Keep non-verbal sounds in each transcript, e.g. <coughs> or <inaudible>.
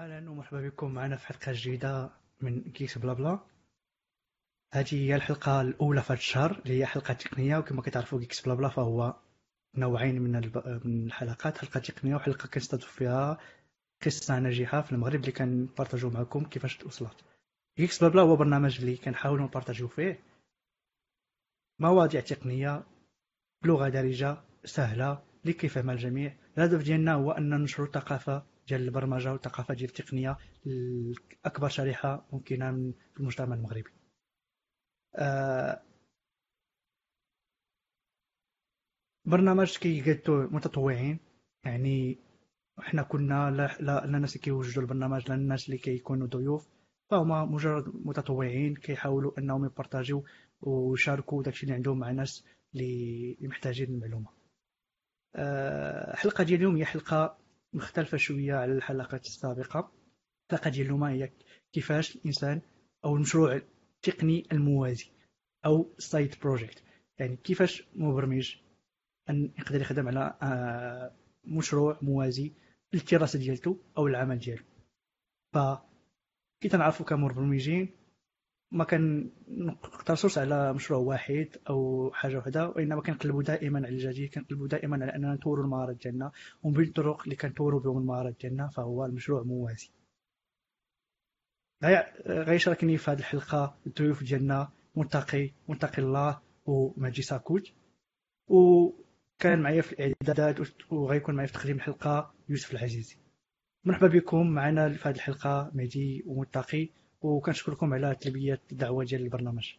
أهلا ومرحبا بكم معنا في حلقة جديدة من Geeks Blabla هذه هي الحلقة الأولى في هذا الشهر اللي هي حلقة تقنية وكما كتعرفوا Geeks Blabla فهو نوعين من. من الحلقات. حلقة تقنية وحلقة كنستضيف فيها قصه ناجحه في المغرب اللي كنبارطاجيو معكم كيفاش توصلت. Geeks Blabla هو برنامج اللي كنحاولوا نبارطاجيو فيه. مواضيع تقنية بلغه دارجة سهلة اللي كيفهمها الجميع. الهدف ديالنا هو أن ننشر الثقافه ديال البرمجه والثقافه ديال التقنيه لاكبر شريحة ممكنة من المجتمع المغربي. آه برنامج كيقادو متطوعين يعني إحنا كنا لا, لا الناس اللي كيوجدوا البرنامج لا الناس اللي كيكونوا ضيوف. فهما مجرد متطوعين كيحاولوا إنهم يبارطاجيو ويشاركوا داكشي اللي عندهم مع ناس اللي محتاجين المعلومة. الحلقة آه، ديال اليوم هي حلقة مختلفة شوية على الحلقات السابقة. الحلقة ديال اليوم هي كيفاش الإنسان أو المشروع التقني الموازي أو side project يعني كيفاش مبرمج أن يقدر يخدم على آه، مشروع موازي للقراية ديالتو أو العمل ديالو. ف كي تنعرفوا كمبرمجين ما كنقتصرش على مشروع واحد أو حاجة وحدة وإنما كنقلبوا دائما على الجديد كنقلبوا دائما على أننا نطوروا المهارات ديالنا ومن بين الطرق اللي كنطوروا بهم المهارات ديالنا فهو المشروع موازي. غيشاركني في هذه الحلقة الضيوف ديالنا منتقي منتقي الله ومجي ساكوت. وكان معايا في الاعدادات وغيكون معايا في تقديم الحلقة يوسف العزيزي. مرحبا بكم معنا في هذه الحلقة مهدي ومنتقي. وكنشكركم على تلبية الدعوة ديال البرنامج.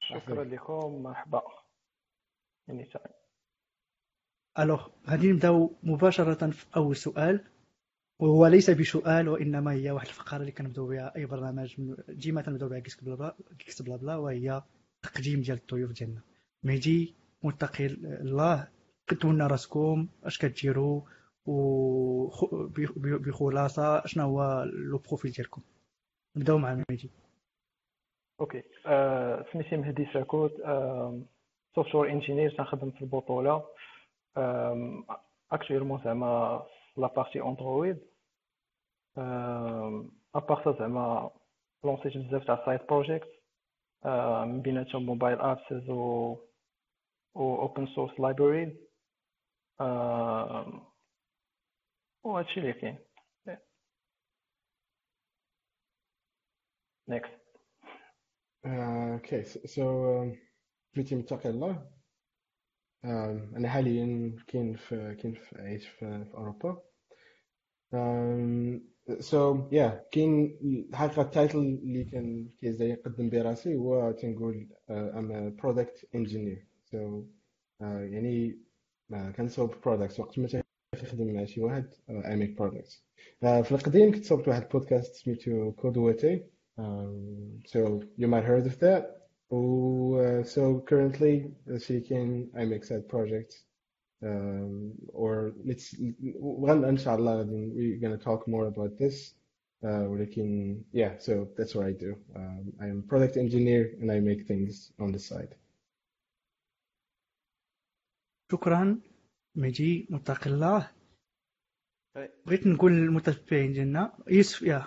شكرا لكم مرحبا. يعني alors غادي نبداو مباشرة في أول سؤال وهو ليس بسؤال وإنما هي واحد الفقرة اللي كنبداو بها أي برنامج ديما تنبداو بها Geeks Blabla Geeks Blabla وهي تقديم ديال الضيوف ديالنا مهدي متقي الله قدموا لنا راسكم أش كديروا؟ وبخلاصه شنو هو le profil ديالكم؟ نبداو مع مهدي OK سميتي مهدي ساكوت software engineer تنخدم في البطوله actuellement زعما la partie Android à part زعما لونسيت بزاف تاع side project من بيناتهم mobile apps و و open source libraries وهادشي اللي كاين next. OK so سميتي متقي الله أنا حاليا كاين في كاين في عايش في, في اوروبا so yeah كاين الحقيقة ال title اللي كان كيزاي نقدم به راسي هو تنقول I'm product engineer so يعني كنصوب برودكتس وقت ما تخدم مع شي واحد اي ميك برودكتس في القديم كنت صوبت واحد البودكاست سميتو كودوتي so you might heard of that uh, so currently she can I make side projects um, or let's well inshallah we're gonna talk more about this uh, ولكن yeah so that's what I do um, I'm a product engineer and I make things on the side شكرا مهدي متقي الله. بغيت نقول للمتابعين ديالنا يوسف يا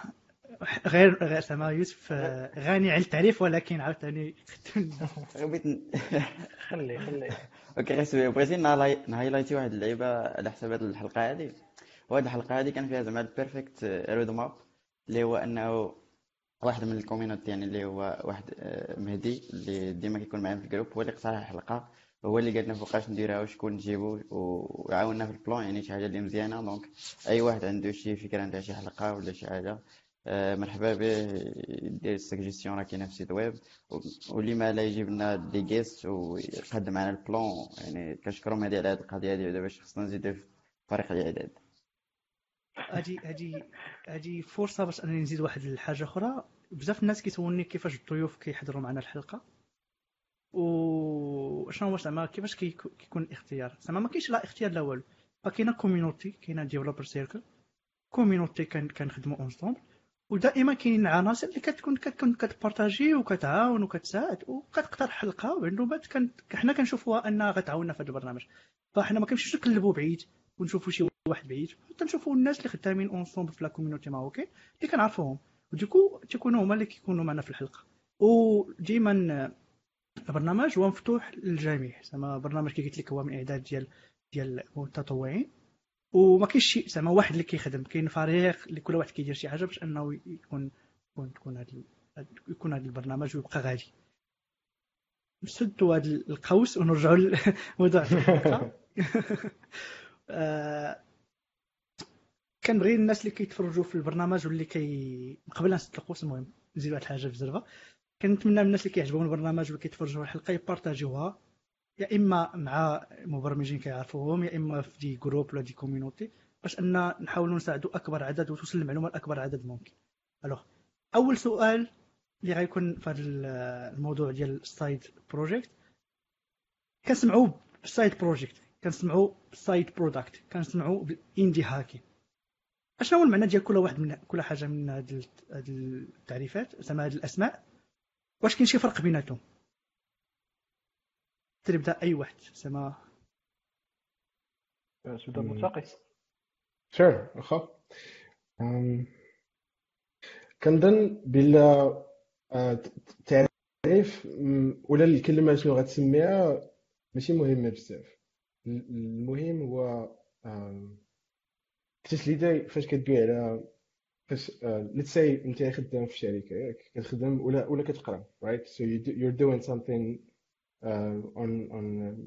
غير غير زعما يوسف آه، غني على التعريف ولكن عاوتاني <laughs> بغيت <laughs> خلي خلي. OK غير بغيتي نهايلايتي واحد اللعيبة على حساب هذه الحلقة هذه وهاد الحلقة هذه كان فيها زعما ال perfect roadmap اللي هو إنه واحد من ال community يعني اللي هو واحد آه، مهدي اللي ديما كيكون معايا في ال groupe هو اللي اقترح الحلقة. هو اللي قالنا فوقاش نديرها وشكون نجيبو وعاوننا في ال plan يعني شي حاجة اللي مزيانة. donc أي واحد عنده شي فكرة نتاع شي حلقة ولا شي حاجة آه، مرحبا به يدير السجيستيون راه كاينة في ال site web واللي ما لا يجيب لنا des guests ويقدم معنا ال plan يعني كنشكرهم هذه على هذه القضية هذه ودابا خصنا نزيدو في فريق الاعداد هادي هادي هادي فرصة باش أنني نزيد واحد الحاجة أخرى. بزاف الناس كيسولني كيفاش الضيوف كيحضروا معنا الحلقة. وشنو هو زعما كيفاش كيكون الاختيار؟ زعما ما كاينش لا اختيار لا والو. فكاينة community كاينة Developer Circle community كنخدموا ensemble ودائما كاينين عناصر اللي كتكون كتكون كتبارطاجي وكتعاون وكتساعد وكتقترح حلقة ومعلومات كان حنا كنشوفوها أنها غتعاوننا في هذا البرنامج. فاحنا ما كنمشيوش نقلبوا بعيد ونشوفوا شي واحد بعيد. حتى نشوفوا الناس اللي خدامين ensemble في la community marocaine اللي كنعرفوهم. وديكو تيكونوا هما اللي كيكونوا معنا في الحلقة. وديما البرنامج هو مفتوح للجميع. زعما برنامج كي قلت لك هو من إعداد ديال ديال المتطوعين. وما كاينش شي زعما واحد اللي كيخدم. كاين فريق اللي كل واحد كيدير شي حاجة باش أنه يكون يكون تكون هذا يكون هذا البرنامج ويبقى غادي. نسدوا هذا القوس ونرجعوا لموضوع <laughs> الحلقة. <laughs> آه، كنبغي الناس اللي كيتفرجوا في البرنامج واللي كي قبل نسد القوس المهم نزيد واحد الحاجة في الزربة. كنتمنى من الناس اللي كيعجبهم البرنامج واللي كيتفرجوا الحلقة يبارطاجيوها يا إما مع مبرمجين كيعرفوهم يا إما في des groupes ولا des communities باش أن نحاولوا نساعدوا أكبر عدد وتوصل المعلومه لأكبر عدد ممكن. alors أول سؤال اللي غيكون في هذا الموضوع ديال ال side project كنسمعوا بال side project كنسمعوا بال side product كنسمعوا بال indie hacking أشنو هو المعنى ديال كل واحد من كل حاجة من هاد التعريفات؟ زعما هاد الأسماء. واش كاين شي فرق بيناتهم؟ تبدا أي واحد زعما. تبدا متقي sure واخا كنظن بلا آه، تعريف ولا الكلمة شنو غتسميها ماشي مهمة بزاف. المهم هو l'idée فاش كدوي على فاش let's say انت خدام في شركة ياك كتخدم ولا ولا كتقرا right so you doing something on on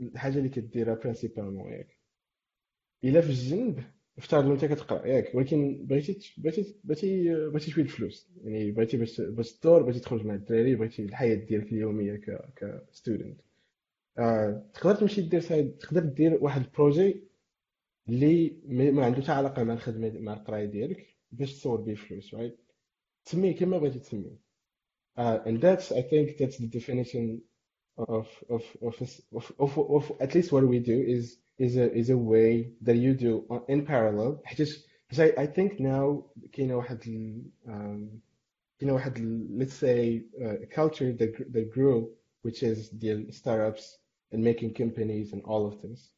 الحاجة اللي كديرها principalement ياك. إلا في الجنب افترض انت كتقرا ياك ولكن بغيتي بغيتي بغيتي بغيتي شوية الفلوس. يعني بغيتي باش باش تدور بغيتي تخرج مع الدراري بغيتي الحياة ديالك اليومية ك ك student آه، تقدر تمشي دير side تقدر دير واحد ال projet اللي ما عنده حتى علاقة مع الخدمه مع القراية ديالك. باش تصور به فلوس رايت تسميه كما بغيتي تسميه uh, and that's I think that's the definition of of of, of, of, of at least what we do is is a is a way that you do in parallel حيت I, I think now كاينه واحد um, كاينه واحد let's say uh, culture that that grew which is the startups and making companies and all of this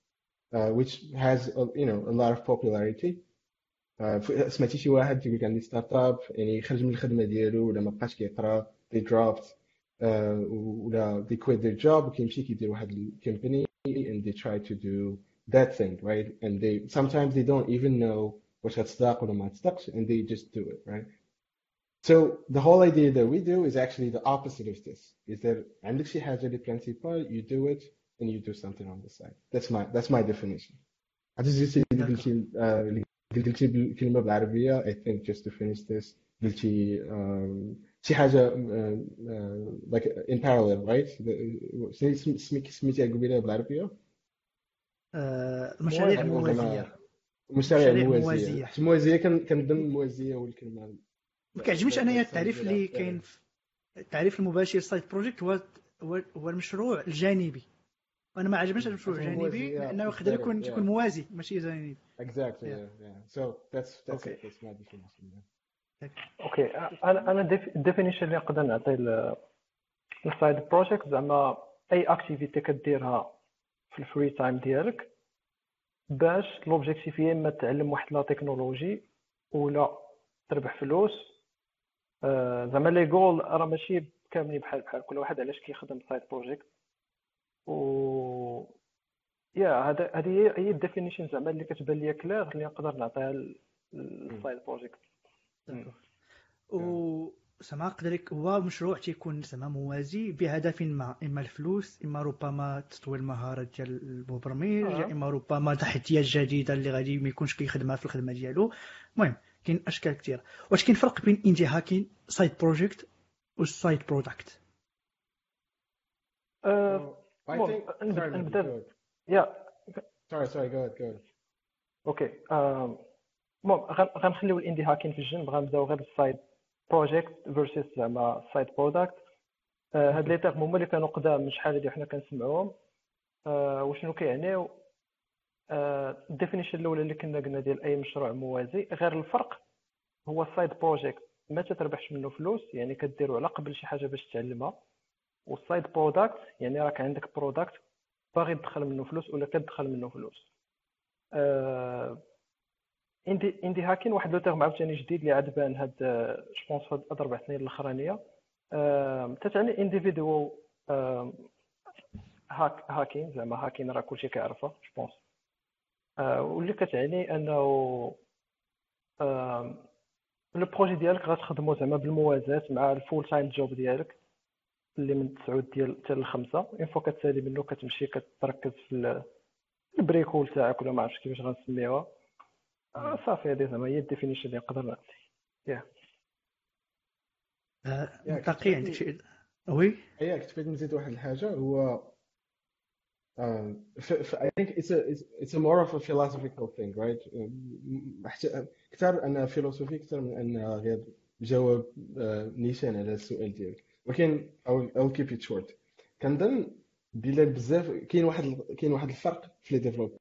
uh, which has a, you know a lot of popularity uh, سمعتي شي واحد تيقول لك عندي ستارت اب يعني خرج من الخدمه ديالو ولا ما بقاش كيقرا they dropped uh, ولا they quit their job وكيمشي كيدير واحد الكومباني and they try to do that thing right and they sometimes they don't even know واش غتصدق ولا ما تصدقش and they just do it right so the whole idea that we do is actually the opposite of this is that عندك شي حاجه اللي principal you do it and you do something on the side that's my that's my definition عرفتي قلتي قلتي الكلمة بالعربية I think just to finish this. قلتي شي حاجة like in parallel right سميتيها قبيلة بالعربية؟ المشاريع الموازيه المشاريع الموازيه الموازيه كنظن الموازية هو الكلمة ما كيعجبنيش أنايا التعريف اللي كاين التعريف المباشر side project هو هو المشروع الجانبي. وأنا ما عجبنيش المشروع الجانبي لأنه يقدر يكون يكون موازي ماشي جانبي. Exactly yeah. yeah so that's that's okay. that's my definition okay أنا أنا ال definition اللي نقدر نعطي لل side project زعما أي activity كديرها في ال free time ديالك باش l'objectif يا اما تعلم واحد la technologie ولا تربح فلوس. آه، زعما les goals راه ماشي كاملين بحال بحال كل واحد علاش كيخدم side project و yeah هذا هذه هي ال definition زعما اللي كتبان ليا كلير اللي نقدر نعطيها لل side project و زعما نقدر هو مشروع تيكون زعما موازي بهدف ما إما الفلوس إما ربما تطوير المهارات ديال المبرمج آه. إما ربما تحديات جديدة اللي غادي ما يكونش كيخدمها في الخدمة ديالو. المهم كاين أشكال كثير واش كاين فرق بين indie hacking side project وال side product I think. Sorry, ahead. Yeah. Sorry, sorry. Go ahead. Go ahead. okay المهم غنخليو ال indie hacking في الجنب غنبداو غير بال side project versus زعما side product هاد les termes هما اللي كانوا قدام من شحال هادي حنا كنسمعوهم وشنو كيعنيو ال definition الأولى اللي كنا قلنا ديال أي مشروع موازي غير الفرق هو ال side project ما تتربحش منه فلوس يعني كديرو على قبل شي حاجة باش تعلمها وال side product يعني راك عندك product باغي تدخل منه فلوس ولا كتدخل منه فلوس. indie indie hacking واحد le terme عاوتاني جديد اللي عاد بان هاد je pense هاد أربع سنين الأخرانية. تتعني individual hack hacking زعما hacking راه كلشي كيعرفها je pense واللي كتعني أنه le projet ديالك غتخدمو زعما بالموازاة مع ال full time job ديالك. اللي من 9 ديال حتى ل 5 une fois كتسالي منه كتمشي كتركز في ال bricole تاعك ولا ما عرفتش كيفاش غنسميوها. صافي هذه زعما هي ال definition اللي نقدر نعطي. yeah باقي عندك شي oui? كنت بغيت نزيد واحد الحاجة. هو I think it's a it's a more of a philosophical thing right? كثر انها philosophie أكثر من انها غير جواب نيشان على السؤال ديالك. ولكن I'll keep it short. كنظن بلا بزاف كاين واحد كاين واحد الفرق في les développeurs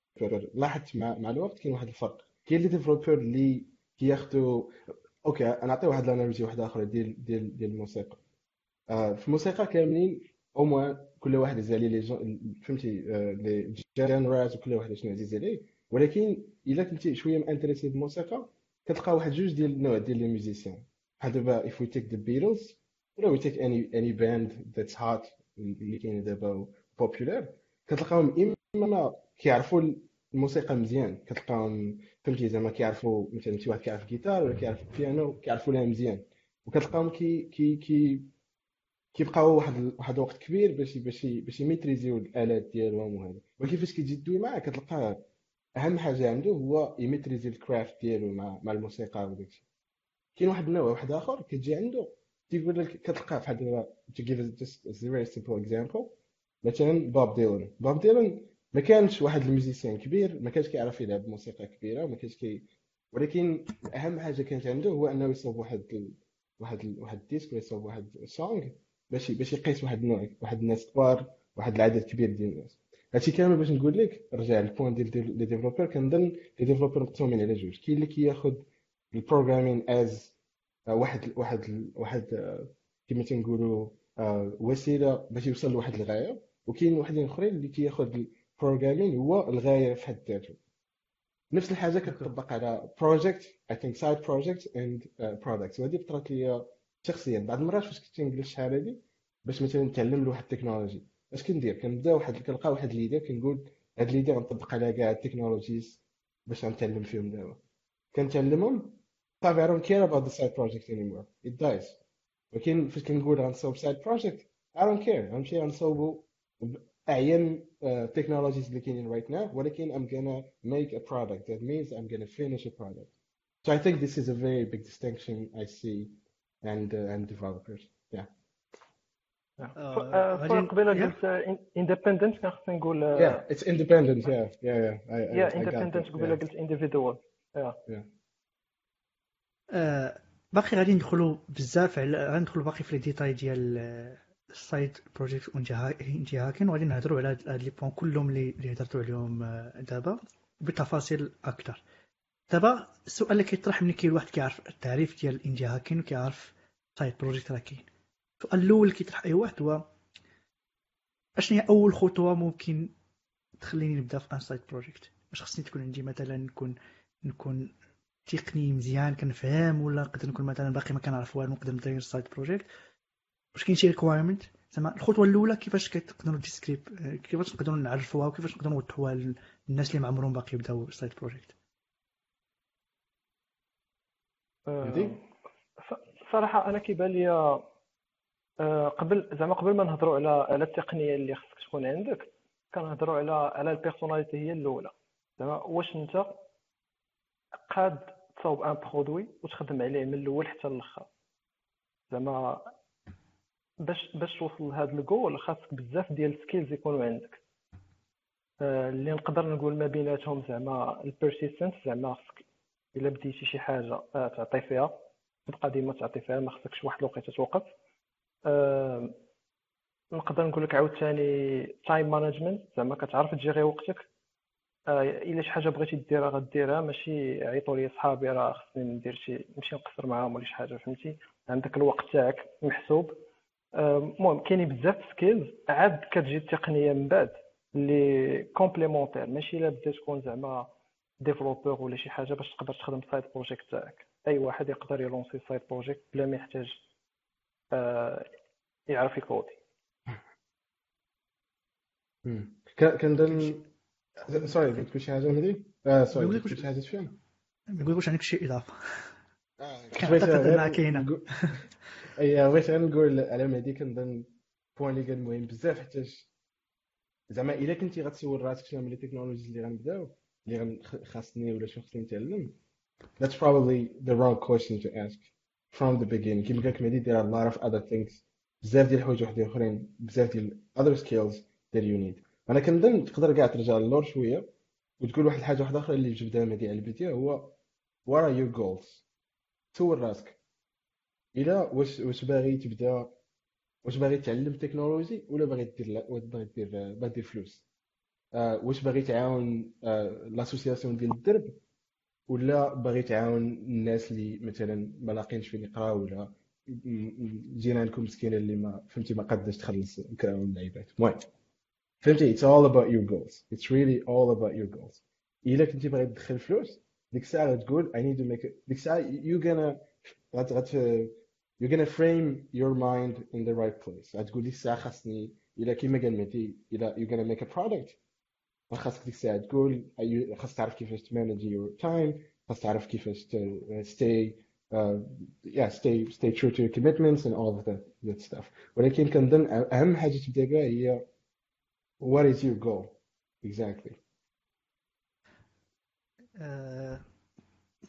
لاحظت مع مع الوقت كاين واحد الفرق. كاين les développeurs اللي كياخذوا okay نعطي واحد ال analogie واحدة أخرى ديال ديال ديال الموسيقى. آه في الموسيقى كاملين au moins كل واحد عزيز عليه les فهمتي آه les genres وكل واحد شنو عزيز عليه. ولكن إلا كنتي شوية m'intéressé بالموسيقى كتلقى واحد جوج ديال النوع ديال les musiciens بحال دابا if we take the Beatles ولا we take any any band that's hot اللي كاين دابا popular كتلقاهم إما كيعرفوا الموسيقى مزيان. كتلقاهم فهمتي زعما كيعرفوا مثلا شي واحد كيعرف guitare ولا كيعرف بيانو كيعرفوا لها مزيان. وكتلقاهم كي كي كي كيبقاو واحد واحد الوقت كبير باش باش باش يميتريزيو الآلات ديالهم وهذا. ولكن فاش كتجي دوي معاه كتلقاه أهم حاجة عنده هو يميتريزي ال craft ديالو مع مع الموسيقى وداكشي كاين واحد النوع واحد آخر كتجي عنده تيقول لك كتلقاه بحال دابا to give a very مثلا بوب ديلان بوب ديلان ما كانش واحد ال musicien كبير ما كانش كيعرف يلعب موسيقى كبيرة وما كانش كي ولكن أهم حاجة كانت عنده هو أنه يصوب واحد ال... واحد ال... واحد ال disque ولا واحد song باش باش يقيس واحد النوع واحد الناس كبار واحد العدد كبير ديال الناس. هادشي كامل باش نقول لك رجع لل point ديال les développeurs كنظن les développeurs مقسومين على جوج. كاين اللي كياخذ ال programming از واحد واحد واحد كما تنقولوا وسيلة باش يوصل لواحد الغاية. وكاين واحدين أخرين اللي كياخذ ال programming هو الغاية في حد ذاته. نفس الحاجة كتطبق على project I think side project and product وهذه طرات لي شخصيا. بعض المرات فاش كنت نجلس الشحال هذه باش مثلا نتعلم لواحد التكنولوجي. اش كندير؟ كنبدأ واحد كنلقى واحد l'idée كنقول هاد l'idée غنطبق عليها كاع ال technologies باش غنتعلم فيهم دابا. كنتعلمهم صافي I don't care about the side project anymore it dies ولكن فاش كنقول غنصوب سايد بروجيكت I don't care غنمشي غنصوبو اعين technologies اللي كاينين right now ولكن I'm gonna make a product that means I'm gonna finish a product so I think this is a very big distinction I see and uh, and developers yeah قبيله قلت independent كان خصني نقول yeah it's independent yeah yeah yeah I, I, yeah independent قبيله قلت individual yeah yeah باقي غادي ندخلوا بزاف على غندخلوا باقي في les détails ديال ال side project indie hacking وغادي نهضروا على هاد les points كلهم اللي هضرتوا عليهم دابا بتفاصيل أكثر دابا السؤال اللي كيطرح ملي كاين واحد كيعرف التعريف ديال ال indie hacking وكيعرف side project راه كاين. السؤال الأول اللي كيطرح أي واحد هو أشنو هي أول خطوة ممكن تخليني نبدأ في un side project واش خصني تكون عندي مثلا نكون نكون تقني مزيان كنفهم ولا نقدر نكون مثلا باقي ما كنعرف والو نقدر ندير side project واش كاين شي requirement زعما الخطوة الأولى كيفاش كتقدروا describe كيفاش نقدروا نعرفوها وكيفاش نقدروا نوضحوها للناس اللي ما عمرهم باقي يبداو side project صراحة أنا كيبان لي قبل زعما قبل ما نهضروا على على التقنية اللي خصك تكون عندك كنهضروا على على ال personality هي الأولى. زعما واش أنت قاد تصاوب un produit وتخدم عليه من الأول حتى الأخر. زعما باش باش توصل لهذا الجول خاصك بزاف ديال ال skills يكونوا عندك. اللي نقدر نقول ما بيناتهم زعما ال persistence زعما خصك إلا بديتي شي حاجة تعطي فيها تبقى ديما تعطي فيها ما خصكش واحد الوقيتة توقف. نقدر نقول لك عاوتاني time management زعما كتعرف تجيري وقتك. إلا شي حاجة بغيتي ديرها غديرها. ماشي عيطوا لي صحابي راه خصني ندير شي نمشي نقصر معاهم ولا شي حاجة فهمتي؟ عندك الوقت تاعك محسوب. المهم كاينين بزاف skills عاد كتجي التقنية من بعد اللي complémentaire ماشي إلا بدا تكون زعما développeur ولا شي حاجة باش تقدر تخدم side project تاعك. أي واحد يقدر ي lancer side project بلا ما يحتاج آه، يعرف يكودي <laughs> كنظن sorry قلت شي حاجة مهدي آه sorry قلت شي حاجة فين ما يقولوش عندك شي اضافه كنعتقد انها كاينة اي بغيت غير نقول على مهدي كنظن point اللي كان مهم بزاف حيتاش زعما الا كنتي غتسول راسك شنو هما les technologies اللي غنبداو اللي خاصني ولا شنو خصني نتعلم that's probably the wrong question to ask from the beginning. كيما قالك مهدي there are a lot of other things. بزاف ديال الحوايج وحدين اخرين بزاف ديال other skills that you need. أنا كنظن تقدر كاع ترجع للور شوية وتقول واحد الحاجة واحدة أخرى اللي جبدها مهدي البدايه هو what are your goals? سول راسك إلا واش واش باغي تبدا واش باغي تعلم تكنولوجي ولا باغي دير باغي دير باغي دير فلوس. آه واش باغي تعاون آه l'association ديال الدرب ولا باغي تعاون الناس اللي مثلا ما لاقينش فين يقراو ولا جيرانكم مسكينة اللي ما فهمتي ما قادش تخلص كراو اللعيبات. المهم. فهمتي it's all about your goals it's really all about your goals الا كنتي باغي تدخل فلوس ديك الساعة غتقول I need to make it ديك الساعة you gonna غت غت you're gonna frame your mind in the right place غتقول ديك الساعة خاصني الا كيما قال مهدي الا you're gonna make a product خاصك ديك الساعة تقول خاصك تعرف كيفاش تمانج your time خاصك تعرف كيفاش stay uh, yeah stay stay true to your commitments and all of that that stuff ولكن كنظن اهم حاجة تبدا بها هي what is your goal exactly. Uh,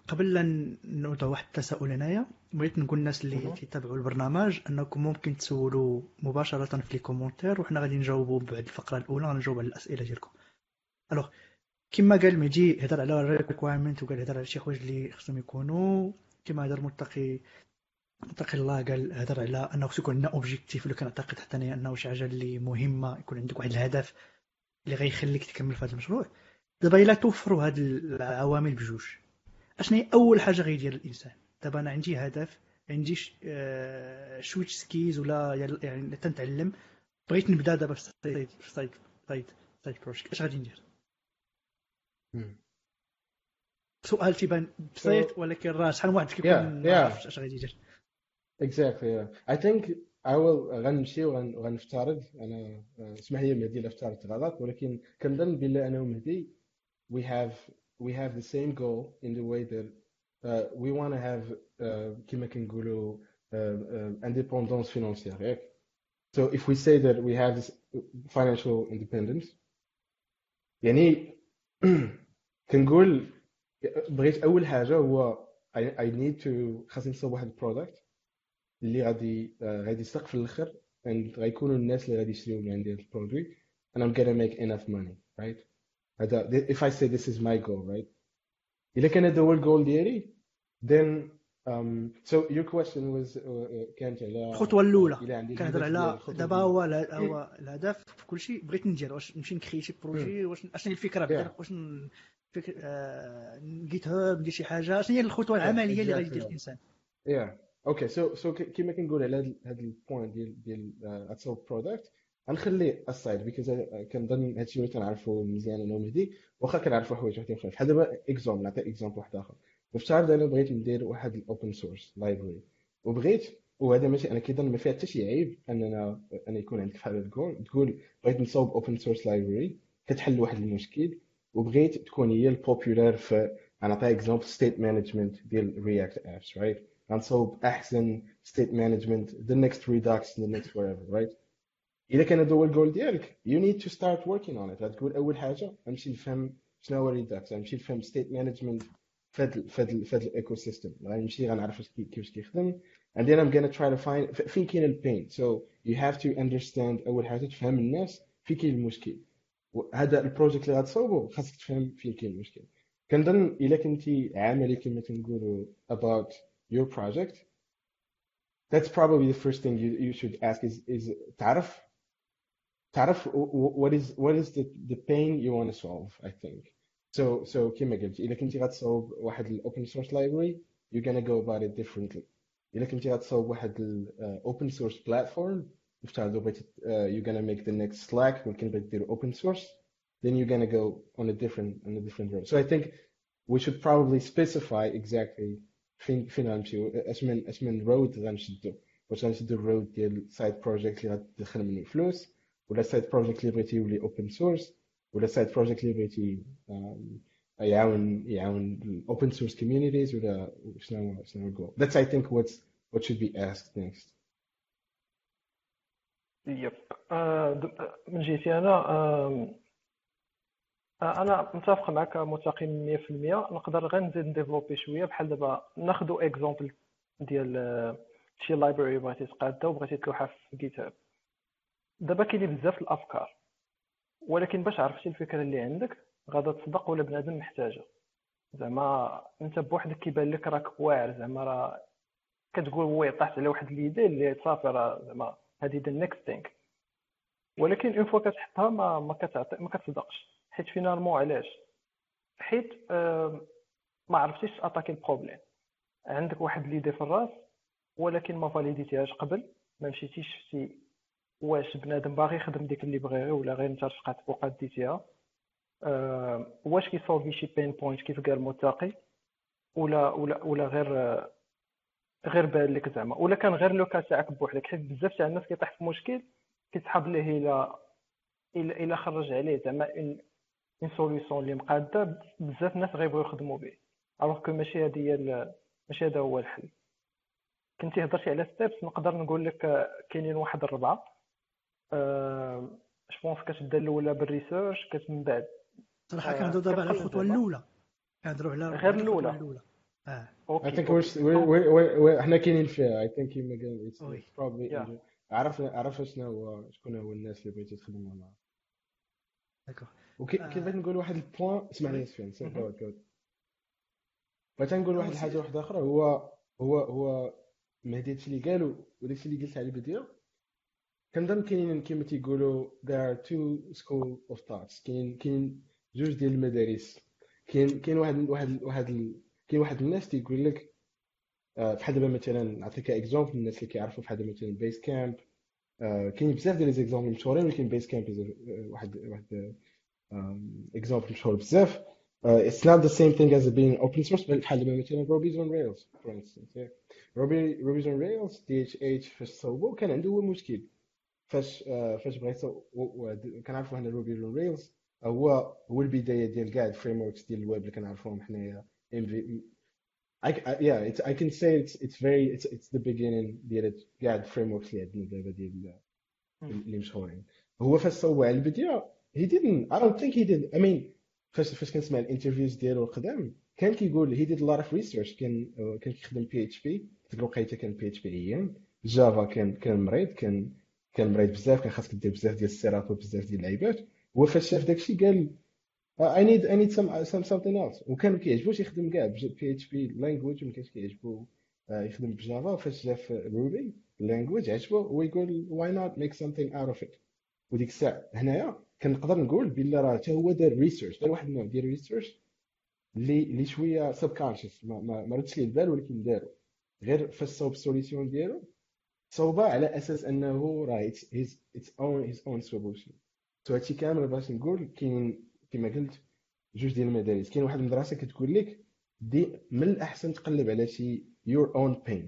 قبل لا نوضع واحد التساؤل هنايا بغيت نقول للناس اللي تيتابعوا البرنامج أنكم ممكن تسولوا مباشرة في les commentaires وحنا غادي نجاوبوا بعد الفقرة الأولى غنجاوب على الأسئلة ديالكم. alors كما قال مهدي هضر على ال requirement وقال هضر على شي حوايج اللي خصهم يكونوا. كما هضر متقي متقي الله قال هضر على أنه خصو يكون عندنا objectif اللي كنعتقد حتى أنا انه شي حاجة اللي مهمة يكون عندك واحد الهدف اللي غيخليك تكمل في هذا المشروع. دابا إلا توفروا هاد العوامل بجوج. أشنو هي أول حاجة غيدير الإنسان؟ دابا أنا عندي هدف عندي شوية تاع skills ولا يعني تنتعلم. بغيت نبدأ دابا في side في side side side project أش غادي ندير؟ سؤال تيبان بسيط ولكن راه شحال من واحد كيكون ما عرفش أش غادي يدير. exactly yeah I think I will غنمشي وغنفترض انا اسمح لي مهدي الا افترضت غلط ولكن كنظن بلي انا ومهدي we have we have the same goal in the way that uh, we want to have uh, كما كنقولوا uh, independence financière so if we say that we have this financial independence يعني <clears throat> كنقول بغيت اول حاجه هو I, I need to خاصني نصاوب واحد البرودكت اللي غادي غادي يسرفي في الآخر and غيكونوا الناس اللي غادي يشريو من عندي هذا ال produit. And I'm gonna make enough money right? هذا if I say this is my goal right? إذا كان هذا هو الجول ديالي then um, so your question was uh, uh كانت على الخطوة الأولى. كنهضر على دابا هو هو الهدف في كل شيء بغيت ندير. واش نمشي نكري شي projet واش اشنو الفكرة بعدا واش GitHub ندير شي حاجة. شنو هي الخطوة العملية اللي غادي يدير الإنسان؟ yeah okay so so كيما كنقول على هذا ال point ديال ديال itself product غنخلي ال side because كنظن هادشي اللي كنعرفو مزيان أنا ومهدي واخا كنعرفو حوايج وحدين أخرين. بحال دابا exemple نعطي exemple واحد آخر. نفترض أنا بغيت ندير واحد ال open source library وبغيت وهذا ماشي أنا كيظن ما فيها حتى شي عيب أننا أن يكون عندك بحال الجول تقول بغيت نصاوب open source library كتحل واحد المشكل. وبغيت تكون هي ال popular في نعطي exemple state management ديال React apps right غنصاوب احسن state management the next Redux the next whatever right إذا كان هذا هو الجول ديالك you need to start working on it. غتقول أول حاجة غنمشي نفهم شنو هو Redux غنمشي نفهم state management فهاد فهاد فهاد ال ecosystem غنمشي غنعرف كيفاش كيخدم. And then I'm gonna try to find فين كاين ال pain so you have to understand أول حاجة تفهم الناس فين كاين المشكل. هذا البروجيكت اللي غتصاوبو خاصك تفهم فين كاين المشكل. كنظن إلا كنتي عملي كما تنقولوا about your project that's probably the first thing you, you should ask is is تعرف تعرف what is what is the, the pain you want to solve I think so so كما قلت إذا كنتي غتصاوب واحد الاوبن سورس library you're gonna go about it differently إذا كنتي غتصاوب واحد الاوبن سورس platform نفترض بغيت uh, you're gonna make the next Slack ولكن بغيت دير open source then you're gonna go on a different on a different road so I think we should probably specify exactly فين فين غنمشيو اش من اش من road غنشدو. واش غنشدو ال road ديال side project اللي غتدخل منه فلوس ولا side project اللي بغيتي يولي open source ولا side project اللي بغيتي يعاون يعاون ال open source communities ولا شنو شنو ال goal that's I think what's what should be asked next. Yep من جهتي أنا أنا متفق معك متقي 100% نقدر غير نزيد نديڤلوبي شوية بحال دابا ناخذ exemple ديال شي library بغيتي تقادها وبغيتي تلوحها في GitHub دابا كاينين بزاف الأفكار ولكن باش عرفتي الفكرة اللي عندك غادا تصدق ولا بنادم محتاجة. زعما أنت بوحدك كيبان لك راك واعر زعما راه كتقول oui طاحت على واحد l'idée اللي صافي راه زعما هذه the next thing ولكن une fois كتحطها ما ما كتعطي ما كتصدقش. حيت finalement علاش؟ حيت ما عرفتيش اتاكي ال problème عندك واحد l'idée في الراس ولكن ما فاليديتيهاش قبل ما مشيتيش شفتي واش بنادم باغي يخدم ديك اللي بغيها ولا غير انت رفقات فوق ديتيها أه واش كيسولفي شي بين بوينت كيف قال متقي ولا ولا ولا غير غير بان لك زعما. ولا كان غير لو كا تاعك بوحدك. حيت بزاف تاع الناس كيطيح في مشكل كيتحاب ليه إلى إلى خرج عليه. زعما اون سوليسيون اللي مقادة بزاف الناس غيبغيو يخدموا به الوغ كو ماشي هذه هي ماشي هذا هو الحل. كنتي هضرتي على steps نقدر نقول لك كاينين واحد الربعة. أه جو كتبدا الأولى بال research كتمن بعد. صراحة كنهضروا دابا على الخطوة الأولى. كنهضروا على غير الأولى. آه. I think we're, we're, we're, we're, إحنا كاينين فيها. I think you again it's, وي. it's probably Yeah. عرف عرف شنو هو شكون هو الناس اللي بغيتي تخدم معاهم. D'accord وكيف آه. بغيت نقول واحد ال point؟ اسمعني سفيان بغيت نقول واحد آه، الحاجة. واحدة أخرى هو هو هو مهدي هادشي اللي قالوا وداكشي اللي قلت على البدايه كنظن كاينين كيما تيقولوا there are two school of thoughts. كاين كاين جوج ديال المدارس. كاين كاين واحد واحد واحد كاين واحد الناس تيقول لك آه، بحال دابا مثلا نعطيك exemple الناس اللي كيعرفوا بحال دابا مثلا Basecamp كاين بزاف ديال les exemples مشهورين ولكن Basecamp واحد واحد exemple مشهور بزاف uh, it's not the same thing as it being open source بل بحال دابا مثلا Ruby's on Rails for instance yeah. Ruby Ruby's on Rails DHH فاش صوبوا كان عنده هو مشكل. فاش آه، فاش بغا يصوب كنعرفوا هنا Ruby on Rails هو هو البدايه ديال كاع ال frameworks ديال الويب اللي كنعرفوهم حنايا MV I, I, yeah, it's, I can say it's it's very it's it's the beginning ديال كاع ال frameworks اللي عندنا دابا ديال اللي مشهورين. هو فاش صوب على البدايه he didn't I don't think he did I mean فاش فاش كنسمع ال interviews ديالو القدام كان كيقول he did a lot of research كان آه، كان كيخدم بي اتش بي ديك الوقيتة كان بي اتش بي عيان جافا كان كان مريض كان كان مريض بزاف كان خاصك دير بزاف ديال السيرات وبزاف ديال اللعيبات هو فاش شاف داكشي قال I need I need some some something else. وكان ما كيعجبوش يخدم كاع PHP language ما كانش كيعجبو آه، يخدم ب Java. فاش جا في Ruby language عجبو. ويقول why not make something out of it. وديك الساعة هنايا كنقدر نقول بلي راه حتى هو دار research دار واحد النوع ديال research اللي اللي شوية subconscious ما ما, ما ردش ليه البال ولكن دارو. غير فاش صوب ال solution ديالو صوبها على أساس أنه راه it's own his own solution so هادشي كامل باش نقول كاين كما قلت جوج ديال المدارس. كاين واحد المدرسة كتقول لك دي من الأحسن تقلب على شي your own pain.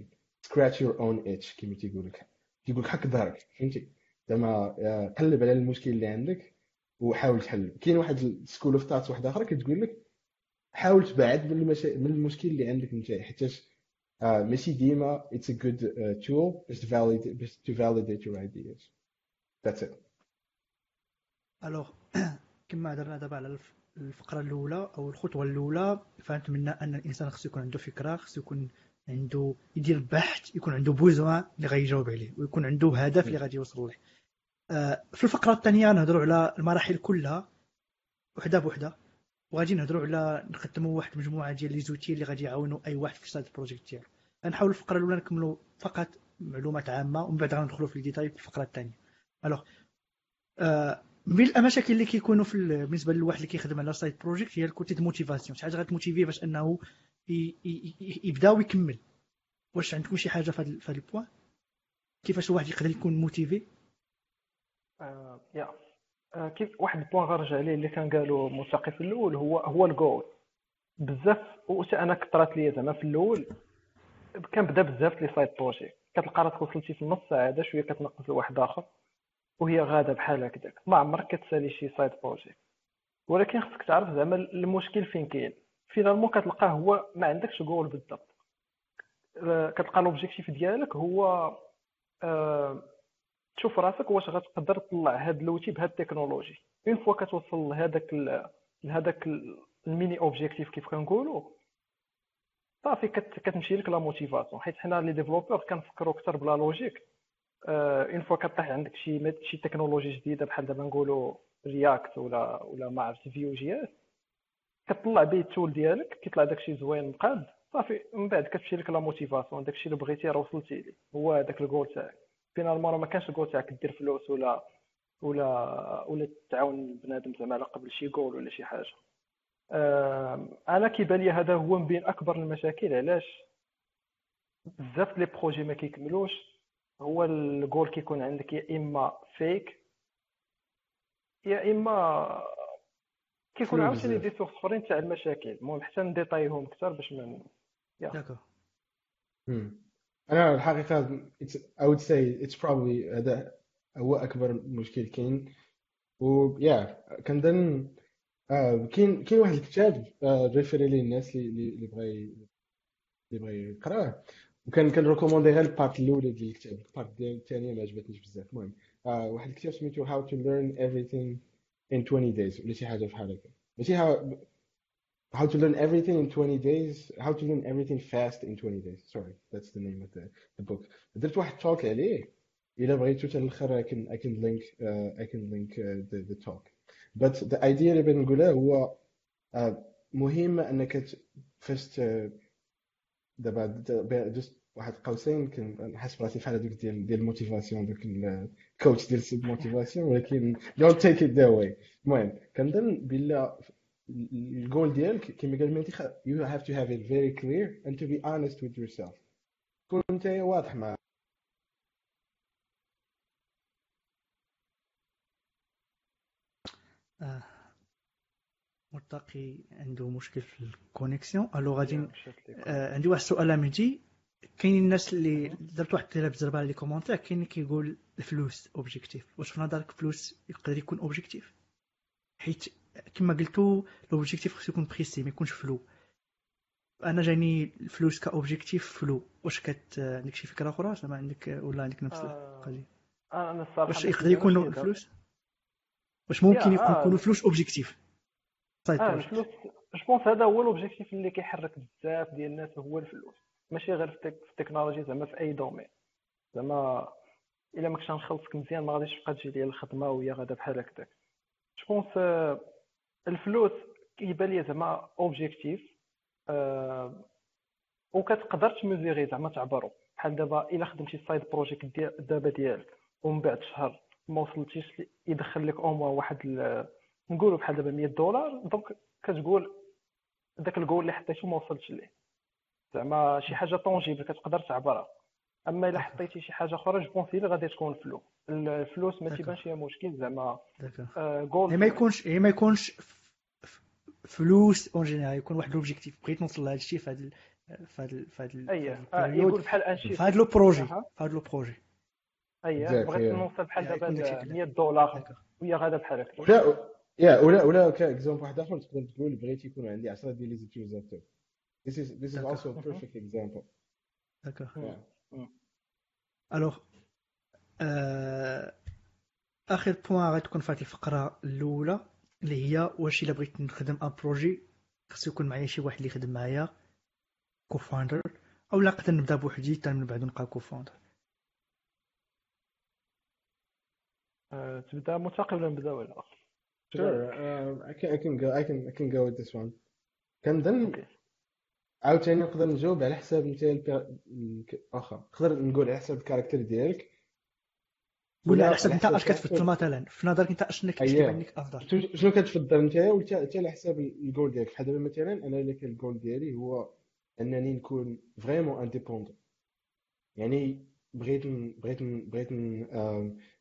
Scratch your own itch. كما تيقول لك تيقول لك حك ظهرك فهمتي؟ زعما آه، قلب على المشكل اللي عندك. وحاول تحل. كاين واحد ال school of thoughts واحدة أخرى كتقول لك حاول تبعد من المشا... من المشكل اللي عندك انت حيتاش آه، ماشي ديما it's a good uh, tool باش تڤاليد باش to validate your ideas. That's it. Alors <clears throat> كما هضرنا دابا على الف- الفقرة الأولى أو الخطوة الأولى فهمت منها أن الإنسان خصو يكون عنده فكرة خصو يكون عنده يدير بحث يكون عنده besoin اللي غيجاوب عليه ويكون عنده هدف اللي غادي يوصل له. في الفقرة الثانية نهضروا على المراحل كلها وحدة بوحدة. وغادي نهضروا على نقدموا واحد المجموعه ديال les outils اللي غادي يعاونوا أي واحد في side ال project ديالو. غنحاول الفقرة الأولى نكملوا فقط معلومات عامة ومن بعد غندخلوا في الديتاي في الفقرة الثانية. Alors آه، من المشاكل اللي كيكونوا في ال- بالنسبة للواحد اللي كيخدم على side project هي ال côté motivation شي حاجة غتموتيفيه باش أنه يبدأ ويكمل. واش عندكم شي حاجة في هذا ال point كيفاش الواحد يقدر يكون motivé آه، يا آه، كيف واحد ال point غنرجع عليه اللي كان قالوا متقي في الأول هو هو الجول. بزاف أنا كثرات ليا زعما في الأول كنبدا بزاف les side projects كتلقى راسك وصلتي في النص ساعة شوية كتنقص لواحد آخر وهي غادة بحال هكذاك ما عمرك كتسالي شي side project ولكن خصك تعرف زعما المشكل فين كاين. finalement كتلقاه هو ما عندكش جول بالضبط. آه، كتلقى l'objectif ديالك هو أه تشوف راسك واش غتقدر تطلع هاد l'outil بهاد ال technologie. une fois كتوصل لهذاك لهذاك ال mini objectif كيف كنقولوا صافي كتمشي لك la motivation حيت حنا les développeurs كنفكروا أكثر بلا logique une fois كطيح عندك شي شي تكنولوجي جديدة بحال دابا نقولوا React ولا ولا ما عرفت Vue JS كتطلع به ال tool ديالك كيطلع داكشي زوين مقاد. صافي من بعد كتمشي لك la motivation داكشي اللي بغيتي راه وصلتي ليه. هو هذاك الجول تاعك. finalement راه ما كانش الجول تاعك دير فلوس ولا ولا ولا تعاون بنادم زعما على قبل شي جول ولا شي حاجة. أنا كيبان لي هذا هو من بين أكبر المشاكل علاش؟ بزاف les projets ما كيكملوش. هو الجول كيكون عندك يا إما فيك يا إما كيكون عاوتاني des sources أخرين تاع المشاكل. المهم حتى نديطاييهم أكثر باش ما d'accord أنا الحقيقة I would say it's probably هذا هو أكبر مشكل. كاين و يا كنظن آه كاين كاين واحد الكتاب آه référer ليه الناس اللي اللي بغا اللي بغا يقرأه. وكان كان recommander غير ال part الأولى ديال الكتاب. ال part الثانية ما عجبتنيش بزاف. المهم آه واحد الكتاب سميتو How to Learn Everything in 20 Days ولا شي حاجة بحال هكا. ماشي how to learn everything in 20 days how to learn everything fast in 20 days. Sorry that's the name of the, the book. درت واحد talk عليه الا بغيتو حتى الآخر I can I can link uh, I can link uh, the, the talk. But the idea اللي بغيت نقولها هو uh, مهم انك فاش دابا juste واحد قوسين كنحس براسي بحال هذوك ديال ديال ال motivation دوك ال coach ديال ال self motivation ولكن don't take it that way المهم كنظن بلا الجول ديالك كما قال مهدي you have to have it very clear and to be honest with yourself. تكون انت واضح مع آه. مرتقي عنده مشكل في ال connexion. ألو غادي آه عندي واحد السؤال مهدي كاين الناس اللي درت واحد التجربه على les commentaires كاين اللي كيقول الفلوس objectif واش في نظرك فلوس يقدر يكون objectif حيت كما قلتو l'objectif خصو يكون précis ما يكونش flou أنا جاني الفلوس ك objectif flou واش كت عندك شي فكرة أخرى؟ زعما عندك ولا عندك نفس القضية؟ آه أنا الصراحة واش يقدر يكون الفلوس؟ واش ممكن يكونوا آه. فلوس objectif آه الفلوس je pense هذا هو ال objectif اللي كيحرك بزاف ديال الناس هو الفلوس. ماشي غير في التكنولوجي زعما في أي domaine زعما إلا ما كنتش نخلصك مزيان ما غاديش تبقى تجي ليا الخدمة وهي غادا بحال هكذاك. je pense الفلوس كيبان لي زعما objectif أه وكتقدر تميزوري زعما تعبرو. بحال دابا إلا خدمتي side project دابا ديالك ومن بعد شهر ما وصلتيش يدخل لك أو واحد نقولوا بحال دابا 100 دولار donc كتقول داك الجول اللي حطيتو ما وصلتش ليه. زعما شي حاجة tangible كتقدر تعبرها. أما إلا حطيتي شي حاجة أخرى je pense غادي تكون flou الفلوس ما تيبانش فيها مشكل زعما جول هي ما يكونش هي ما يكونش فلوس en général يكون واحد l'objectif بغيت نوصل لهذا الشيء في هذا في هذا في هذا اييه يقول بحال انشي في هذا لو بروجي في هذا لو بروجي اييه بغيت نوصل بحال دابا 100 دولار. وهي غادا بحال هكا. ولا يا ولا ولا كاكزومبل واحد آخر تقدر تقول بغيت يكون عندي 10 ديال لي زوتيزاتور This is this is also a perfect example. D'accord. Yeah. الوغ اخر بوان غتكون في هذه الفقره الاولى اللي هي واش الا بغيت نخدم ان بروجي خصو يكون معايا شي واحد اللي يخدم معايا co-founder أو لا نقدر نبدا بوحدي حتى من بعد نبقى co-founder تبدا متاقي ولا نبدا ولا Sure, uh, I can I can go I can I can go with this one. كنظن. عاوتاني نقدر نجاوب على حساب مثال آخر. نقدر نقول على حساب ال caractère ديالك. ولا على حساب انت اش كتفضل مثلا في نظرك انت اشنو كيكتب عندك أفضل؟ شنو كتفضل أنت وحتى على حساب الجول ديالك؟ بحال دابا مثلا أنا الا كان الجول ديالي هو أنني نكون vraiment indépendant يعني بغيت بغيت بغيت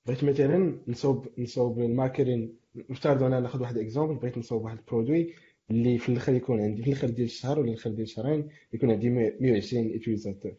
بغيت مثلا نصوب نصوب ال marketing نفترض أنا ناخذ واحد exemple بغيت نصوب واحد ال produit اللي في الآخر يكون عندي في الآخر ديال الشهر ولا الآخر ديال الشهرين يكون عندي 120 utilisateurs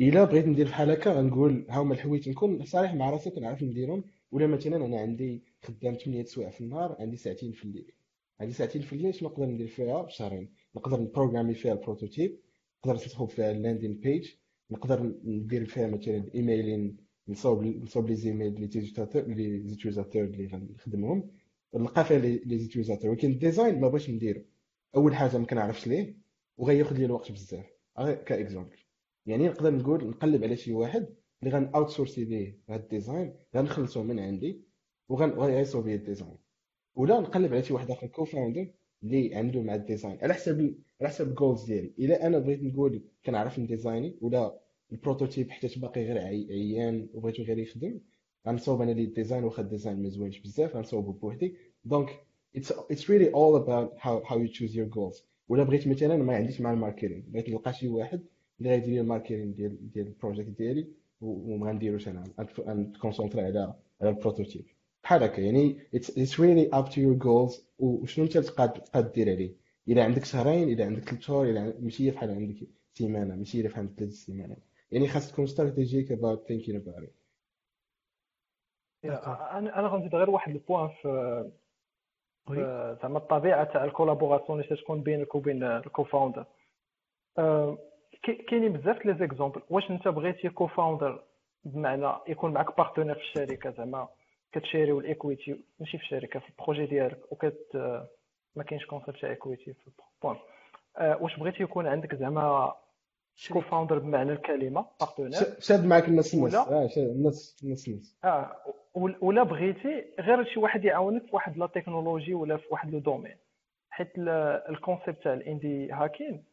إلا بغيت ندير بحال هكا غنقول ها هما الحوايج نكون صريح مع راسي كنعرف نديرهم ولا مثلا أنا عندي خدام 8 سوايع في النهار عندي ساعتين في الليل. عندي ساعتين في الليل شنو نقدر ندير فيها؟ بشهرين. نقدر نبروغرامي فيها ال prototype نقدر نصوب فيها ال landing page نقدر ندير فيها مثلا ايميلين نصوب نصوب les emails les utilisateurs les utilisateurs اللي غنخدمهم. نلقى فيها les utilisateurs. ولكن ال design ما بغيتش نديرو. أول حاجة ما كنعرفش ليه وغياخذ لي الوقت بزاف. ك exemple يعني نقدر نقول نقلب على شي واحد اللي غن outsourcer ليه هاد ال design غنخلصو من عندي وغيصوب لي ال design. ولا نقلب على شي واحد آخر co-founder اللي عنده مع ال design. على حسب على حسب ال goals ديالي. إلا أنا بغيت نقول كنعرف ن designي ولا ال prototype حتى باقي غير عيان وبغيتو غير يخدم غنصوب أنا لي ال design واخا ال design ما زوينش بزاف غنصوبو بوحدي donc it's it's really all about how how you choose your goals. ولا بغيت مثلا ما عنديش مع ال marketing بغيت نلقى شي واحد اللي غيدير لي ال marketing ديال ديال ال project ديالي وما غنديروش أنا ن concentrer على على ال prototype بحال هكا يعني it's really up to your goals وشنو انت تقاد دير عليه الا عندك شهرين الا عندك ثلاث شهور الا ماشي بحال عندك سيمانه ماشي بحال عندك ثلاث سيمانات يعني خاص تكون strategic thinking about it. أنا أنا غنزيد غير واحد ال point في زعما الطبيعة تاع ال collaboration اللي تكون بينك وبين ال co-founder كاينين بزاف les exemples. واش أنت بغيتي co-founder بمعنى يكون معك partenaire في الشركة؟ زعما كت shareيو ال equity ماشي في الشركة في ال projet ديالك وكت ما كاينش concept تاع equity في ال point أه، واش بغيتي يكون عندك زعما co-founder بمعنى الكلمة partenaire شاد معك الناس الناس آه الناس الناس الناس آه ولا بغيتي غير شي واحد يعاونك في واحد la technologie ولا في واحد le domaine. حيت ال concept تاع ال indie hacking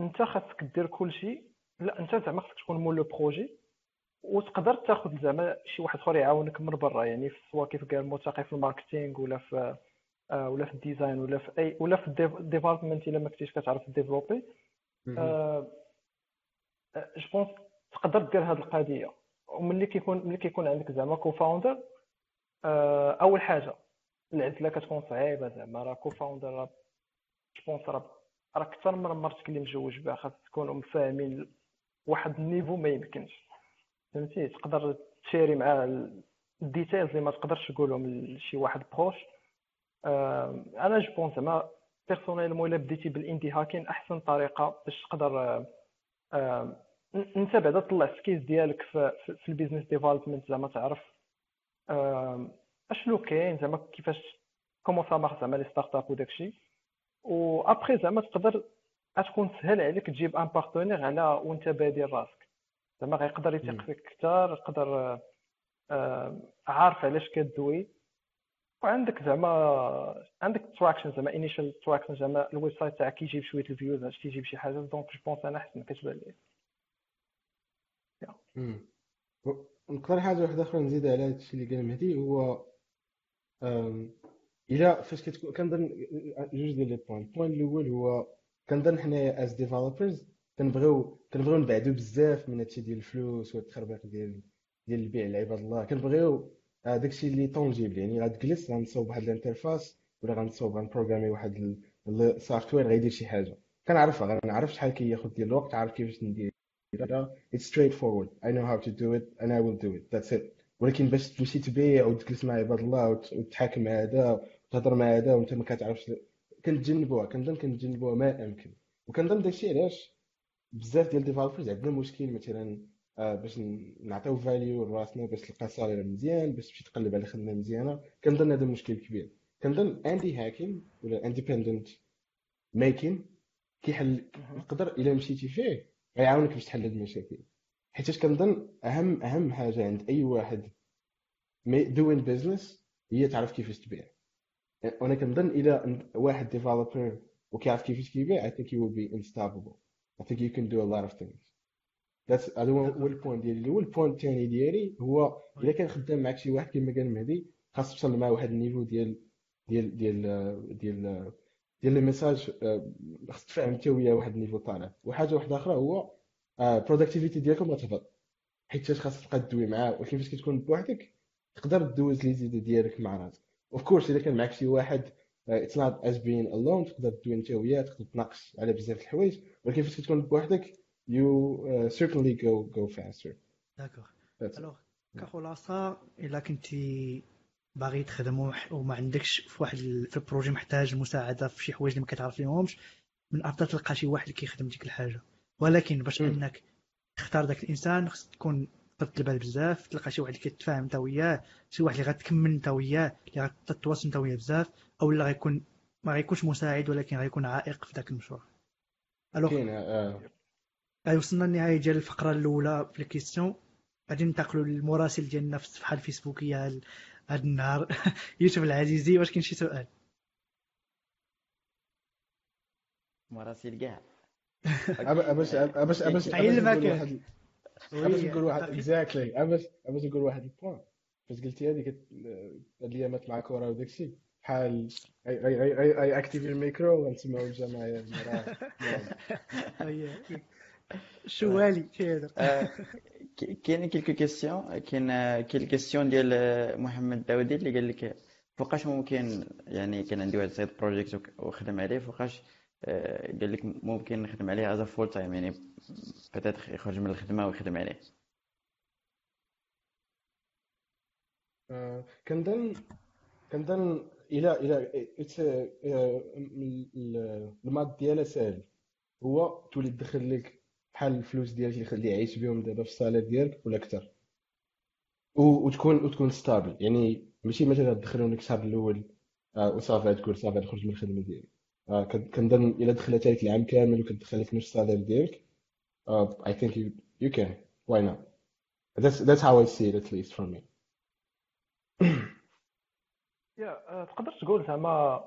انت خاصك دير كل شيء لا انت زعما خاصك تكون مول le projet. وتقدر تاخذ زعما شي واحد آخر يعاونك من برا يعني سواء كيف قال ملتقي في ال marketing ولا في آه ولا في ال design ولا في اي ولا في ال development إلا ما كنتيش كتعرف développer آه je pense تقدر دير هذه القضية. وملي كيكون ملي كيكون عندك زعما co-founder آه، أول حاجة العزله كتكون صعيبة زعما راه co-founder راه je pense راه أكثر من مرتك اللي مجوج بها خاص تكونوا فاهمين واحد ال niveau ما يمكنش. فهمتي؟ تقدر ت sharي مع ال details اللي ما تقدرش تقولهم لشي واحد proche آه، أنا je pense زعما personnellement إلا بديتي بال indie hacking أحسن طريقة باش تقدر انت بعدا طلع skills ديالك في, في ال business development زعما تعرف أشنو كاين زعما كيفاش comment ça marche زعما les startups وداكشي و ابخي زعما تقدر غتكون سهل عليك تجيب un partenaire على وأنت بادي راسك. زعما غيقدر يثق فيك أكثر يقدر عارف علاش كدوي. وعندك زعما عندك traction زعما initial traction زعما ال website تاعك كيجيب شوية ال views عرفتي تيجيب شي حاجة. donc je pense أنا احسن كتبان لي نقدر حاجة واحدة أخرى نزيد على هذا الشيء اللي قال مهدي هو الا فاش كتكون كنظن جوج ديال les points ال point الأول هو كنظن حنايا as developers كنبغيو كنبغيو نبعدو بزاف من هادشي ديال الفلوس والتخربيق ديال ديال البيع لعباد الله. كنبغيو داكشي اللي tangible يعني غتجلس غنصوب واحد ال interface ولا غنصوب غن programmer واحد ال software غيدير شي حاجة. كنعرفها غنعرف شحال كياخذ ديال الوقت عارف كيفاش ندير. It's straightforward. I know how to do it and I will do it. That's it. ولكن باش تمشي تبيع وتجلس مع عباد الله وتحاكم مع هذا وتهضر مع هذا وأنت ما كتعرفش كنتجنبوها كنظن كنتجنبوها ما امكن وكنظن داكشي علاش؟ بزاف ديال ال developers عندنا مشكل مثلا آه، باش نعطيو value لراسنا باش تلقى salaire مزيان باش تمشي تقلب على خدمة مزيانة. كنظن هذا مشكل كبير. كنظن indie hacking ولا independent making كيحل يقدر إلا مشيتي فيه غيعاونك باش تحل هاد المشاكل. حيتاش كنظن أهم أهم حاجة عند أي واحد doing business هي تعرف كيفاش تبيع. وأنا كنظن إلى واحد developer وكيعرف كيفاش كيبيع I think he will be unstoppable. I think you can do a lot of things. هذا هو ال point ديالي. الأول ال point الثاني ديالي هو الا كان خدام معك شي واحد كما قال مهدي خاص توصل معاه واحد ال niveau ديال ديال ديال ديال ديال les messages آه، خاص تفهم انت وياه واحد ال niveau طالع. وحاجة واحدة أخرى هو productivity آه، ديالكم غتهبط حيت خاص تبقى تدوي معاه ولكن فاش كتكون بوحدك تقدر دوز les idées ديالك مع راسك. of course الا كان معك شي واحد it's not as being alone تقدر تدوي انت وياه تقدر تناقش على بزاف الحوايج. ولكن فاش كتكون بوحدك you certainly go go faster d'accord alors كخلاصه الا كنتي باغي تخدم وما عندكش في واحد في ال projet محتاج مساعدة في شي حوايج اللي ما كتعرف فيهمش من افضل تلقى شي واحد اللي كيخدم ديك الحاجة. ولكن باش إنك تختار ذاك الإنسان خصك تكون طرت البال بزاف تلقى شي واحد اللي كتفاهم انت وياه شي واحد اللي غتكمل انت وياه اللي غتتواصل انت وياه بزاف أو اللي غيكون ما غيكونش مساعد ولكن غيكون عائق في ذاك المشروع. alors؟ آه. وصلنا للنهاية ديال الفقرة الأولى في الكيستيون. غادي ننتقلوا للمراسل ديالنا في الصفحه الفيسبوكية هذا النهار. <laughs> يوسف العزيزي واش كاين شي سؤال؟ مراسل كاع. باش باش باش باش نقول واحد اكزاكتلي باش باش نقول واحد البوان فاش قلتي هذيك هاد الايامات مع كورا وداكشي بحال اي اي اي اي اكتيفي الميكرو ونسمعوا الجماعة. <laughs> شوالي كيهضر <laughs> كاين quelques questions كاين كاين ال question ديال محمد داودي اللي قال لك فوقاش ممكن يعني كان عندي واحد side project وخدم عليه فوقاش قال لك ممكن نخدم عليه as full time يعني peut-être يخرج من الخدمة ويخدم عليه. كنظن كنظن إلى إلى الماد ديالها ساهل هو تولي تدخل لك بحال الفلوس ديالك اللي يعيش بهم دابا في ال salaire ديالك ولا أكثر وتكون وتكون stable يعني ماشي مثلا تدخلهم لك الشهر الأول وصافي تقول صافي نخرج من الخدمة ديالي كنظن إلا دخلت عليك العام كامل وكتدخل لك نفس ال salaire ديالك I think you can why not that's that's how I see it at least from me. يا تقدر تقول زعما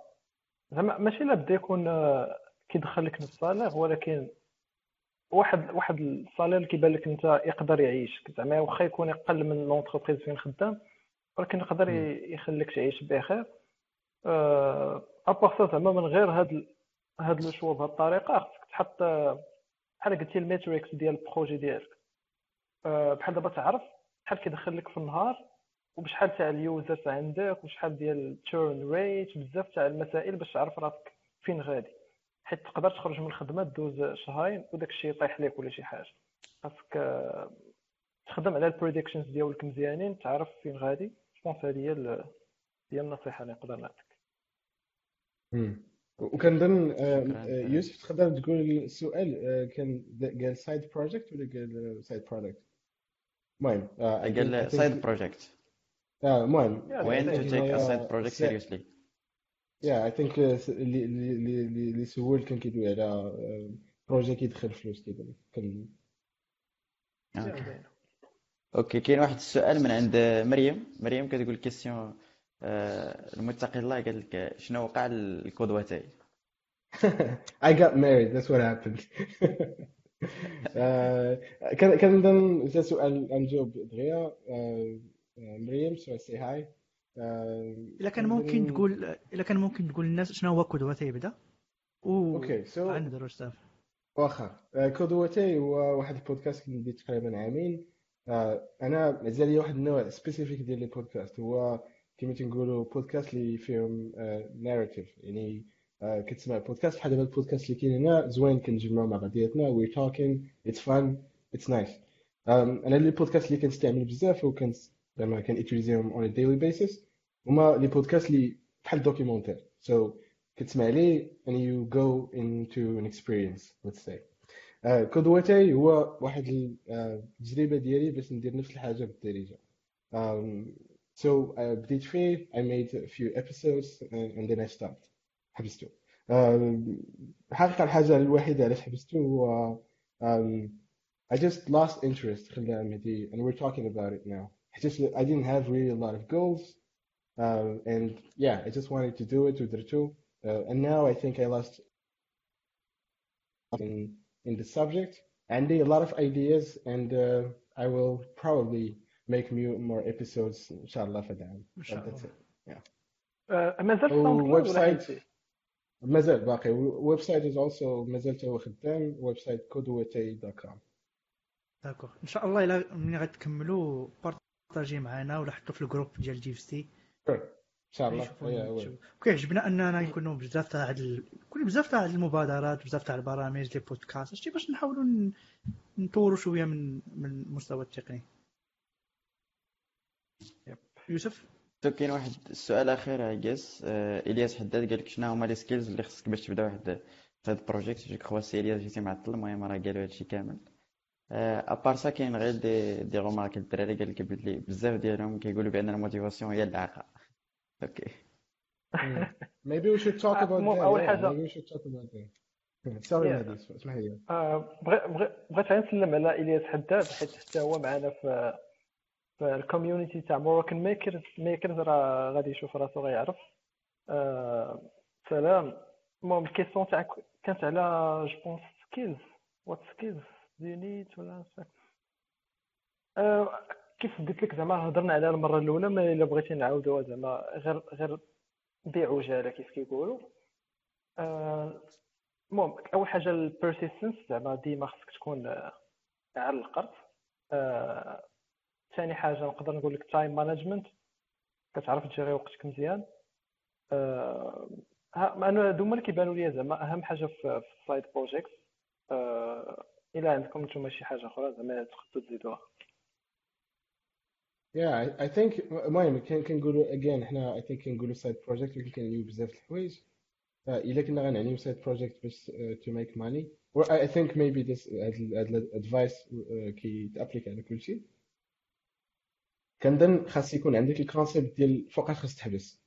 زعما ماشي لا بدا يكون كيدخل لك ال salaire ولكن واحد واحد ال salaire كيبان لك انت يقدر يعيش زعما واخا يكون أقل من l'entreprise فين خدام ولكن يقدر يخليك تعيش بخير. à part زعما من غير هاد هاد لو شوا بهاد الطريقة خصك تحط بحال قلتي ال metrics ديال ال projet ديالك. بحال دابا تعرف شحال كيدخل لك في النهار وبشحال تاع ال users عندك وشحال ديال ال churn rate بزاف تاع المسائل باش تعرف راسك فين غادي. حيت تقدر تخرج من الخدمة دوز شهرين وداك الشيء يطيح لك ولا شي حاجة. خاصك تخدم على ال predictions ديالك مزيانين تعرف فين غادي. je pense هذه هي هي النصيحة اللي نقدر نعطيك. وكنظن يوسف تقدر تقول السؤال كان قال side project ولا قال side product المهم قال side project آه المهم. When to take a side project seriously. yeah I think اللي اللي اللي سول كان كيدوي على projet كيدخل فلوس كذا كان okay. كاين واحد السؤال من عند مريم. مريم كتقول question المتقي الله قال لك شنو وقع لقدوتي <laughs> I got married that's what happened. <laughs> كان كنظن جا سؤال نجاوب دغيا. مريم so say hi إلا كان ممكن تقول إلا كان ممكن تقول للناس شنو هو قدوتي يبدأ؟ و okay so غنديرو صافي واخا. قدوتي هو واحد البودكاست اللي ندير تقريبا عامين. أنا مازال لي واحد النوع spécifique ديال البودكاست هو كما تنقولوا بودكاست اللي فيهم narrative يعني كتسمع بودكاست بحال دابا البودكاست اللي كاين هنا زوين كنجمعوا مع بعضياتنا. we talking it's fun it's nice أنا les podcasts اللي كنستعمل بزاف وكنت زعما كن utiliser يهم on daily basis هما les podcasts اللي بحال documentaire so, كتسمع لي and you go into an experience let's say. قدوتي هو واحد التجربه ديالي باش ندير نفس الحاجة بالدارجه um, so uh, بديت فيه I made a few episodes and, and then I stopped. حبستو. الحقيقة الحاجة الوحيدة علاش حبستو هو um, I just lost interest خلينا مهدي and we're talking about it now. I just I didn't have really a lot of goals um, and yeah I just wanted to do it ودرتو uh, and now I think I lost in in the subject and a lot of ideas and uh, I will probably make more episodes inshallah for them ان شاء that's الله it yeah مازال في ويب SoundCloud ولا سايت حيدتيه؟ مازال باقي ويب سايت is also مازال هو خدام ويب سايت kodwatay.com داكوغ ان شاء الله الا ملي غتكملوا بارطاجي معنا ولا حطوا في الجروب ديال جي اف سي. sure شاء الله. وكيعجبنا أننا يكونوا بزاف تاع هاد ال... يكونوا بزاف تاع هاد المبادرات بزاف تاع البرامج دي بودكاست شتي باش نحاولوا. نطوروا شوية من من المستوى التقني. يوسف؟ تو كاين واحد السؤال أخير اي جيس إلياس حداد قال لك شنو هما لي سكيلز اللي خصك باش تبدا واحد هاد البروجيكت جو كخوا سي الياس جيتي معطل المهم راه قالوا هادشي كامل ابار سا كاين غير دي دي رومارك الدراري قال لك بلي بزاف ديالهم كيقولوا بان الموتيفاسيون هي العاقه أوكي. Maybe we should talk about مو- that. أول yeah, حاجة- maybe we should talk about that. Sorry, Yeah. Mehdi, اسمح لي. بغي- بغي- بغيت غير نسلم على الياس حداد حيت حتى هو معنا في في ال community تاع Moroccan Makers Makers راه غادي يشوف راسو غيعرف سلام المهم ال question تاعك كانت على je pense skills what skills need ولا. آه، كيف قلت لك زعما هضرنا عليها المرة الأولى ما إلا بغيتي نعاودوها زعما غير غير بيع وجاله كيف كيقولوا. آه، المهم أول حاجة ال persistence زعما ديما خصك تكون على القرط آه، ثاني حاجة نقدر نقول لك time management كتعرف تجري وقتك مزيان. ها- أنا هادو هما اللي كيبانوا ليا زعما أهم حاجة في في ال side project الا عندكم نتوما شي حاجة أخرى زعما تقدروا تزيدوها. I, I think المهم كان كنقولوا again حنا I think كنقولوا side project ولكن كنعنيو بزاف د الحوايج. آه، إلا كنا غنعنيو side project باش آه, money. Or I, I think maybe this هاد ال- هاد ال advice كي t'applique على كلشي كنظن خاص يكون عندك ال concept ديال فوقاش خاص تحبس.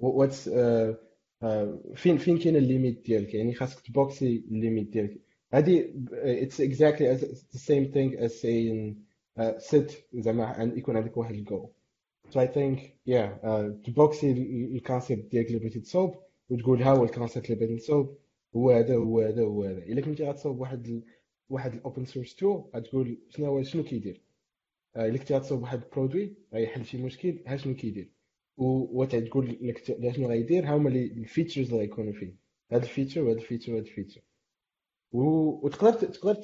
what's فين فين كاين ال limite ديالك؟ يعني خاصك ت pousser ال limite ديالك. It's exactly as the same thing as saying uh, sit زعما يكون عندك واحد so I think yeah uh, تبوكسي ال concept ديالك اللي بغيتي تصوب وتقول ها هو ال concept اللي بغيتي نصوب هو هذا هو هذا هو هذا إلا كنتي غتصوب واحد. واحد ال open source tool غتقول شنو هو شنو كيدير؟ آه، إلا كنتي غتصوب واحد ال produit غيحل شي مشكل ها شنو كيدير؟ وتقول لك شنو غيدير؟ ها هما ال features اللي غيكونوا فيه. هاد ال feature وهاد ال feature وهاد ال feature. وتقدر تقدر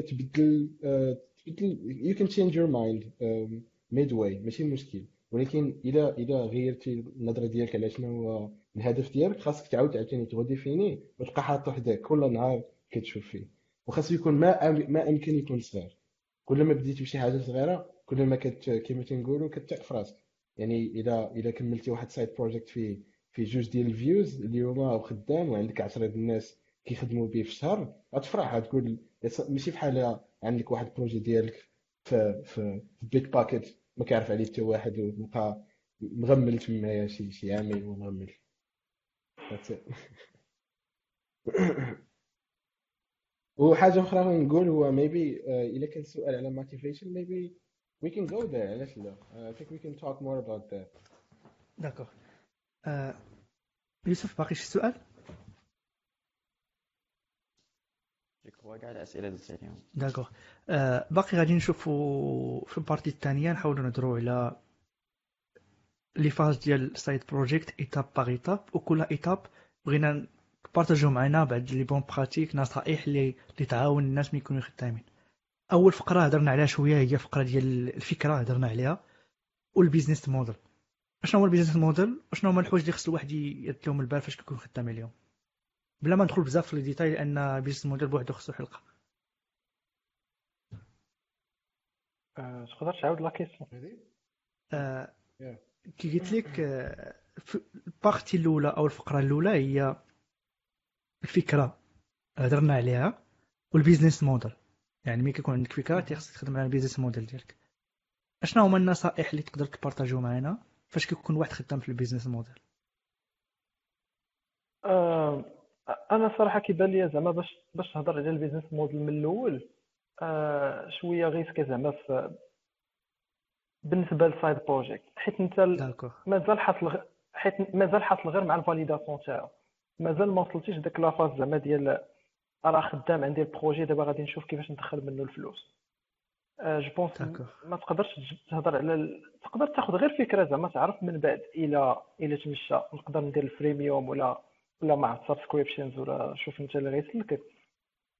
تبدل آه، تبدل you can change your mind um, midway ماشي مشكل. ولكن الا الا غيرتي النظرة ديالك على شنو هو الهدف ديالك خاصك تعاود عاوتاني ت redéfini وتبقى حاطه حداك كل نهار كتشوف فيه. وخاصو يكون ما ما امكن يكون صغير. كل ما بديتي بشي حاجة صغيرة كل ما كت كما تنقولوا كتثق في راسك. يعني إذا إذا كملتي واحد side project فيه في جوج ديال ال views اليوم وخدام وعندك 10 د الناس كيخدموا به في الشهر غتفرح غتقول ماشي بحال عندك واحد ال projet ديالك في في Bitbucket ما كيعرف عليه حتى واحد وبقى مغمل تمايا شي شي عامين ومغمل. <coughs> وحاجة أخرى نقول هو maybe uh, إذا كان سؤال على motivation maybe we can go there علاش لا؟ uh, I think we can talk more about d'accord آه، يوسف باقي شي سؤال؟ عليهم d'accord آه، باقي غادي نشوفوا في ال partie الثانية نحاولوا نهضروا على les phases ديال ال side project étape par étape وكل étape بغينا بارطاجيو معنا بعض les bonnes pratiques نصائح اللي اللي تعاون الناس ملي يكونوا خدامين. أول فقرة هضرنا عليها شوية هي فقرة ديال الفكرة هضرنا عليها وال business model شنو هو ال business model وشنو هما الحوايج اللي خص الواحد يرد لهم البال فاش كيكون خدام عليهم؟ بلا ما ندخل بزاف في les détails لأن ال business model بوحدو خصو حلقة. آه، تقدر تعاود la question آه،. كي قلت لك آه، ال partie الأولى أو الفقرة الأولى هي الفكرة هضرنا عليها وال business model. يعني ملي كيكون عندك فكرة تي خصك تخدم على ال business model ديالك. اشنا هما النصائح اللي تقدر تبارطاجيو معنا فاش كيكون واحد خدام في ال business model؟ أنا صراحة كيبان لي زعما باش باش تهضر على ال business model من الأول آه، شوية risqué زعما في بالنسبة لل side project حيت أنت مازال حاصل حيت مازال حاصل غير مع ال validation تاعو. مازال ما وصلتيش داك la phase زعما ديال راه خدام عندي ال projet دابا غادي نشوف كيفاش ندخل منه الفلوس. je pense. ما تقدرش تهضر على ال... تقدر تاخذ غير فكرة زعما تعرف من بعد إلى إلى تمشى نقدر ندير ال freemium ولا ولا مع subscriptions ولا شوف انت اللي غيسلكك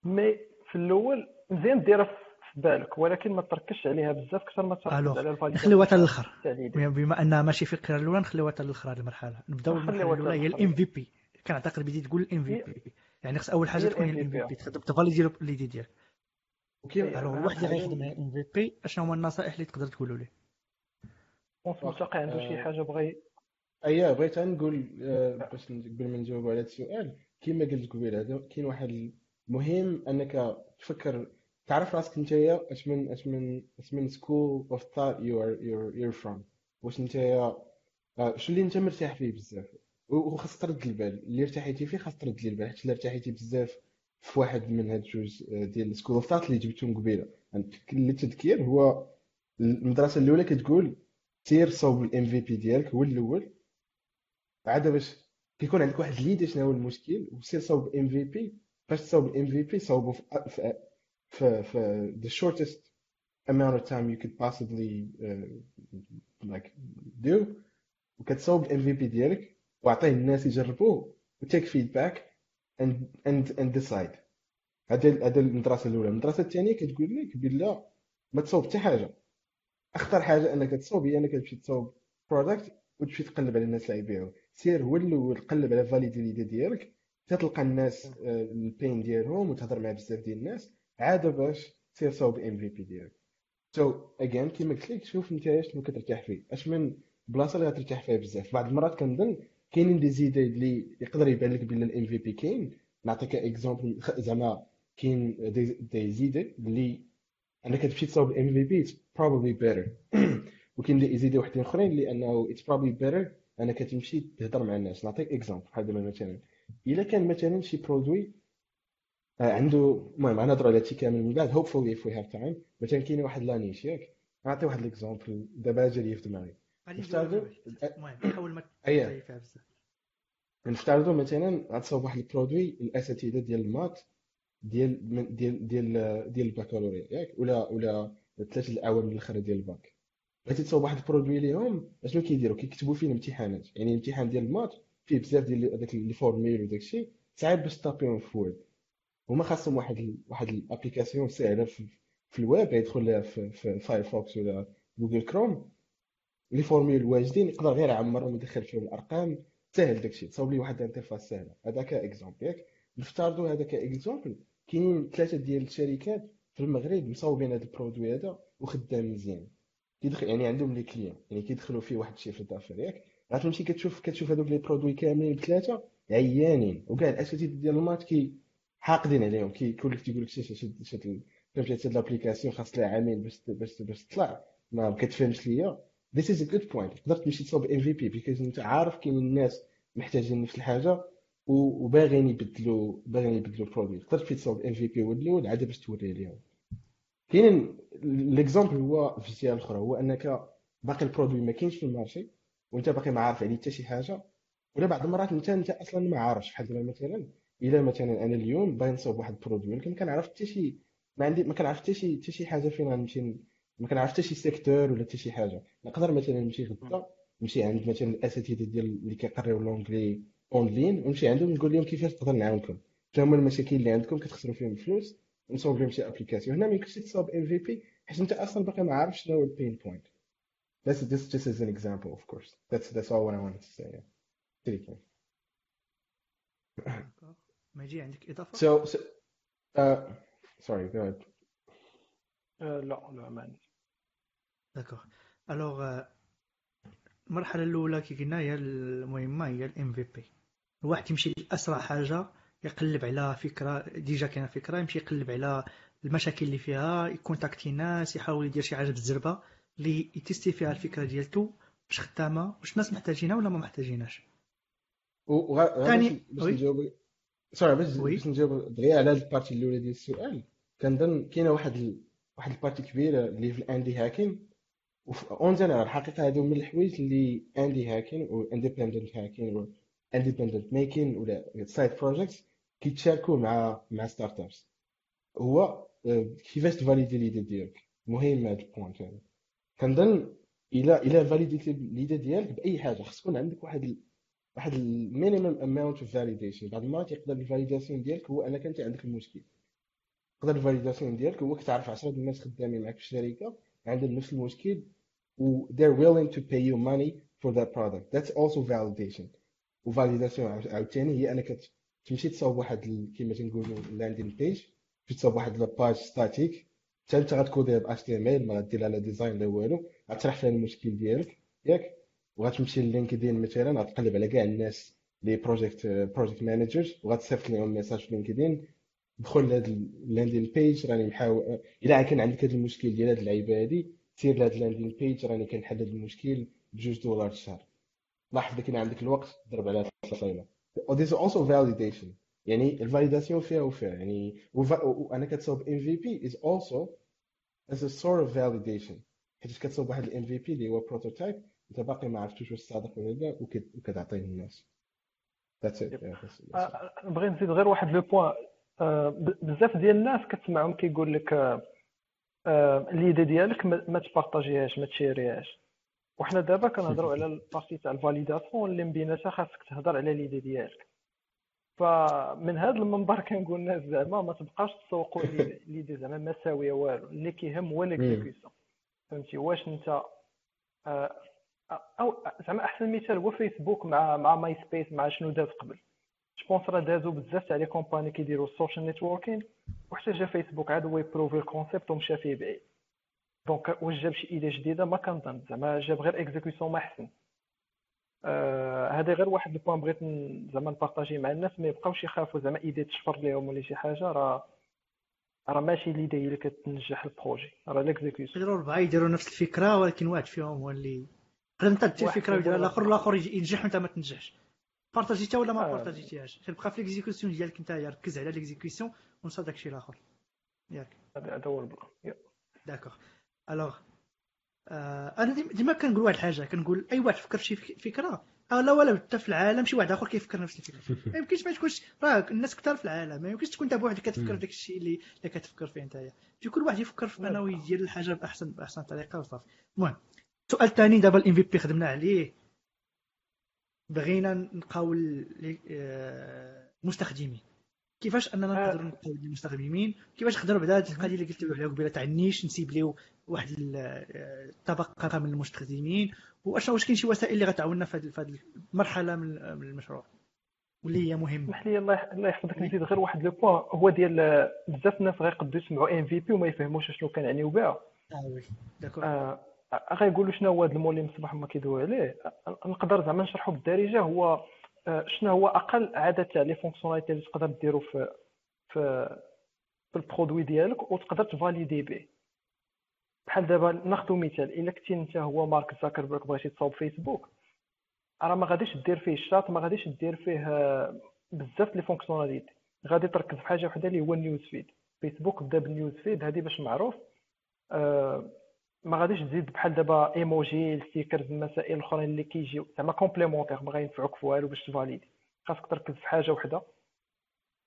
mais في الأول مزيان ديرها في بالك ولكن ما تركزش عليها بزاف أكثر ما تركز على ال validation نخليوها حتى l'idée بما انها ماشي في القراءه الأولى نخليوها حتى للأخر هذه المرحلة. نبداو المرحله الأولى هي. ال MVP كنعتقد بديت تقول ال MVP يعني خص أول حاجة تكون ال MVP ت valide l'idée ديالك. وكاين alors. الواحد اللي غيخدم على ال MVP أشنو هما النصائح اللي تقدر تقولوا ليه ونس ملتقي عنده شي. حاجة بغى اييه بغيت نقول آه، باش قبل ما نجاوب على هذا السؤال كما قلت قبيل هذا كاين واحد المهم أنك تفكر تعرف راسك انت أش من أش من أش من school of thought you are you you from واش انت شو اللي أنت مرتاح فيه بزاف؟ وخاص ترد البال. اللي ارتحيتي فيه خاص ترد البال حيت إلا ارتحيتي بزاف في واحد من هاد جوج آه، ديال school of thought اللي جبتهم قبيلة. يعني للتذكير هو المدرسة الأولى كتقول سير صوب ال MVP ديالك هو الأول. عاد باش كيكون عندك واحد l'idée شنو هو المشكل وسير صوب MVP باش تصوب ال MVP صوبو في في في, في the shortest amount of time you could possibly uh, like do. وكتصوب ال MVP ديالك واعطيه الناس يجربوه و take feedback and and decide. هذا هذا المدرسة الأولى. المدرسة الثانية كتقول لك بلا ما تصوب حتى حاجة. أخطر حاجة أنك تصوب هي أنك تمشي تصوب product وتمشي تقلب على الناس اللي يبيعوا سير هو الأول قلب على validité ديالك تلقى الناس آه، ال pain ديالهم وتهضر مع بزاف ديال الناس عاد باش سير صوب MVP ديالك. so again كيما قلت لك شوف انت شنو كترتاح فيه. أش من بلاصة اللي غترتاح فيها بزاف. بعض المرات كنظن كاينين des idées اللي يقدر يبان لك بان ال MVP كاين. نعطيك exemple زعما كاين des, idées اللي أنك تمشي تصاوب ال MVP it's probably better. <clears throat> وكاين des idées وحدين اخرين لأنه it's probably better أنك تمشي تهضر مع الناس. نعطيك exemple بحال دابا مثلا إلا كان مثلا شي produit آه، عنده المهم غنهضروا على هادشي كامل من بعد. Hopefully if we have time مثلا كاين واحد la niche ياك. نعطي واحد ال exemple دابا جا في دماغي. نفترضوا المهم حاول ما أيه. تزايد فيها بزاف. نفترضوا مثلا غتصاوب واحد ال produit الأساتذة ديال ال maths ديال ديال ديال ديال البكالوريا ياك؟ ولا ولا ثلاثة الاعوام الأخرى ديال الباك بغيتي تصاوب واحد ال produit ليهم اشنو كيديروا كيكتبوا فيه الامتحانات. يعني الامتحان ديال ال maths فيه بزاف ديال هذاك les formules وداك الشيء. صعيب باش تابيهم في Word هما خاصهم واحد ال... واحد ال application ساهلة في, في الويب يدخل لها في, في Firefox ولا Google Chrome les formules واجدين يقدر غير يعمرهم ويدخل فيهم الأرقام. سهل داكشي تصاوب لي واحد ال interface سهله هذا ك exemple ياك؟ نفترضوا هذا ك exemple كاينين ثلاثة ديال الشركات في المغرب مصاوبين هذا ال produit هذا وخدام مزيان. كيدخل يعني عندهم les clients يعني كيدخلوا فيه واحد الشيء في الدافير ياك؟ غتمشي كتشوف كتشوف هذوك les produits كاملين بثلاثة عيانين. وكاع الأساتذة ديال ال maths كي حاقدين عليهم كي كل تيقول لك شد ال- فهمتي؟ هاد l'application خاص لها عامين باش باش باش تطلع. ما كتفهمش ليا. This is a good point. تقدر تمشي تصاوب MVP because انت عارف كاينين الناس محتاجين نفس الحاجة وباغيين يبدلوا باغيين يبدلوا ال produit تقدر تمشي تصاوب MVP هو الأول عاد باش توريه ليهم كاين l'exemple هو في الجهه الأخرى هو أنك باقي ال produit ما كاينش في ال marché وأنت باقي ما عارف عليه حتى شي حاجة ولا بعض المرات انت أنت أصلا ما عارفش. بحال مثلا إلا مثلا أنا اليوم باغي نصاوب واحد ال produit ولكن ما كنعرف حتى شي ما عندي ما كنعرف حتى شي حتى شي حاجة فين غنمشي ما كنعرف حتى شي secteur ولا حتى شي حاجة. نقدر مثلا نمشي غدا نمشي عند مثلا الأساتذة ديال اللي كيقريو l'anglais online ونمشي عندهم نقول لهم كيفاش نقدر نعاونكم. شنو هما المشاكل اللي عندكم كتخسروا فيهم فلوس لهم شي application هنا ما يمكنش تصاوب MVP حيت أنت أصلا باقي ما عارفش شنو هو ال pain point That's this just as an example, of course. That's that's all what I wanted to say. Yeah. D'accord. ما يجي عندك اضافه So, so uh, sorry, go ahead. لا لا ما عنديش d'accord alors المرحله الأولى كي قلنا هي المهمة هي ال MVP الواحد يمشي لأسرع حاجة يقلب على فكرة déjà كاينة فكرة يمشي يقلب على المشاكل اللي فيها يكونتاكتي ناس يحاول يدير شي حاجة بالزربة اللي يتيستي فيها الفكرة ديالته واش خدامة واش الناس محتاجينها ولا ما محتاجينهاش. وغا ثاني- باش. نجاوب sorry باش نجاوب دغيا على هاد ال partie الأولى ديال السؤال. كنظن كاينة واحد ال... واحد ال partie كبيرة اللي في ال indie hacking en général الحقيقة هادو من الحوايج اللي indie hacking و independent hacking و independent making ولا side projects كيتشاركوا مع مع startups هو كيفاش تفاليدي l'idée ديالك. مهم هاد ال point هذا. كنظن إلا إلا فاليديتي l'idée ديالك بأي حاجة خص يكون عندك واحد ال... واحد ال minimum amount of validation بعض المرات يقدر ال validation ديالك هو أنك أنت عندك المشكل تقدر ال validation ديالك هو كتعرف 10 الناس خدامين معاك في الشركة عندهم نفس المشكل و they're willing to pay you money for that product. That's also validation. و validation عاوتاني هي أنك تمشي تصاوب واحد ال- كيما تنقولوا landing page تمشي تصاوب واحد la page statique حتى انت غتكوديها ب HTML ما غدير لها design لا والو غتشرح فيها المشكل ديالك ياك؟ وغتمشي ل LinkedIn مثلا غتقلب على كاع الناس لي project project managers وغتصيفط لهم message في LinkedIn. دخل لهاد ال landing page راني محاول إلا كان عندك هاد المشكل ديال هاد اللعيبه هادي سير لهاد ال landing page راني كنحل هاد المشكل بجوج دولار الشهر لاحظ كان عندك الوقت ضرب على ثلاثة و this is also validation. يعني ال validation فيها وفيها. يعني وأنا كتصاوب MVP is also as a sort of validation. حيت كتصاوب واحد ال MVP اللي هو prototype أنت باقي ما عرفتوش واش صادق ولا لا وكت- وكتعطيه للناس نبغي نزيد غير واحد le point آه، ب- بزاف ديال الناس كتسمعهم كيقول لك آه، آه، l'idée ديالك ما تبارطاجيهاش ما تشيريهاش. وحنا دابا كنهضروا على ال partie تاع ال validation اللي من بيناتها خاصك تهضر على l'idée ديالك. فمن هذا المنبر <laughs> كنقول الناس زعما ما تبقاش تسوقوا لي- <laughs> l'idée زعما ما ساوية والو. اللي كيهم هو l'exécution فهمتي؟ واش انت آه، أو زعما أحسن مثال هو فيسبوك مع مع MySpace مع شنو داز قبل. je pense راه دازو بزاف تاع les compagnies كيديروا ال social networking وحتى جا فيسبوك عاد هو يبروفي ال concept ومشى فيه بعيد. donc واش جاب شي idea جديده ما كنظن زعما جاب غير exécution ما احسن آه هذا غير واحد ال point بغيت زعما نبارطاجي مع الناس ما يبقاوش يخافوا زعما idée تشفر ليهم ولا شي حاجة راه راه ماشي l'idée هي اللي كتنجح ال projet راه ال exécution يقدروا أربعة يديروا نفس الفكرة ولكن واحد فيهم هو اللي تقدر أنت دير يقول الآخر والآخر يجي- ينجح وأنت ما تنجحش بارطاجيتها ولا ما آه. بارطاجيتيهاش تبقى في l'exécution ديالك أنت ركز على l'exécution ونسى داكشي الآخر ياك هذا هو ال plan. D'accord alors آه أنا ديما, كنقول واحد الحاجة كنقول أي واحد فكر في شي فك- فكرة لا ولا حتى في العالم شي واحد آخر كيفكر نفس الفكرة. <laughs> ما يمكنش ما تكونش راه الناس كثار في العالم ما يمكنش تكون انت بوحدك كتفكر داك الشيء اللي اللي كتفكر فيه انت كل واحد يفكر في أنه يدير الحاجة باحسن بأحسن طريقة وصافي. المهم السؤال الثاني دابا ال MVP خدمنا عليه. بغينا نلقاو ال- آه، المستخدمين كيفاش أننا آه. نقدروا نلقاو المستخدمين؟ كيفاش نقدروا بعدا القضية اللي قلت عليها قبيلة تاع ال niche نسيبليو واحد ال- آه، الطبقه من المستخدمين. واش واش كاين شي وسائل اللي غتعاوننا في هاد المرحلة من المشروع؟ واللي هي مهمة. اسمح لي الله يح- الله يحفظك نزيد غير واحد le point هو ديال آه، بزاف الناس غيقدروا يسمعوا ام VP وما يفهموش شنو كنعنيو بها آه oui. d'accord. آه، غيقولوا شنو هو هذا المول اللي من الصباح هما كيدويو عليه. نقدر زعما نشرحه بالدارجة هو شنو هو أقل تاع les fonctionnalités اللي تقدر ديرو في في في ال produit ديالك وتقدر تفاليدي به؟ بحال دابا ناخذ مثال إلا كنتي أنت هو مارك زاكربيرغ بغيتي تصاوب فيسبوك راه ما غاديش دير فيه الشات ما غاديش دير فيه آه، بزاف les fonctionnalités. غادي تركز في حاجة وحدة اللي هو ال news feed فيسبوك بدا بال news feed هذه باش معروف آه، ما غاديش تزيد بحال دابا emoji ال stickers المسائل الأخرين اللي كيجيو. زعما complémentaires ما غينفعوك في والو باش تفاليدي خاصك تركز في حاجة وحدة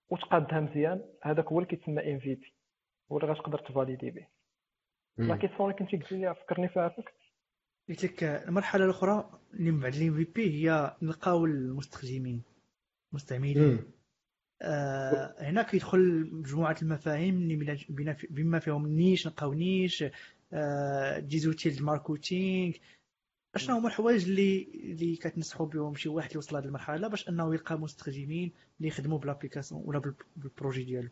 وتقادها مزيان. هذاك هو اللي كيتسمى MVP هو اللي غتقدر تفاليدي به. la question اللي كنتي قلت لي فكرني فيها عافاك قلت لك المرحلة الأخرى اللي من بعد ال MVP هي نلقاو المستخدمين المستعملين. آه هنا كيدخل مجموعة المفاهيم اللي بما فيهم niche نلقاو niche des outils marketing أشنو هما الحوايج اللي اللي كتنصحوا بهم شي واحد اللي وصل لهذه المرحلة باش أنه يلقى مستخدمين اللي يخدموا ب l'application ولا بال- بال projet ديالو؟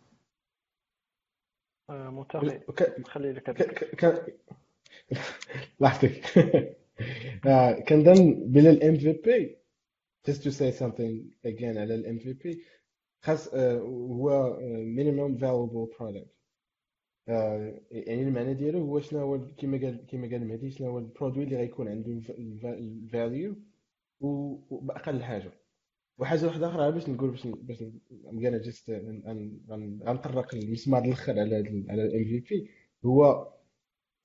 آه، متفق نخلي لك <laughs> لحظتك <laughs> آه، كنظن بلا ال MVP just to say something again على ال MVP خاص آه، هو minimum valuable product. يعني المعنى ديالو هو شنو هو كما قال كما قال مهدي شنو هو ال produit اللي غيكون عنده ال value وباقل حاجة. وحاجة واحدة أخرى باش نقول باش باش مكانا just غنطرق المسمار الأخر على على ال MVP هو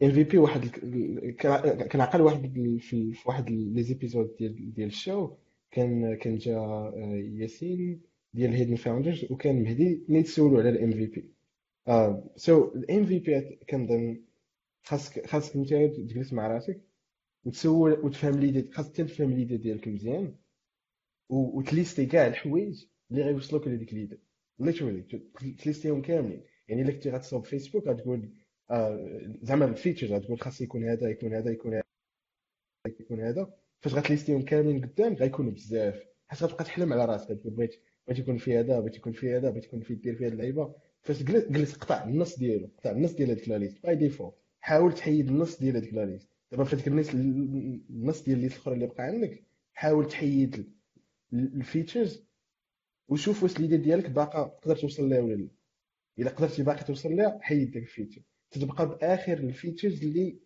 MVP واحد ال- كان كان عقل واحد في واحد les épisodes ديال ديال ال show. كان كان جا آه، ياسين ديال Hidden Founders وكان مهدي اللي تسولوا على ال MVP so ال MVP كنظن خاصك خاصك أنت تجلس مع راسك وتسول وتفهم l'idée خاصك انت تفهم l'idée ديالك مزيان وتليستي كاع الحوايج اللي غيوصلوك لهذيك l'idée. literally تليستيهم كاملين. يعني إلا كنتي غتصاوب فيسبوك غتقول آه، زعما ال features غتقول خاص يكون هذا يكون هذا يكون هذا يكون هذا. فاش غتليستيهم كاملين قدام غيكونوا بزاف. حيت غتبقى تحلم على راسك تقول بغيت بغيت يكون في هذا بغيت يكون في هذا بغيت يكون في دير في هذه اللعيبة. فاش جلس قطع النص ديالو قطع النص ديال هذيك la liste by default حاول تحيد النص ديال هذيك la liste دابا في هذيك النص ديال ال liste الأخرى اللي بقى عندك حاول تحيد ال features وشوف واش l'idée ديالك باقا تقدر توصل لها ولا لا. إلا قدرتي باقي توصل لها حيد داك ال feature. تتبقى بآخر ال features اللي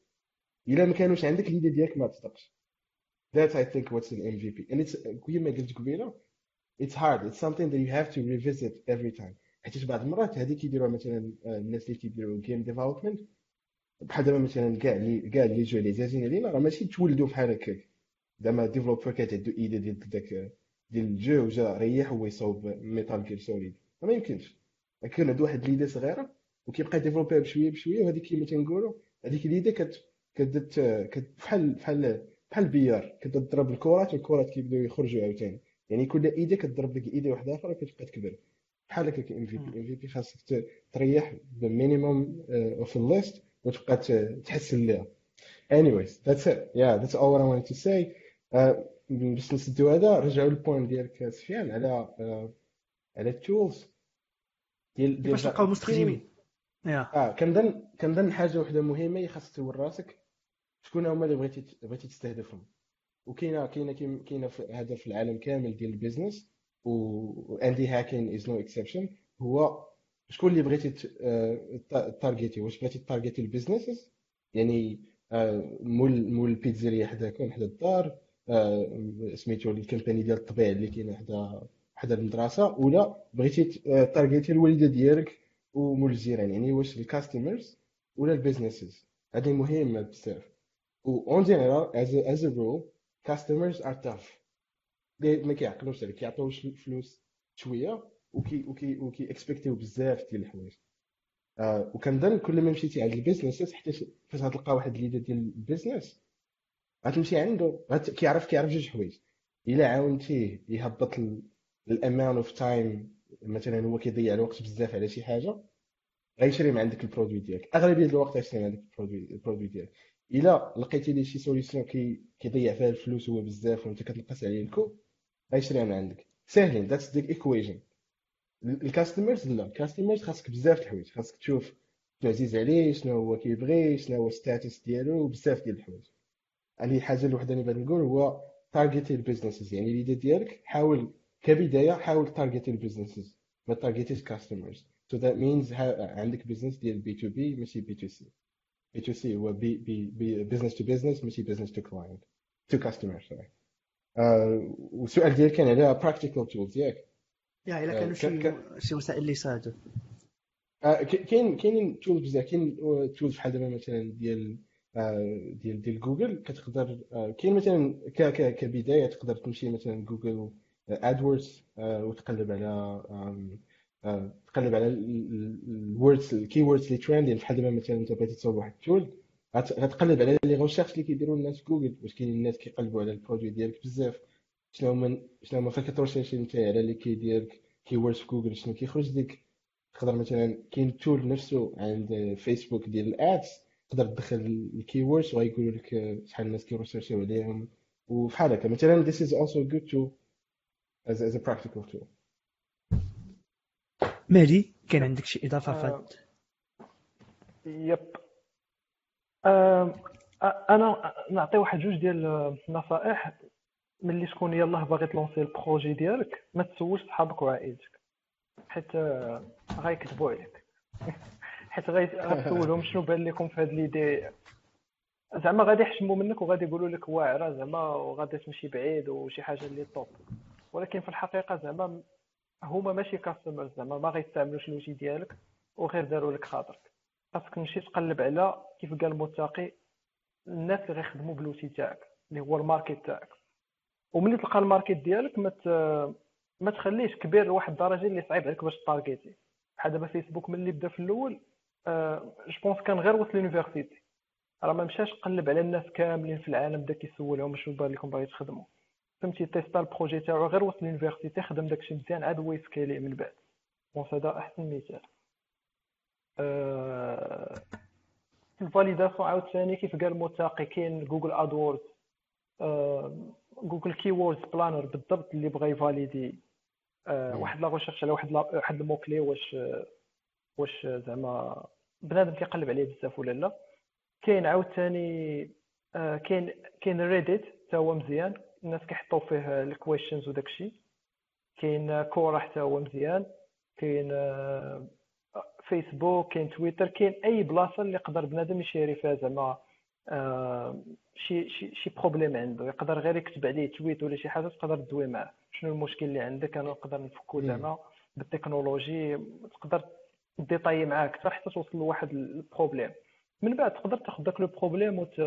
إلا ما كانوش عندك l'idée ديالك ما تصدقش. That's I think what's an MVP and it's كيما قلت قبيلة. It's hard. It's something that you have to revisit every time. حيت بعض المرات هذه كيديروها مثلا آه، الناس اللي كيديروا game development بحال دابا مثلا كاع les كاع les jeux اللي عزازين علينا راه ماشي تولدوا بحال هكاك. زعما developer كانت عندو idée ديال داك ديال ال jeu وجا ريح هو يصاوب Metal Gear Solid ما يمكنش. كان عنده واحد l'idée صغيرة وكيبقى ديفلوبيها بشوية بشوية وهذيك كيما تنقولوا هذيك l'idée كت كدت بحال بحال بحال billard كتضرب الكرات والكرات كيبداو يخرجوا عاوتاني. يعني كل idée كتضرب ديك idée واحدة أخرى كتبقى تكبر. بحال هكاك ام في بي. ام في بي خاصك تريح ب minimum of ال list وتبقى تحسن ليها anyways that's it. Yeah that's all I wanted to say. Uh, باش نسدو هذا رجعوا لل point ديالك سفيان على uh, على ال tools ديال باش نلقاو مستخدمين آه كنظن كنظن حاجة وحدة مهمة خاصك تسول راسك شكون هما اللي بغيتي بغيتي تستهدفهم. وكاينه كاينة كاينة هذا في العالم كامل ديال ال business. و indie hacking is no exception هو شكون اللي بغيتي آه، تارجيتي واش بغيتي تارجيتي ال businesses يعني آه، مول مول البيتزيريا حداكم حدا الدار آه، سميتو ال company ديال الطبيع اللي كاينة حدا حدا المدرسة ولا بغيتي تارجيتي الوالدة ديالك ومول الجيران؟ يعني واش ال customers ولا ال businesses هذه مهمة بزاف. و en général as a rule customers are tough ما كيعقلوش عليك كيعطيو فلوس شوية وكي وكي وكي اكسبكتيو بزاف ديال الحوايج. آه وكنظن كل ما مشيتي عند ال business حتى فاش غتلقى واحد ال idée ديال ال business غتمشي عنده غت... كيعرف كيعرف جوج حوايج. إلا عاونتيه يهبط ال amount of time مثلا هو كيضيع الوقت بزاف على شي حاجة غيشري من عندك ال produit ديالك. أغلبية الوقت غيشري من عندك ال produit ديالك. إلا لقيتي ليه شي solution كي كيضيع فيها الفلوس هو بزاف وأنت كتنقص عليه ال coût غيشريها من عندك ساهلين that's the equation ال customers لا ال customers خاصك بزاف الحوايج. خاصك تشوف شنو عزيز عليه شنو هو كيبغي شنو هو status ديالو بزاف ديال الحوايج. يعني الحاجة الوحدة اللي بغيت نقول هو تارجيتي ال businesses يعني ال idée ديالك حاول كبداية حاول تارجيتي ال businesses ما تارجيتيش customers so that means عندك business ديال B to B ماشي B to C B to C هو B B B business to business ماشي business to client to customer sorry والسؤال ديالك كان على practical tools ياك. يا إلا كانوا شي شي وسائل اللي يساعدوا آه، كاين كاينين tools بزاف. كاين tools بحال دابا مثلا ديال آه، ديال ديال جوجل كتقدر آه، كاين مثلا كبداية تقدر تمشي مثلا جوجل AdWords وتقلب على تقلب على ال words ال keywords اللي trending بحال دابا مثلا أنت بغيتي تصاوب واحد ال tool غتقلب على les recherches اللي كيديروا الناس جوجل واش كاينين الناس كيقلبوا على ال produit ديالك بزاف. شنو هما شنو هما فاش كت rechercher انت على اللي key ديالك keywords في جوجل شنو كيخرج لك تقدر مثلا كاين tool نفسه عند فيسبوك ديال ال ads تقدر تدخل ال keywords وغيقولوا لك شحال الناس كي rechercher يو عليهم. وفحال هكا مثلا this is also good to as, as a practical tool. مالي كان عندك شي إضافة فهاد Yep. أنا نعطي واحد جوج ديال النصائح ملي تكون يلاه باغي ت lancer ال projet ديالك ما تسولش صحابك وعائلتك حيت غيكذبوا عليك. <laughs> حيت غتسولهم شنو بان لكم في هاد l'idée. زعما غادي يحشموا منك وغادي يقولوا لك واعره زعما وغادي تمشي بعيد وشي حاجة اللي top. ولكن في الحقيقة زعما هما ماشي customers زعما ما غيستعملوش الوجي ديالك وغير داروا لك خاطرك. خاصك تمشي تقلب على كيف قال المتقي الناس اللي غيخدموا بال outil تاعك اللي هو ال market تاعك. وملي تلقى ال market ديالك ما ما تخليش كبير لواحد الدرجة اللي صعيب عليك باش ت target ي بحال دابا فيسبوك ملي بدا في الأول أه je pense كان غير وصل l'université راه ما مشاش قلب على الناس كاملين في العالم بدا كيسولهم شنو بان لكم باغي تخدموا. فهمتي؟ test ا ال projet تاعو غير وصل l'université خدم داكشي مزيان عاد هو من بعد. je pense هذا احسن مثال ال validation عاوتاني كيف قال متاقي كاين جوجل AdWords جوجل Keywords Planner بالضبط اللي بغى ي valider آه، واحد la recherche على واحد واحد ال mot-clé واش واش زعما بنادم كيقلب عليه بزاف ولا لا. كاين عاوتاني آه، كاين كاين ريديت حتى هو مزيان الناس كيحطوا فيه ال questions وداكشي كاين كورا حتى هو مزيان. كاين فيسبوك كاين تويتر كاين أي بلاصة اللي يقدر بنادم ي share ي فيها زعما آه، شي شي شي problème عنده. يقدر غير يكتب عليه tweet ولا شي حاجة تقدر تدوي معاه. شنو المشكل اللي عندك؟ أنا نقدر نفكو زعما بالتكنولوجي. تقدر détailler معاه أكثر حتى توصل لواحد ال problème من بعد تقدر تاخذ داك le problème وت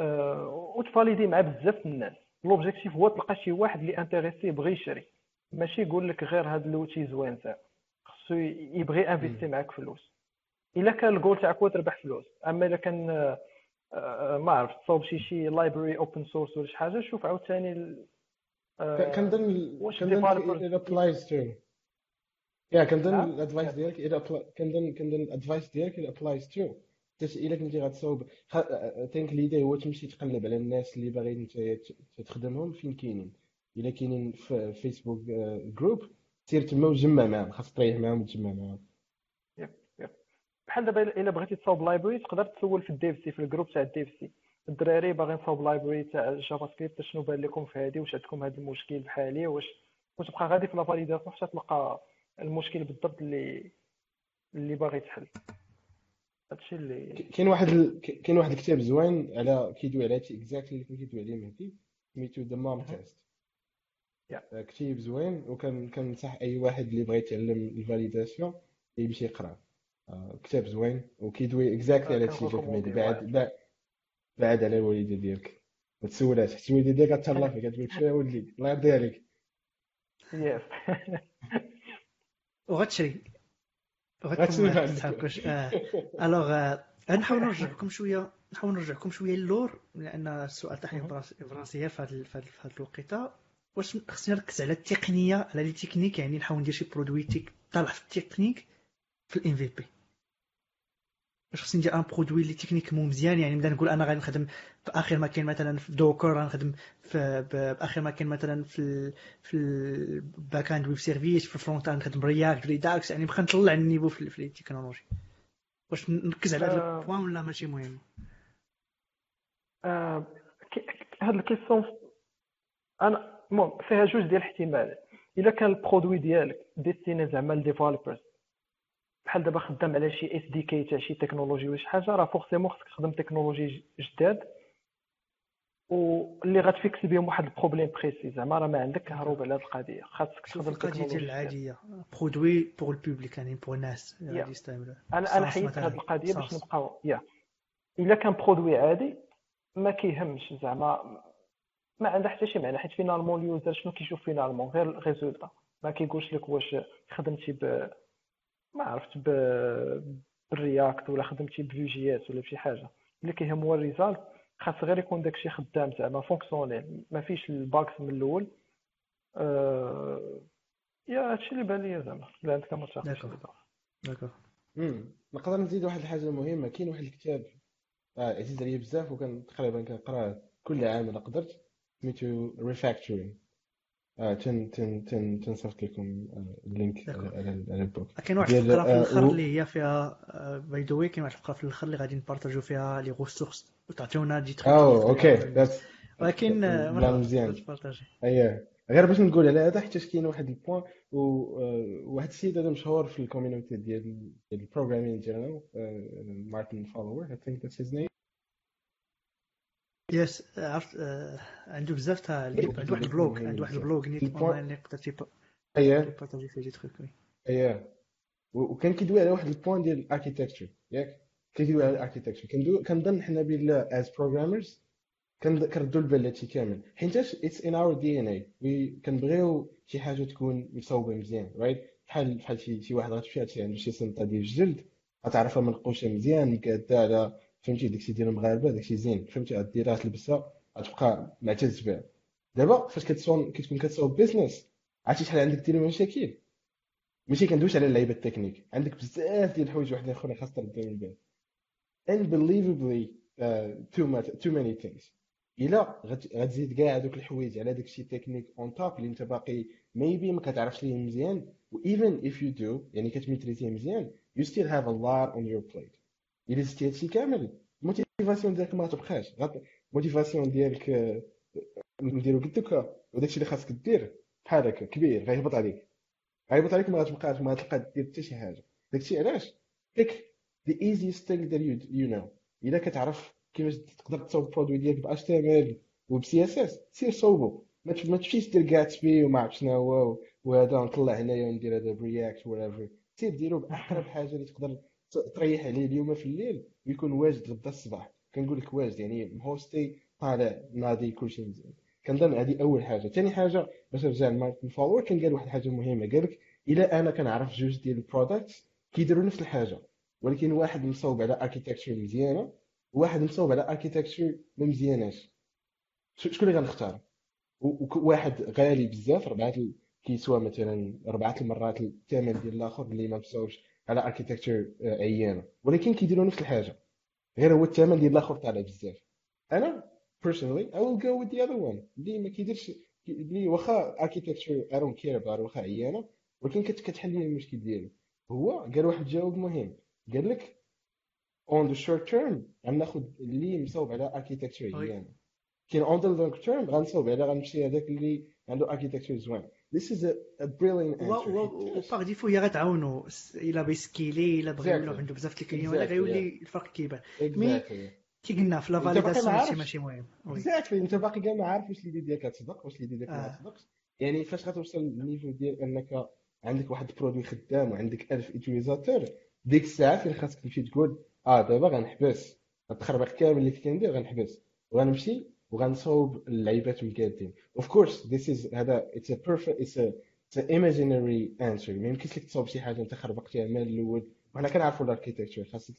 آه، وت valider مع بزاف الناس. l'objectif هو تلقى شي واحد اللي intéressé بغى يشري. ماشي يقول لك غير هاد l'outil زوين تاع خصو يبغي investir معاك فلوس إلا كان الجول تاعك هو تربح فلوس أما الا كان آه، آه، ما عرفت تصاوب شي شي library open source ولا شي حاجة شوف عاوتاني كنظن كنظن it applies to يا كنظن ال advice ديالك كنظن كنظن الادفايس ديالك it applies to حيت إلا كنتي غتصاوب thing l'idée هو تمشي تقلب على الناس اللي باغيين تخدمهم فين كاينين. إلا كاينين في فيسبوك group سير تما وجمع معاهم خاص تريح معاهم وتجمع معاهم. بحال دابا الا بغيتي تصاوب library تقدر تسول في ال DevC في ال group تاع ال DevC. الدراري باغيين تصاوب library تاع ال JavaScript شنو بان لكم في هذه واش عندكم هذا المشكل بحالي واش وتبقى غادي في la validation حتى تلقى المشكل بالضبط اللي اللي باغي تحل هادشي اللي كاين واحد ال... كاين واحد الكتاب زوين على كيدوي على هادشي exactly اللي كان كيدوي عليه مهدي سميتو The Mom Test كتيب زوين وكان كنصح أي واحد اللي بغى يتعلم ال validation يمشي يقرأ. آه، كتاب زوين وكيدوي exactly على هادشي اللي مهدي بعد بعد بعد على الوالدة ديالك. ما تسولهاش. حيت الوالدة ديالك غتهلا فيك. غتقول لك شنو ولدي؟ الله يرضي عليك. Yes <laughs> وغتشري. الوغ نحاول نرجعكم شوية نحاول نرجعكم شوية للور لأن السؤال تاعي فرنسية في هذا الوقيتة. واش خصني نركز على التقنية على les techniques يعني نحاول ندير شي produit طالع في التكنيك في ال MVP واش خصني ندير un produit ال les techniques مو مزيان يعني نبدا نقول أنا غادي نخدم في آخر ما كاين مثلا في Docker غنخدم في باخر ما كاين مثلا في ال في ال back end web service في ال front end نخدم React Redux يعني بقى نطلع ال niveau في, في التكنولوجي واش نركز على هذا ال point ولا ماشي مهم؟ آه هاد ال question أنا المهم فيها جوج ديال الاحتمالات إلا كان ال produit ديالك destiné زعما لل developers بحال دابا خدام على شي SDK تاع شي تكنولوجي ولا شي حاجة راه forcément خصك تخدم technologies جداد واللي غت fix بهم واحد ال problème précis. زعما راه ما عندك هروب على هذه القضية. خاصك تخدم القضية العادية. produit pour ال public يعني pour الناس غادي يستعملوا أنا أنا حيدت هذه القضية باش نبقاو يا إلا كان produit عادي ما كيهمش زعما ما عندها حتى شي معنى حيت finalement ال user شنو كيشوف finalement غير ال résultat. ما كيقولش لك واش خدمتي ب ما عرفت ب بال React ولا خدمتي ب Vue JS ولا بشي حاجة. اللي كيهم هو ال result خاص غير يكون داكشي خدام زعما fonctionnel ما فيش ال bugs من الأول. أه... يا هادشي اللي بان ليا زعما. الا عندك ما d'accord نقدر نزيد واحد الحاجة مهمة. كاين واحد الكتاب آه عزيز عليا بزاف وكان تقريبا كنقرأه كل عام الا قدرت. سميتو Refactoring آه تن تن تن تنصيفط لكم آه، ال link على ال book. كاين واحد الفقرة في الآخر اللي هي فيها by the way كاين واحد الفقرة في الآخر اللي غادي نبارطاجيو فيها les ressources وتعطيونا دي تخيك oh okay ولكن مزيان. اييه غير باش نقول على هذا حيت كاين واحد ال point وواحد السيد هذا مشهور في ال community ديال ال programming ديالنا مارتن فاولر I think that's his name yes عرفت عنده بزاف تاع عنده واحد ال blog عنده واحد ال blog نيت أونلاين اللي تقدر اييه تبارطاجي فيه. دي تخيك اييه وكان كيدوي على واحد ال point ديال ال architecture ياك؟ كيدوي على ال architecture كنظن حنا as programmers كنردوا البال لهادشي كامل. حيت it's in our DNA كنبغيو شي حاجة تكون مصوبة مزيان right بحال بحال شي شي واحد غتمشي هادشي عنده شي سمطة ديال الجلد غتعرفها منقوشه مزيان مكاده على فهمتي داكشي ديال المغاربه داكشي زين. فهمتي؟ غديرها تلبسها غتبقى معتز بها. دابا فاش كتصوب كتكون كتصاوب business عرفتي شحال عندك دير مشاكل؟ ماشي كندويش على اللعيبة التكنيك. عندك بزاف ديال الحوايج واحدين اخرين خاص ترد من بعد unbelievably uh, too much too many things. إلا غتزيد كاع هذوك الحوايج على داكشي technique on top اللي انت باقي maybe ما كتعرفش ليه مزيان. و even if you do يعني كتميتريزيه مزيان you still have a lot on your plate. الا زدتي هادشي كامل ال motivation ديالك ما تبقاش ال motivation ديالك نديرو قد دوكا وداكشي اللي خاصك دير بحال هكا كبير غيهبط عليك غيهبط عليك ما غتبقاش ما غتلقى دير حتى شي حاجة داكشي علاش pick the easiest thing that you, you know الا كتعرف كيفاش تقدر تصوب ال produit ديالك ب HTML وب CSS سير صوبو ما تمشيش دير Gatsby وما عرفت شنو هو وهذا نطلع هنايا وندير هذا ب React ولا سير ديرو باقرب حاجة اللي تقدر تريح عليه اليوم في الليل ويكون واجد غدا الصباح. كنقول لك واجد يعني مهوسطي طالع ناضي كلشي مزيان. كنظن هذه أول حاجة. ثاني حاجة باش نرجع لمارتن فاولر كان قال واحد الحاجة مهمة. قال لك إلا أنا كنعرف جوج ديال ال products كيديروا نفس الحاجة. ولكن واحد مصوب على architecture مزيانة وواحد مصوب على architecture ما مزياناش. شكون اللي غنختار؟ وواحد غالي بزاف ربعة كيسوى مثلا ربعة المرات الثمن ديال الآخر اللي ما مصوبش. على اركيتكتشر آه، عيانه ولكن كيديروا نفس الحاجة. غير هو الثمن ديال الآخر طالع بزاف. أنا personally I will go with the other one. اللي ما كيديرش اللي واخا architecture I don't care about واخا عيانة ولكن كتحل لي المشكل ديالي. هو قال واحد الجواب مهم. قال لك on the short term غناخذ اللي مصوب على architecture عيانة. كاين on the long term غنصوب على غنمشي هذاك اللي عنده architecture زوين. This is a, a brilliant answer. وباغ ديفو هي غتعاونو الا بيسكيلي الا بغى يولو عنده بزاف الكليون ولا غيولي الفرق كيبان مي كي قلنا في لا فاليداسيون هادشي ماشي مهم اكزاكتلي انت باقي كاع ما عارف واش ليدي ديالك غتصدق واش ليدي ديالك ما آه. تصدقش يعني فاش غتوصل للنيفو ديال انك عندك واحد البرودوي خدام وعندك 1000 يوتيليزاتور ديك الساعة فين خاصك تمشي تقول آه دابا غنحبس. التخربيق كامل اللي كنت كندير غنحبس. وغنمشي وغنصوب اللعيبات مقادين of course this is هذا it's a perfect it's a imaginary answer ما يمكنش لك تصوب شي حاجة أنت خربقتيها من الأول. وحنا كنعرفوا ال architecture خاصك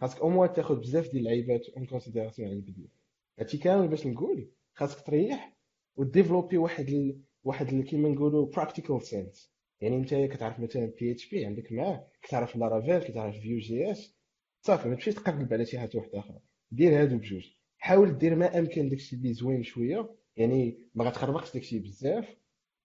خاصك au moins تاخذ بزاف ديال اللعيبات en considération على البدايه هادشي كامل باش نقول خاصك تريح وديفلوبي واحد ال... واحد. كيما نقولوا practical sense يعني أنت كتعرف مثلا PHP عندك معاه كتعرف Laravel كتعرف Vue JS صافي ما تمشيش تقلب على شي حاجة واحدة أخرى. دير هادو بجوج. حاول دير ما أمكن داكشي اللي زوين شوية. يعني ما غتخربقش داكشي بزاف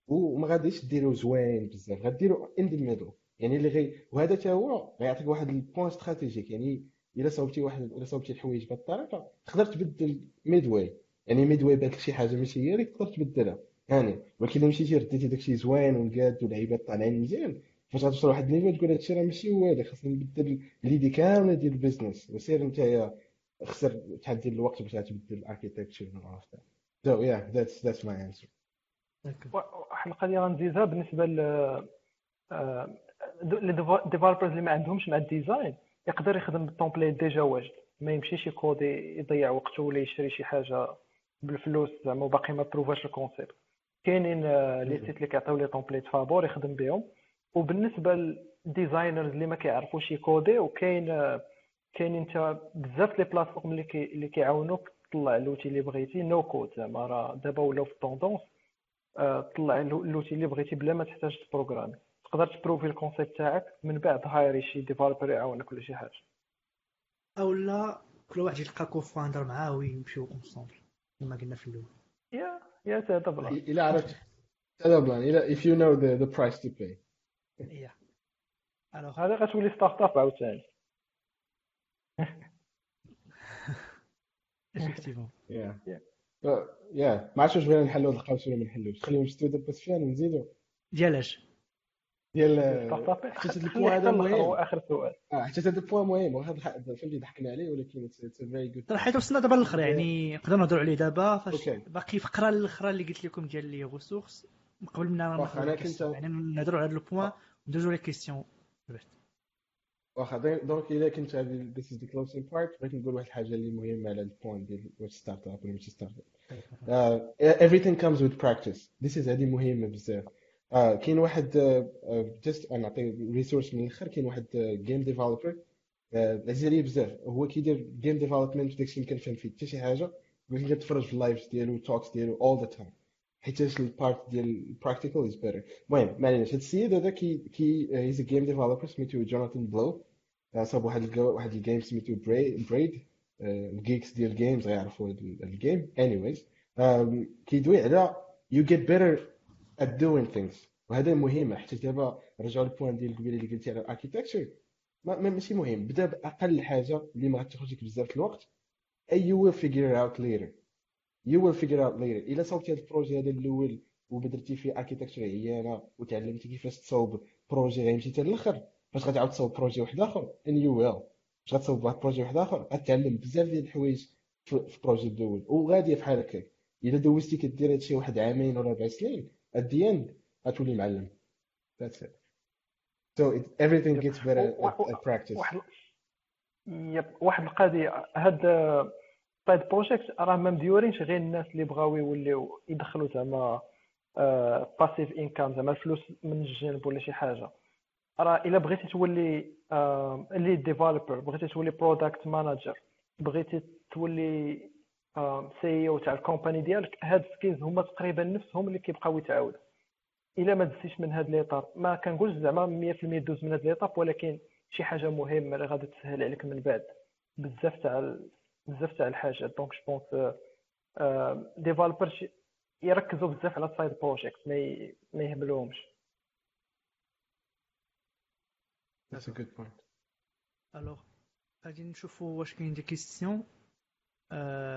وما غاديش ديرو زوين بزاف. غديرو in the middle يعني اللي غي وهذا حتى هو غيعطيك واحد ال point stratégique يعني إلا صوبتي واحد إلا صوبتي الحوايج بهذه الطريقة تقدر تبدل midway يعني midway بانت شي حاجة ماشي هي اللي تقدر تبدلها. يعني ولكن إلا مشيتي رديتي داكشي زوين ومقاد واللعيبات طالعين مزيان فاش غتوصل لواحد ال niveau تقول هادشي راه ماشي هو هذا خاصني نبدل l'idée كاملة ديال ال business وسير نتايا خسر شحال ديال الوقت باش تبدل ال architecture وعرفت So yeah, that's that's my answer. واحد القضية غنزيدها بالنسبة ل ال developers اللي ما عندهمش مع ال design يقدر يخدم بال template déjà واجد. ما يمشيش يكودي يضيع وقته ولا يشري شي حاجة بالفلوس زعما وباقي ما بروفاش ال concept كاينين les sites اللي كيعطيو les templates فابور يخدم بهم. وبالنسبة لل designers اللي ما كيعرفوش يكودي وكاين كاين انت بزاف les plateformes اللي كي اللي كيعاونوك تطلع l'outil اللي بغيتي no code زعما راه دابا ولاو في ال tendance طلع l'outil اللي بغيتي بلا ما تحتاج تبروغرامي تقدر تبروفي ال concept تاعك من بعد هايري شي developer يعاونك ولا شي حاجة. أو لا كل واحد يلقى co-founder معاه ويمشيو ensemble كما قلنا في الأول. yeah yeah هذا plan إلى عرفت. هذا plan إلى if you know the the price to pay. yeah. هذا غتولي startup عاوتاني. effectivement yeah yeah ما عرفتش واش بغينا نحلوا هاد القوس ولا ما نحلوش. خليهم بس فيها نزيدو ديالاش ديال startup حيت هاد ال point هذا مهم. هو آخر سؤال. آه حيت هذا ال point مهم. وهذا فهمتي ضحكنا عليه ولكن very good حيت وصلنا دابا للاخر يعني نقدروا نهضروا عليه دابا. فاش. باقي فقرة الاخرى اللي قلت لكم ديال les ressources قبل ما واخا، أنا كنت- يعني نهضروا على هذا ال point وندوزوا les questions واخا donc الا كنت هذه this is the closing part بغيت نقول واحد الحاجة اللي مهمة على ال point ديال واش startup ولا ماشي startup <laughs> everything comes with practice. This is هذه مهمة بزاف. آه كاين واحد just نعطي resource من الأخر كاين واحد game developer عزيز عليه بزاف. هو كيدير game development داكشي اللي كنفهم فيه حتى شي حاجة ولكن كنتفرج في ال lives ديالو talks ديالو all the time. حيتاش ال part ديال ال practical is better المهم ما عليناش هاد السيد هذا كي كي he's game developer سميتو Jonathan Blow صاب واحد واحد ال game سميتو Braid ال geeks ديال ال games غيعرفوا هاد ال game anyways كيدوي على you get better at doing things. وهذا مهم حتى دابا رجعوا لل point ديال قبيله اللي قلتي على ال architecture ما ماشي مهم بدا باقل حاجة اللي ما غتاخذش بزاف الوقت and you will figure it out you will figure out later. الا صوبتي هذا ال projet هذا الأول وبدرتي فيه architecture عيانه وتعلمتي كيفاش تصاوب projet غيمشي حتى الآخر فاش غتعاود تصاوب projet واحد آخر. And you will. فاش غتصاوب واحد projet واحد آخر غتعلم بزاف ديال الحوايج في ال projet الأول. وغاديه بحال هكاك. الا دوزتي كدير هادشي واحد عامين ولا أربع سنين at the end غتولي معلم. That's it. So it, everything gets better at, at practice. واحد Yep. واحد القضية. هاد side project راه ما مديورينش غير الناس اللي بغاو يوليو يدخلوا زعما passive income زعما الفلوس من الجانب ولا شي حاجة. راه إلا بغيتي تولي lead developer بغيتي تولي product manager بغيتي تولي CEO تاع ال company ديالك هاد skills هما تقريبا نفسهم اللي كيبقاو يتعاودوا إلا ما دزتيش من هاد l'étape ما كنقولش زعما 100% دوز من هاد l'étape ولكن شي حاجة مهمة اللي غادي تسهل عليك من بعد. بزاف تاع بزاف تاع الحاجات. donc je pense développeur يركزوا بزاف على ال side project ما ما يهملوهمش that's a good point. Alors غادي نشوفوا واش كاين des questions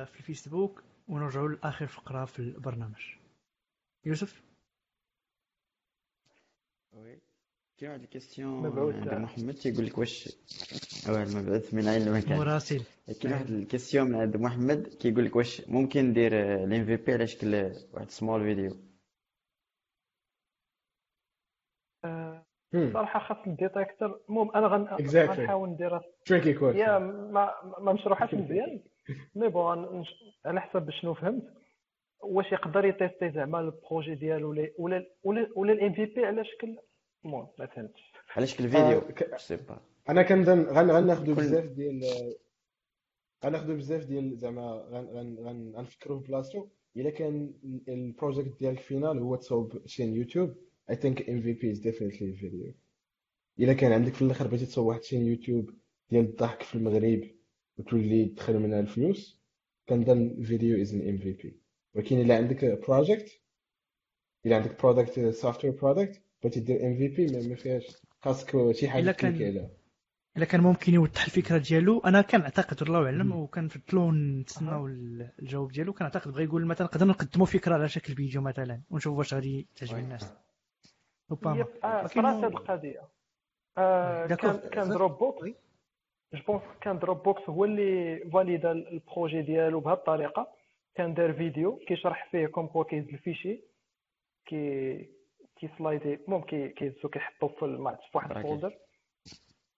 في الفيسبوك ونرجعوا لآخر فقرة في البرنامج. يوسف؟ Oui كاين واحد ال question عند محمد تيقول لك واش واه المبعوث من عين المكان مراسل كاين واحد ال question من عند محمد كيقول لك واش ممكن ندير ال MVP على شكل واحد small video. صراحة خاص الديتيكتور المهم أنا. غنحاول نديرها tricky question. يا ما ما مشروحاش مزيان. مي بون على حسب شنو فهمت. واش يقدر يتيستي زعما البروجي ديالو ولا ولا, ولا الإم في بي على شكل المهم ما فهمتش. على شكل فيديو؟ آه، ك- سي با أنا كنظن غن غناخذوا بزاف ديال غناخذوا بزاف ديال زعما غن غن غن غنفكروا في بلاصتو. إلا كان البروجيكت ديالك فينال هو تصاوب شين يوتيوب I think MVP is definitely a video. إلا كان عندك في الآخر بغيتي تصاوب واحد chaîne YouTube ديال الضحك في المغرب وتولي تدخل منها الفلوس كنظن فيديو is an MVP ولكن إلا عندك project إلا عندك product software product بغيتي دير MVP ما ما فيهاش خاصك شي حاجة تكليكي عليها إلا كان ممكن يوضح الفكرة ديالو. أنا كنعتقد الله أعلم وكنفضلوا نتسناو الجواب ديالو كنعتقد بغى يقول مثلا نقدر نقدموا فكرة على شكل فيديو مثلا ونشوف واش غادي تعجب. الناس. ربما آه، صراحة هاد القضية. آه،. كان كان Dropbox oui. je pense كان Dropbox هو اللي فاليدا ال projet ديالو بهذه الطريقة. كان دار فيديو كيشرح فيه comme quoi كيهز ال fichier كي كي slidي المهم كي كيهزو كيحطو في الم- في واحد. ال folder.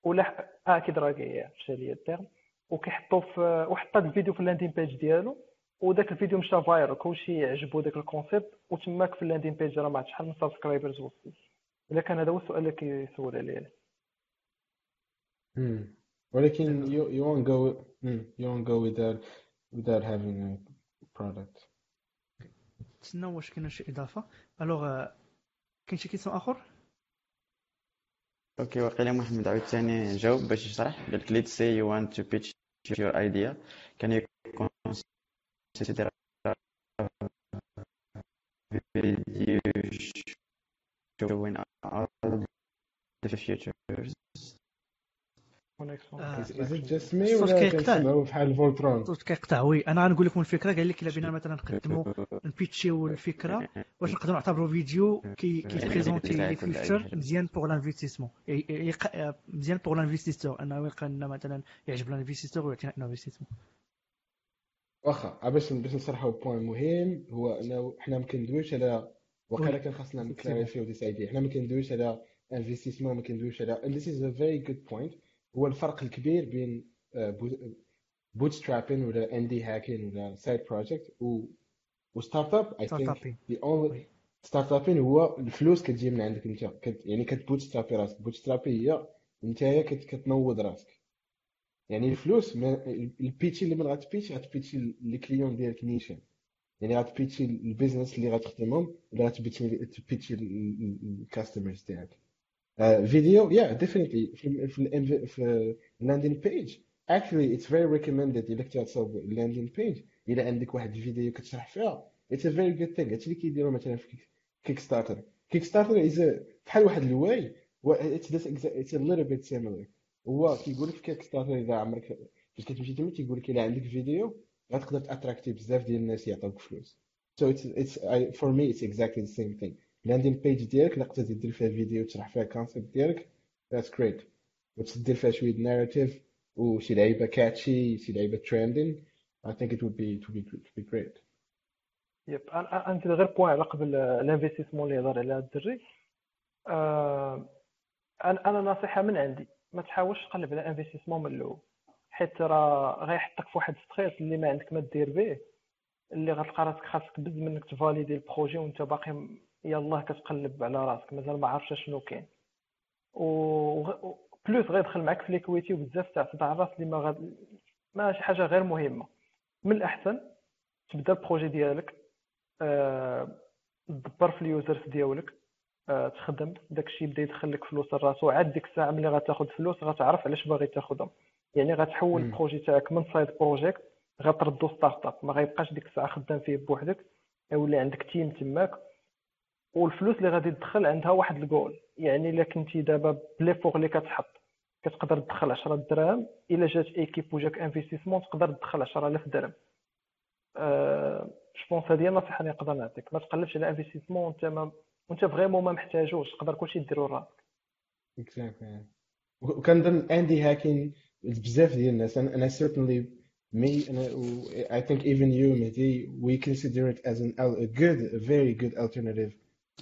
ولا آه كي draggي مشى ليا التيرم وكيحطو في وحط الفيديو في ال landing page ديالو. وداك الفيديو مشى viral كلشي عجبو داك ال concept. وتماك في ال landing page راه ما عرفت شحال من subscribers وصل إلا كان هذا هو السؤال اللي كيسول عليه. ولكن you you won't go hmm, you won't go without without having a product. نتسناو واش كاين شي إضافة؟ Alors كاين شي كيسيون اخر اوكي وقيلا محمد عاوتاني جاوب باش يشرح قال لك let's say you want to pitch your idea can you consider video showing all the features Is, is it just me الصوت ولا. كنسمعوا بحال فولترون؟ الصوت كيقطع oui أنا غنقول لكم الفكرة. قال لك الا بينا مثلا نقدموا <laughs> ن pitchيو الفكرة واش نقدروا نعتبروا فيديو كي كي présentي <laughs> les features مزيان pour l'investissement مزيان pour l'investisseur انه يلقى لنا مثلا يعجب l'investisseur ويعطينا investissement واخا باش باش نصرحوا point مهم هو أنه حنا ما كندويوش على وقيلا. كان خاصنا. ن clarifيو this idea حنا ما كندويوش على investissement ما كندويوش على and this is a very good point. هو الفرق الكبير بين bootstrapping ولا indie hacking ولا side project و و startup I think only oui. startup هو الفلوس كتجي من عندك انت. كت يعني كت bootstrapي راسك. bootstrapي هي انت كت كتنوض راسك. يعني الفلوس ما البيتشي اللي من غتبيتشي غتبيتشي لل client ديالك نيشان. يعني غتبيتشي ال business اللي غتخدمهم ولا غتبيتشي ال customers ديالك فيديو yeah definitely في ال landing page actually it's very recommended الا كنتي غتصاوب ال landing page الا عندك واحد الفيديو كتشرح فيها. it's a very good thing هادشي اللي كيديروا مثلا في Kickstarter Kickstarter is بحال واحد ال way. it's a little bit similar هو كيقول لك في Kickstarter إذا عمرك فاش كتمشي تما تيقول لك إلا عندك فيديو غتقدر تأتراكتي بزاف ديال الناس يعطوك فلوس. So it's it's I, for me it's exactly the same thing. ال landing page ديالك إلا قدرتي دير فيها فيديو تشرح فيها ال concept ديالك that's great. وتدير فيها شوية narrative وشي لعيبة catchy شي لعيبة trending I think it would be it would be, it yep أنا نزيد غير point على قبل ال investissement اللي هضر عليها الدري. أنا أنا نصيحة من عندي ما تحاولش تقلب على investissement من الأول حيت راه غيحطك في واحد stress اللي ما عندك ما دير به اللي غتلقى راسك خاصك بزز منك تفاليدي ال projet وانت باقي يلاه كتقلب على راسك مازال ما عارفش شنو كاين. و plus غيدخل معاك في l'equity وبزاف تاع ال risk اللي ما غاد ما شي حاجة غير مهمة. من الأحسن تبدأ ال projet ديالك تدبر آه، في ال users ديالك آه، تخدم. داكشي يبدأ يدخل لك فلوس لراسو عاد ديك الساعة ملي غتاخذ فلوس غتعرف علاش باغي تاخذهم يعني غتحول ال projet تاعك من side project غتردو startup ما غيبقاش ديك الساعة خدام فيه بوحدك يولي عندك team تماك. والفلوس اللي غادي تدخل عندها واحد الجول يعني إلا كنتي دابا بلي فوق اللي كتحط كتقدر تدخل 10 دراهم إلا جات équipe وجاك investissement تقدر تدخل 10000 درهم. أه جو هذه هي النصيحة اللي نقدر نعطيك. ما تقلبش على investissement وانت ما وانت vraiment ما محتاجوش. تقدر كلشي ديرو راسك exactly وكنظن indie hacking بزاف ديال الناس. أنا certainly me and I think even you Mehdi we consider it as an, a good a very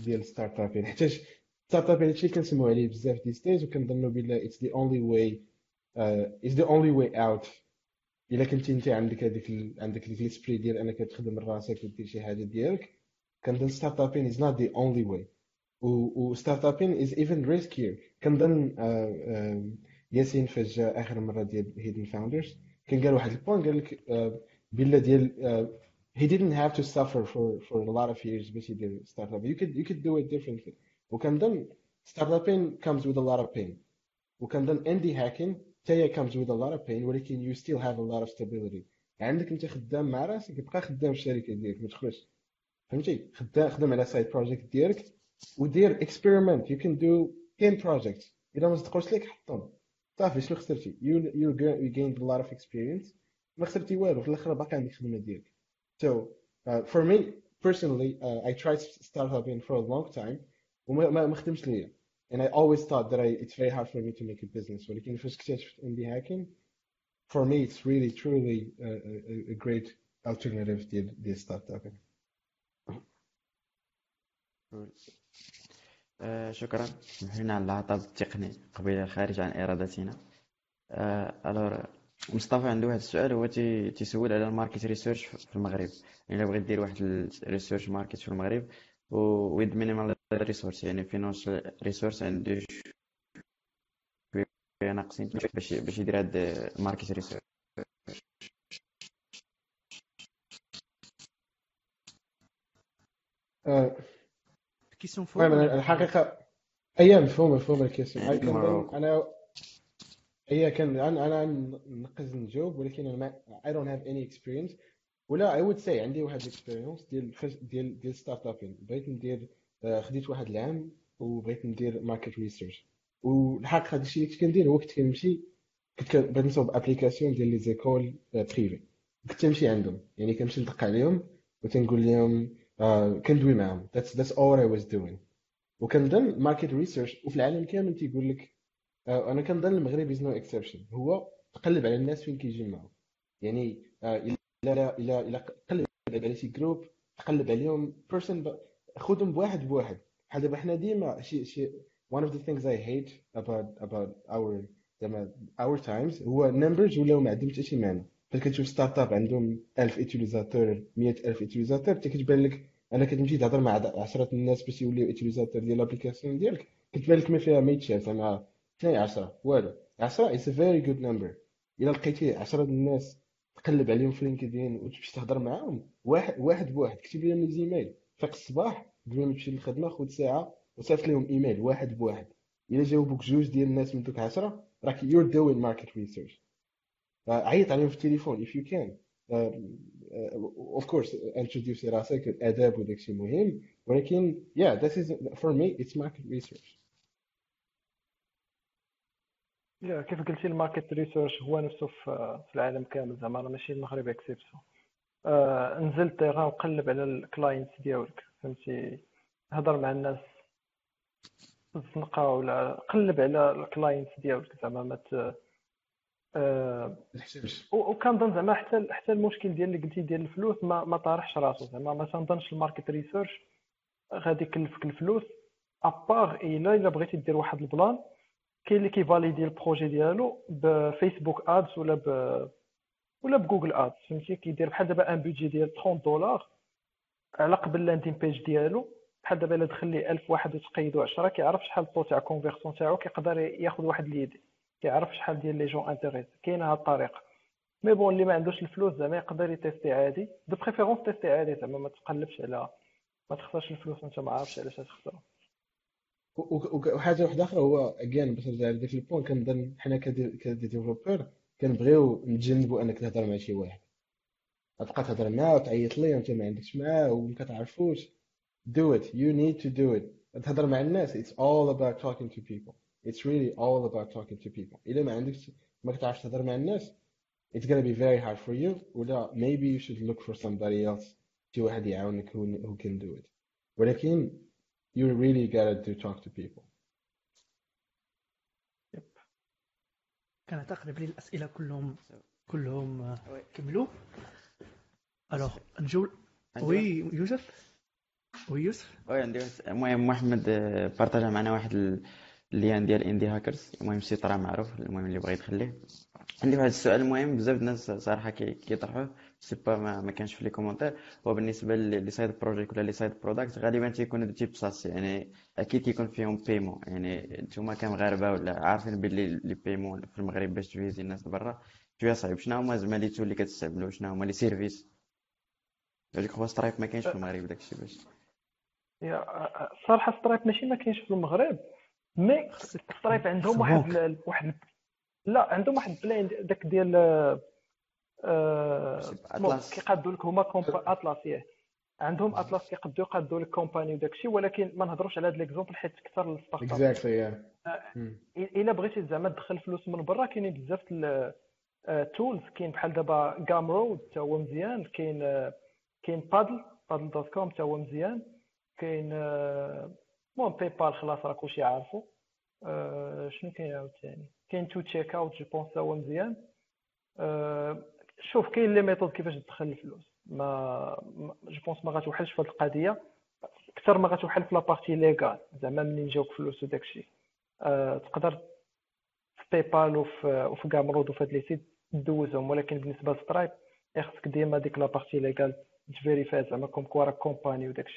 ديال startup يعني حيتاش startup هادشي كنسمعوا عليه بزاف ديال ستيج وكنظنوا بلا the only way uh, it's the only way out. إلا كنتي انت عندك هذيك. عندك ديك ال esprit ديال أنك تخدم راسك ودير شي حاجة ديالك كنظن startuping is not the only way و startuping is even riskier كنظن ياسين فاش آخر مرة ديال Hidden Founders كان قال واحد ال point قال لك بلا ديال he didn't have to suffer for for a lot of years يدير startup you could you could do it differently. وكنظن startuping comes with a lot of pain. وكنظن indie hacking حتى comes with a lot of pain ولكن you still have a lot of stability. عندك أنت خدام مع رأسك بقى خدام في الشركة ديالك ما تخرجش فهمتي؟ خدام خدام على side project ديالك ودير experiment you can do 10 projects إذا ما صدقوش لك حطهم. صافي شنو خسرتي؟ you you gained a lot of experience. ما خسرتي والو في الآخر باقي عندك الخدمه ديالك so uh, for me personally uh, I tried startup for a long time وما ما خدمش ليا and I always thought that I, it's very hard for me to make a business ولكن فاش اكتشفت indie hacking for me it's really truly a, a, a great alternative ديال ديال ستارت اب آه شكرا سمحوا على العطب التقني قبيله خارج عن ارادتنا آه الور مصطفى عنده واحد السؤال هو تيسول على الماركت ريسيرش في المغرب. يعني بغيت دير واحد الريسيرش ماركت في المغرب ويد مينيمال ريسورس يعني فينانس ريسورس عنده شوية ناقصين باش باش يدير هاد ماركت ريسيرش كيسون فوق الحقيقة اي مفهوم مفهوم الكيسون أنا هي كان أنا أنا نقز نجاوب ولكن أنا I don't have any experience. ولا I would say عندي واحد ال expérience ديال ديال ديال startuping بغيت ندير آه، خديت واحد العام وبغيت ندير market research والحق هذا الشيء اللي كنت كندير هو كنت كنمشي كنت بغيت نصوب application ديال les écoles privées كنت نمشي عندهم. يعني كنمشي ندق عليهم وتنقول لهم آه كندوي معاهم. That's that's all I was doing. وكنظن market research وفي العالم كامل تيقول لك آه أنا كنظن المغرب is no exception هو تقلب على الناس فين كيجي معاهم. يعني آه الا الا الا قلب على شي groupe تقلب عليهم personne خذهم بواحد بواحد. بحال دابا حنا ديما شي شي one of the things I hate about about our زعما our times هو numbers ولاو ما عندهم حتى شي معنى. فاش كتشوف startup عندهم 1000 utilisateur 100000 utilisateur انت كتبان لك أنا كتمشي تهضر مع 10 الناس باش يوليو utilisateur ديال l'application ديالك كتبان لك ما فيها ما يتشاف زعما 2 10 والو. 10 is a very good number. الا لقيتي 10 الناس تقلب عليهم في LinkedIn وتمشي تهضر معاهم. واحد واحد بواحد. كتب لهم des emails فيق الصباح قبل ما تمشي للخدمة خذ ساعة وصيفط لهم إيميل. واحد بواحد. إلا جاوبوك جوج ديال الناس من دوك 10 راك you're doing market research عيط عليهم في التليفون if you can. of course introduce راسك الأداب وداك مهم. ولكن yeah this is for me it's market research. يا كيف قلتي ال market research هو نفسه في العالم كامل زعما راه ماشي المغرب exception آه نزل لتيران وقلب على ال clients ديالك فهمتي؟ هضر مع الناس الزنقه ولا قلب على ال clients ديالك زعما ما آه وكنظن زعما حتى حتى المشكل ديال اللي قلتي ديال الفلوس ما ما طارحش راسو زعما ما تنظنش ال market research غادي يكلفك الفلوس. à part إلا إلا بغيتي دير واحد ال plan كاين اللي كيفاليدي ال projet ديالو ب Facebook Ads ولا ب ولا ب Google Ads فهمتي؟ كيدير بحال دابا un budget ديال 30 دولار على قبل landing page ديالو. بحال دابا الا دخل ليه 1000 واحد وتقيدو 10 كيعرف شحال ال taux تاع conversion تاعو كيقدر ياخذ واحد l'idée كيعرف شحال ديال les gens intéressés كاينة هاد الطريقة. mais bon اللي ما عندوش الفلوس زعما يقدر يتيستي عادي. de préférence تيستي عادي زعما ما تقلبش على ما تخسرش الفلوس وانت ما عارفش علاش تخسرهم وحاجة واحدة أخرى هو again باش نرجع لذاك ال point كنظن حنا ك developer كنبغيو نتجنبوا أنك تهضر مع شي واحد. تبقى تهضر معاه وتعيط ليه وانت ما عندكش معاه وما كتعرفوش. Do it. You need to do it. تهضر مع الناس. It's all about talking to people. It's really all about talking to people. إلا ما عندكش ما كتعرفش تهضر مع الناس it's gonna be very hard for you. ولا maybe you should look for somebody else. شي واحد يعاونك who can do it. ولكن you really gotta to talk to people. كان تقريبا الأسئلة كلهم كلهم كملوا. الوغ نجول وي يوسف وي يوسف وي عندي المهم محمد بارطاجا معنا واحد ال lien ديال Indie Hackers. المهم site راه معروف المهم اللي بغى يدخل عندي واحد السؤال المهم بزاف الناس صراحة كيطرحوه. c'est pas ما, ما كانش في les commentaires. هو بالنسبة لي side project ولا les side products غالبا تيكونوا de type SaaS يعني أكيد كيكون فيهم paiement يعني نتوما كمغاربة ولا عارفين بلي les paiements في المغرب باش تفيزي الناس برا شوية صعيب شنو هما زعما les tools اللي كتستعملوا شنو هما les services هذيك هو Stripe ما كاينش في المغرب داكشي باش. يا الصراحه Stripe ماشي ما كاينش في المغرب. mais Stripe عندهم واحد واحد لا عندهم واحد البلان داك ديال أطلس. كيقادوا لك هما Atlas yeah. عندهم أطلس كيقدوا يقادوا لك company وداك الشيء ولكن ما نهضروش على هذا l'exemple حيت كثر ال startup. exactly إلا بغيتي زعما تدخل فلوس من برا كاينين بزاف tools كاين بحال دابا Gumroad حتى هو مزيان. كاين كاين Paddle Paddle dot com حتى هو مزيان. كاين المهم PayPal خلاص راه كلشي عارفو شنو كاين عاوتاني كاين 2Checkout je pense هو مزيان شوف كاين les méthodes كيفاش تدخل الفلوس ما je pense ما غاتوحلش في هذه القضية أكثر ما غاتوحل في la partie légale زعما منين جاوك فلوس وداك الشيء أه تقدر في PayPal وفي Gumroad وفي هاد les sites دوزهم ولكن بالنسبة ل Stripe خصك ديما ديك la partie légale تفيريفا زعما كوم كوا راك كومباني وداك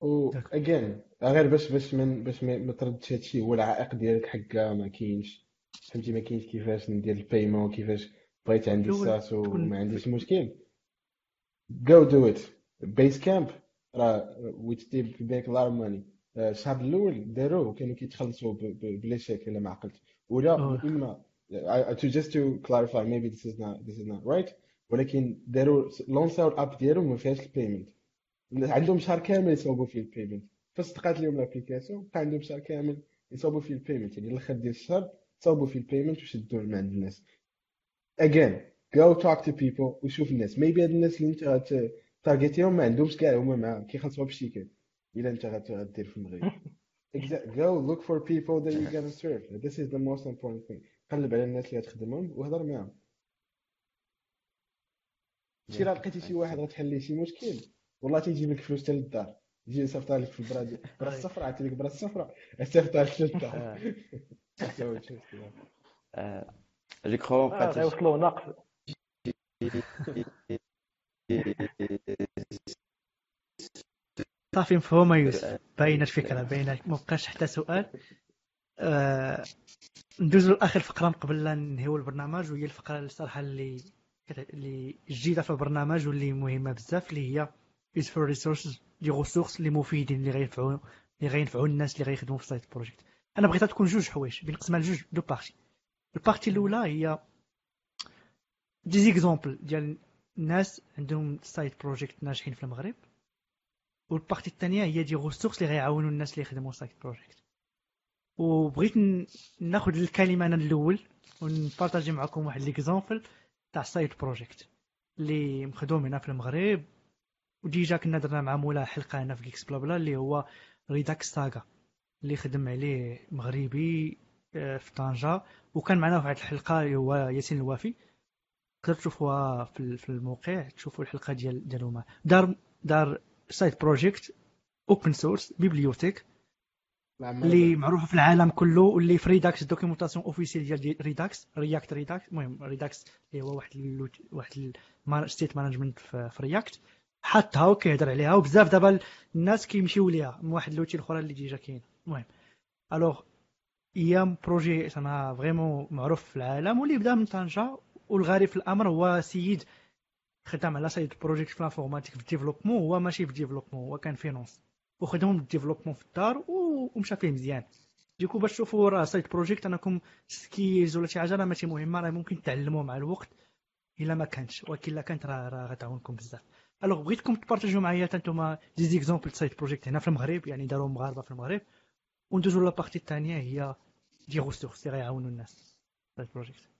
و اجين غير باش باش من باش ما تردش هادشي هو العائق ديالك حكا ما كاينش. فهمتي؟ ما كاينش كيفاش ندير البايمون كيفاش بغيت عندي الساس وما عنديش مشكل. جو دو ات بيس كامب راه ويتش دي بيك لار ماني الشهر الأول داروه وكانوا كيتخلصوا بلا شك إلا ما عقلت. ولا إما to just to clarify maybe this is not this is not right. ولكن داروا لونساو ال app ديالهم ما فيهاش ال payment عندهم شهر كامل يصوبوا فيه ال payment فاستقات لهم l'application بقى عندهم شهر كامل يصوبوا فيه ال payment يعني الآخر ديال الشهر صوبوا فيه ال payment وشدوه من عند الناس. Again go talk to people وشوف الناس. Maybe هاد الناس اللي انت تارجيتيهم ما عندهمش كاع هما مع كيخلصوا بالشيك إلا انت غادير في المغرب. <laughs> Go look for people that you're gonna serve. This is the most important thing. قلب على الناس اللي غتخدمهم وهضر معاهم. شي راه لقيتي شي واحد غتحل ليه شي مشكل. والله تيجيب لك فلوس حتى للدار. يجي يصيفط لك في البرا البرا <laughs> الصفراء عرفتي ديك البرا الصفراء يصيفط لك للدار جو كرو غيوصلوا ناقص صافي مفهومة يوسف. باينة الفكرة باينة ما بقاش حتى سؤال. آه ندوزو لآخر فقرة قبل لا ننهيو البرنامج وهي الفقرة الصراحة اللي اللي جديدة في البرنامج واللي مهمة بزاف اللي هي useful resources les ressources اللي مفيدين اللي غينفعوا اللي غينفعوا الناس اللي غيخدموا في side project أنا بغيتها تكون جوج حوايج بنقسمها لجوج deux parties ال partie الأولى هي des exemples ديال الناس عندهم side project ناجحين في المغرب. وال partie الثانية هي des ressources اللي غيعاونوا الناس اللي يخدموا side project وبغيت ناخذ الكلمة أنا الأول ونبارطاجي معكم واحد l'exemple تاع side project اللي مخدوم هنا في المغرب. و déjà كنا درنا مع مولا حلقة هنا في GeeksBlabla اللي هو Redux Saga اللي خدم عليه مغربي آه، في طنجة. وكان معنا في واحد الحلقة اللي هو ياسين الوافي. تقدر تشوفوها في الموقع تشوفوا الحلقة ديال ديالهما دار دار side project open source bibliothèque اللي معروفة في العالم كله واللي في Redux documentation officielle ديال Redux React Redux المهم Redux اللي هو واحد واحد state management في React حطها وكيهضر عليها وبزاف دابا الناس كيمشيو ليها. من واحد l'outil الاخرى اللي déjà كاين. المهم. alors هي projet زعما vraiment معروف في العالم واللي بدا من طنجة والغريب في الأمر هو سيد خدام على side project في l'informatique في ال développement هو ماشي في ال développement هو كان finance وخدمهم ال développement في الدار ومشى فيه مزيان. du coup باش تشوفوا راه side project أنكم skills ولا شي حاجة راه ماشي مهمة راه ممكن تعلموا مع الوقت. إلا ما كانتش ولكن إلا كانت راه راه غتعاونكم بزاف. alors بغيتكم تبارطاجيو معايا أنتم des exemples side project هنا في المغرب يعني داروا مغاربه في المغرب وندوزو la partie الثانية هي des ressources اللي غيعاونوا الناس side project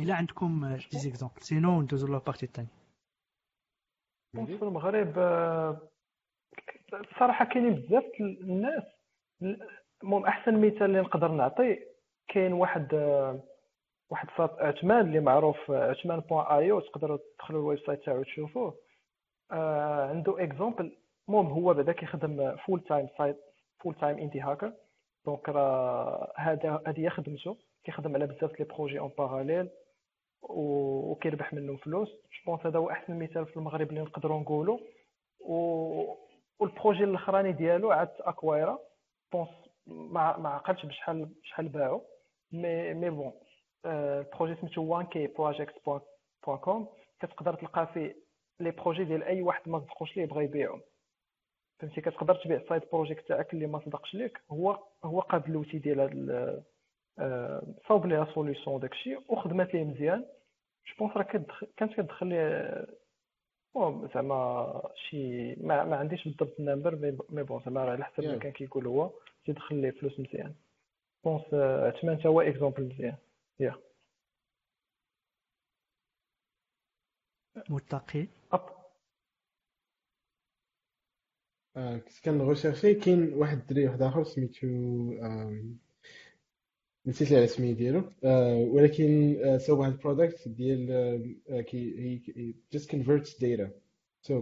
الا عندكم des exemples sinon ندوزو la partie الثانية في المغرب الصراحه كاينين بزاف الناس المهم احسن مثال اللي نقدر نعطي كاين واحد واحد ساط عثمان اللي معروف عثمان point io تقدروا تدخلوا ال website تاعو تشوفوه آه عنده exemple المهم هو بعدا كيخدم full time side full time indie hacker donc راه هذا هذه هي خدمته. كيخدم على بزاف les projets en parallèle وكيربح منهم فلوس. je pense هذا هو أحسن مثال في المغرب اللي نقدروا نقولوا و وال projet الأخراني ديالو عاد اكوايرا pense ما ما عقلتش بشحال شحال باعوا mais mais bon ال projet سميتو 1kprojects.com كتقدر تلقى فيه les projets ديال أي واحد ما صدقوش ليه بغا يبيعهم. فهمتي؟ كتقدر تبيع side project تاعك اللي ما صدقش ليك هو هو قاد l'outil ديال هاد صوب ليها solution داكشي وخدمات ليه مزيان. je pense راه كانت كتدخل لي زعما شي ما, ما عنديش بالضبط ال number mais bon زعما على حسب ما كان كيقول هو تيدخل ليه فلوس مزيان. pense عثمان تا هو exemple مزيان. يا متقي. آه كان غوشيرشي كاين واحد الدري واحد آخر سميتو نسيت على الاسمي ديالو. آه ولكن آه سوى واحد البرودكت ديال كي هي just converts data. So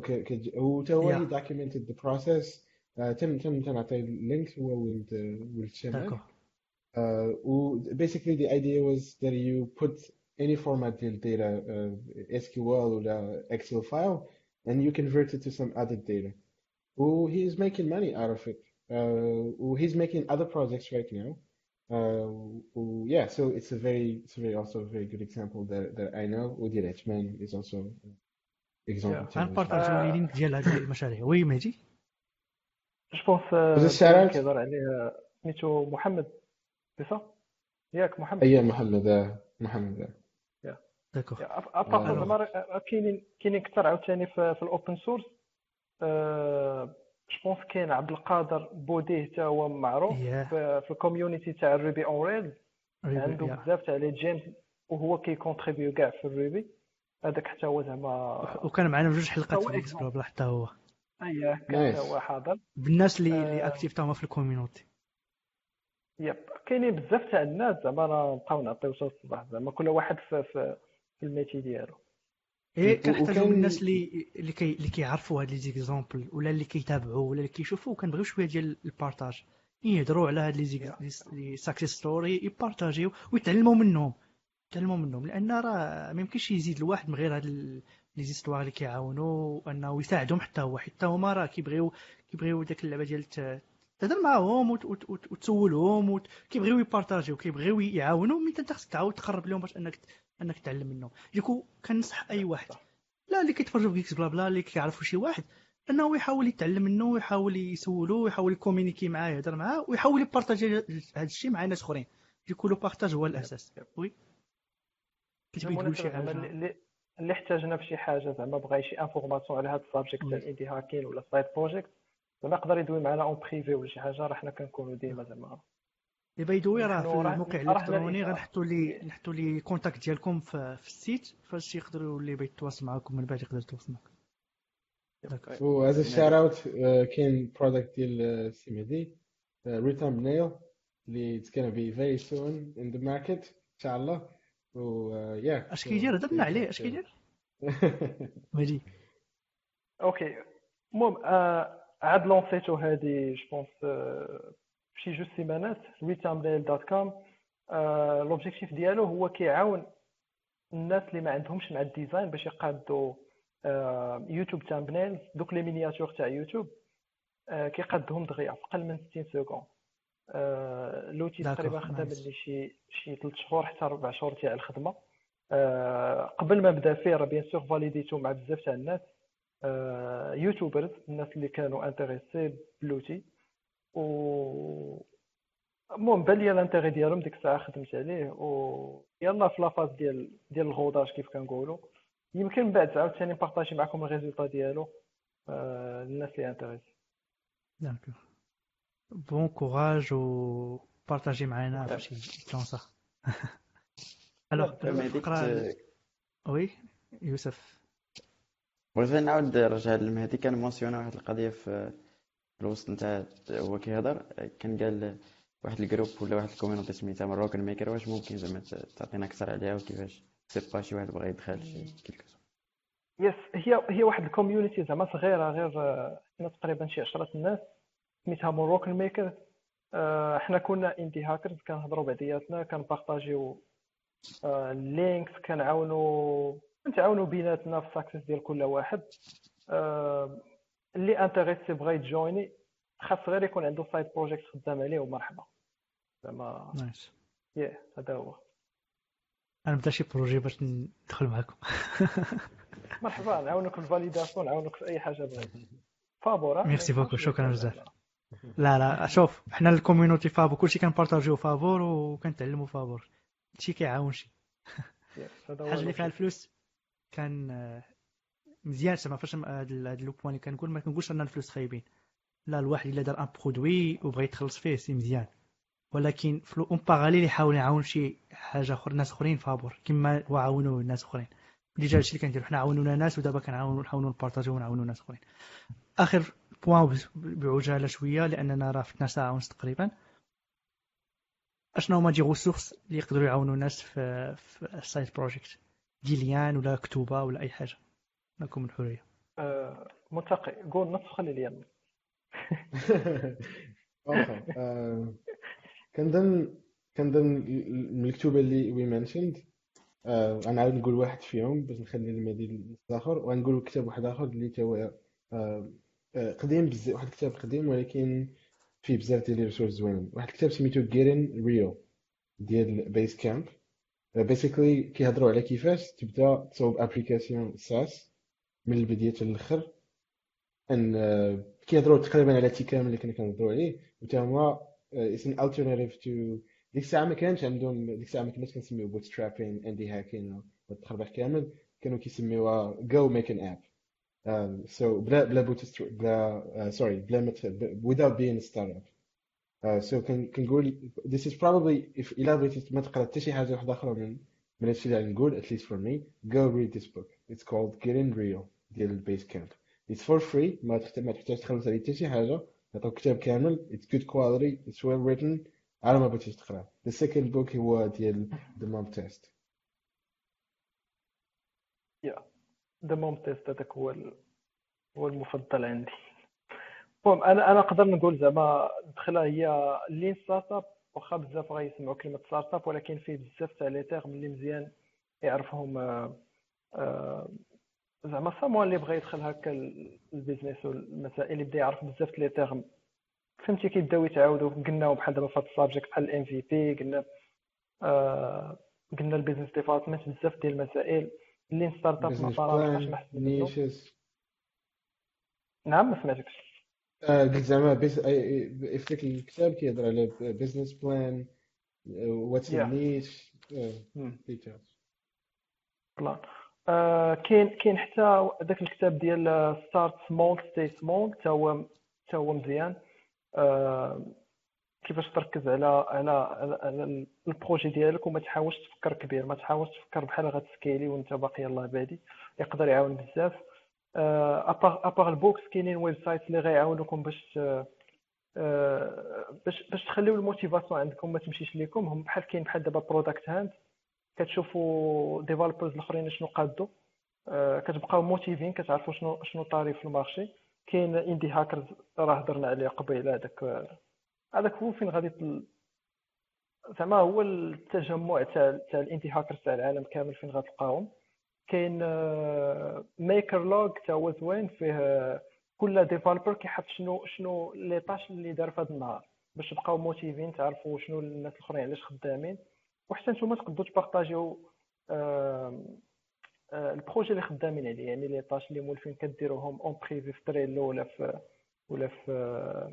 هو تا هو the process. آه تم تم تنعطي اللينك هو ولد ولد شمال basically the idea was that you put any format ديال data uh, SQL ولا Excel file and you convert it to some other data و he is making money out of it uh, he's making other projects right now uh, yeah so it's a very it's a very also a very good example that, that I know وديال عثمان is also example yeah. غنبارطاجيو اللينك ديال هذه المشاريع وي مهدي جو بونس كيهضر عليه سميتو محمد سي سا ياك محمد. اي محمد محمد. d'accord زعما كاينين كاينين كثر عاوتاني في, في ال open source. je pense كاين عبد القادر بوديه حتى هو معروف في, في ال community تاع ال Ruby on Rails. عنده بزاف تاع les gems وهو كيكونتريبيو كاع في ال Ruby هذاك حتى هو زعما وكان معنا في جوج حلقات في Explore حتى هو. اييه كان هو حاضر. بالناس اللي اللي actif هما في ال community. yep كاينين بزاف تاع الناس زعما راه نبقاو نعطيو صوت الصباح زعما كل واحد في, في, في ال métier ديالو. إيه كنحتاجو من الناس اللي اللي كي اللي كيعرفوا هاد les exemples ولا اللي كيتابعوا ولا اللي كيشوفوا كنبغيو شوية ديال ال partage يهضروا على هاد les success stories يبارطاجيو ويتعلموا منهم. يتعلموا منهم لأن راه ما يمكنش يزيد الواحد من غير هاد les histoires اللي كيعاونوا انه يساعدهم حتى هو. حتى هما راه كيبغيو كيبغيو داك اللعبة ديال تهضر معاهم وت- وت- وت- وتسولهم وت- كيبغيو يبارطاجيو كيبغيو يعاونوا mais انت خصك تعاود تقرب لهم باش أنك أنك تعلم منهم. du coup كنصح أي واحد. لا اللي كيتفرجوا في بلا بلا اللي كيعرفوا شي واحد أنه يحاول يتعلم منه ويحاول يسولو ويحاول يكومينيكي معاه يهضر معاه ويحاول يبارطاجي هذا الشيء مع ناس أخرين. du coup le partage هو الأساس. oui. تقول شي حاجة؟ اللي احتاجنا في شي حاجة زعما بغى شي information على هذا ال subject. ديال ال indie hacking ولا side project زعما يقدر يدوي معنا en privé ولا شي حاجة راه حنا كنكونوا ديما زعما. اللي بيدوي راه نحن في راه- الموقع راه الإلكتروني غنحطوا لي نحطوا les contacts ديالكم في, في ال site فاش يقدروا اللي بغى يتواصل معكم من بعد يقدر يتواصل معكم وهذا الشار اوت كاين product ديال سي مهدي Rethumbnail اللي it's gonna be very soon in the market ان شاء الله و يا أش كيدير؟ هضرنا عليه. أش كيدير؟ <laughs> مهدي OK المهم آه عاد لونسيتو هادي je pense شي جوج سيمانات Rethumbnail dot com l'objectif ديالو هو كيعاون الناس اللي ما عندهمش مع ال design باش يقادوا آه YouTube thumbnails donc les miniatures تاع يوتيوب آه كيقادهم دغيا في أقل من 60 سكوند آه l'outil تقريبا خدام nice. لي شي شي 3 شهور حتى 4 شهور تاع الخدمة. آه قبل ما بدا فيه راه bien sûr فاليديتو مع بزاف تاع الناس. آه، YouTubers الناس اللي كانوا intéressés ب l'outil و المهم بان لي ال intérêt ديالهم ديك الساعة خدمت عليه و يلا في la phase ديال ديال الغوداج كيف كنقولوا. يمكن من بعد عاوتاني نبارطاجي معكم ال résultat ديالو آه، للناس اللي intéressés. d'accord bon courage و بارطاجي معنا باش يتلونسا alors كنت- oui يوسف بغيت نعاود نرجع للمهدي كان مونسيونا واحد القضية في في الوسط نتاع هو كيهضر. كان قال واحد ال group ولا واحد ال community سميتها Moroccan Maker. واش ممكن زعما تعطينا أكثر عليها وكيفاش sais pas شي واحد بغى يدخل شي كيلكو yes هي هي واحد ال community زعما صغيرة غير آه، حنا تقريبا شي 10 الناس سميتها Moroccan Maker. آه، حنا كنا indie hackers كنهضروا بعضياتنا كنبارطاجيو ال links كنعاونوا كنتعاونوا بيناتنا في ال success ديال كل واحد. آه، اللي intéressé بغا يتجويني خاص غير يكون عنده side project خدام عليه ومرحبا. زعما nice yeah هذا هو. أنا نبدا شي projet باش ندخل معكم <laughs> مرحبا نعاونك في ال validation نعاونك في أي حاجة بغيتي فابور؟ merci beaucoup، شكراً. بزاف. لا لا شوف حنا ال community فابور كلشي كنبارطاجيو فابور وكنتعلموا فابور. شي كيعاون شي الحاجة اللي فيها. الفلوس. كان آه، مزيان زعما فاش م- هاد le point اللي كنقول ما كنقولش أن الفلوس خايبين. لا الواحد إلا دار un produit وبغى يتخلص فيه c'est مزيان. ولكن في en parallèle يحاول يعاون شي حاجة أخرى ناس أخرين فابور كما هو عاونوا ناس أخرين. déjà هادشي اللي كنديرو حنا عاونونا ناس ودابا كنعاونوا نحاولوا نبارطاجيو ونعاونوا ناس أخرين. آخر point بعجالة شوية لأننا راه فتنا ساعة ونص تقريبا. أشنو هما des ressources اللي يقدروا يعاونوا الناس في في ال side project des liens ولا كتوبة ولا أي حاجة. لكم الحريه آه، متقي قول نص خلي لي واخا <laughs> آه، كنظن كنظن من الكتب اللي we mentioned غنعاود نقول واحد فيهم باش نخلي المهدي النص الآخر وغنقول كتاب واحد آخر اللي تا هو آه، آه، قديم بزاف واحد الكتاب قديم ولكن فيه بزاف ديال les ressources زوينين. واحد الكتاب سميتو Getting Real ديال Basecamp بيسيكلي كيهضروا على كيفاش تبدا تصوب ابليكاسيون ساس من البداية حتى الآخر. أن آه، كيهضروا تقريبا على تيكام اللي كنا كنهضروا عليه. وتا هما اسم الترناتيف تو ديك الساعة ما كانش عندهم ديك الساعة ما كناش كنسميو بوت سترابين اندي هاكين والتخربيق كامل. كانوا كيسميوها جو ميك ان اب سو بلا بلا بوت بلا سوري بلا مت- ب- without being a startup. Uh, so كن- كنقول this is probably if إلا بغيتي ما تقرا حتى شي حاجة واحدة أخرى من من هادشي اللي غنقول at least for me go read this book. It's called Getting Real ديال ال Basecamp it's for free ما تحتاج ما تحتاج تخلص عليه. حتى شي حاجة يعطوك كتاب كامل it's good quality it's well written على ما بغيتيش تقرا the second book هو ديال the mom test. The Mom Test هذاك هو ال- هو المفضل عندي. المهم أنا أنا نقدر نقول زعما الدخله هي Lean Startup واخا بزاف غيسمعوا كلمة startup ولكن فيه بزاف تاع les termes اللي مزيان يعرفهم آه، آه، زعما someone اللي بغى يدخل هكا ال- ال business والمسائل اللي بدا يعرف بزاف les termes. فهمتي كيبداو يتعاودوا قلنا بحال دابا في هذا ال subject بحال ال MVP قلنا آه قلنا ال business development بزاف ديال المسائل اللي ستارت اب ما نيشز نعم ما سمعتكش. قلت زعما بيس... في ذاك الكتاب كيهضر على بيزنس بلان واتس Yeah. نيش. بلان آه، كاين كاين حتى ذاك الكتاب ديال ستارت سمول ستي سمول حتى هو حتى هو مزيان. آه، كيفاش تركز على على على, على البروجي ديالك وما تحاولش تفكر كبير ما تحاولش تفكر بحال غتسكيلي وانت باقي يلاه بادي. يقدر يعاون بزاف. à part à part ال books كاينين website اللي غيعاونوكم باش آه، باش باش تخليو ال motivation عندكم ما تمشيش ليكم. هم بحال كاين بحال دابا Product Hunt كتشوفوا developers الأخرين شنو قادوا آه، كتبقاو موتيفين كتعرفوا شنو شنو طاري في ال marché. كاين Indie Hackers راه هضرنا عليه قبيله هذاك هذاك هو فين غادي زعما هو التجمع تاع تاع ال indie hackers تاع العالم كامل فين غتلقاهم. كاين Makerlog تا هو زوين فيه كل developer كيحط شنو شنو les tâches اللي دار في هذا النهار باش تبقاو موتيفين تعرفوا شنو الناس الأخرين علاش خدامين. وحتى نتوما تقدروا تبارطاجيو آم، آه، ال projet اللي خدامين عليه يعني les tâches اللي مولفين كديروهم en privé في Trello ولا في ولا في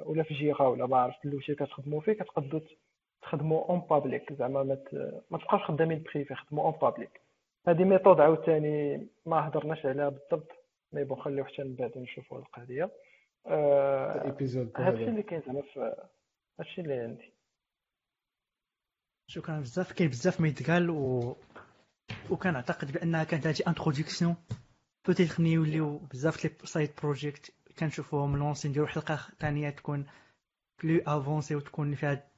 ولا في Jira ولا ما عرفت l'outil كتخدموا فيه كتقدروا تخدموا en public زعما ما تبقاوش خدامين privé خدموا en public هذه méthode عاوتاني ما هضرناش عليها بالضبط mais bon خليو حتى من بعد نشوفوا القضية. آه، épisode هادشي اللي كاين زعما في هادشي اللي عندي. شكرا بزاف. كاين بزاف ما يتقال و وكنعتقد بأنها كانت هذه introduction peut-être خلينا يوليو بزاف les side projects كنشوفوهم lancés نديرو حلقة ثانية تكون plus avancée وتكون فيها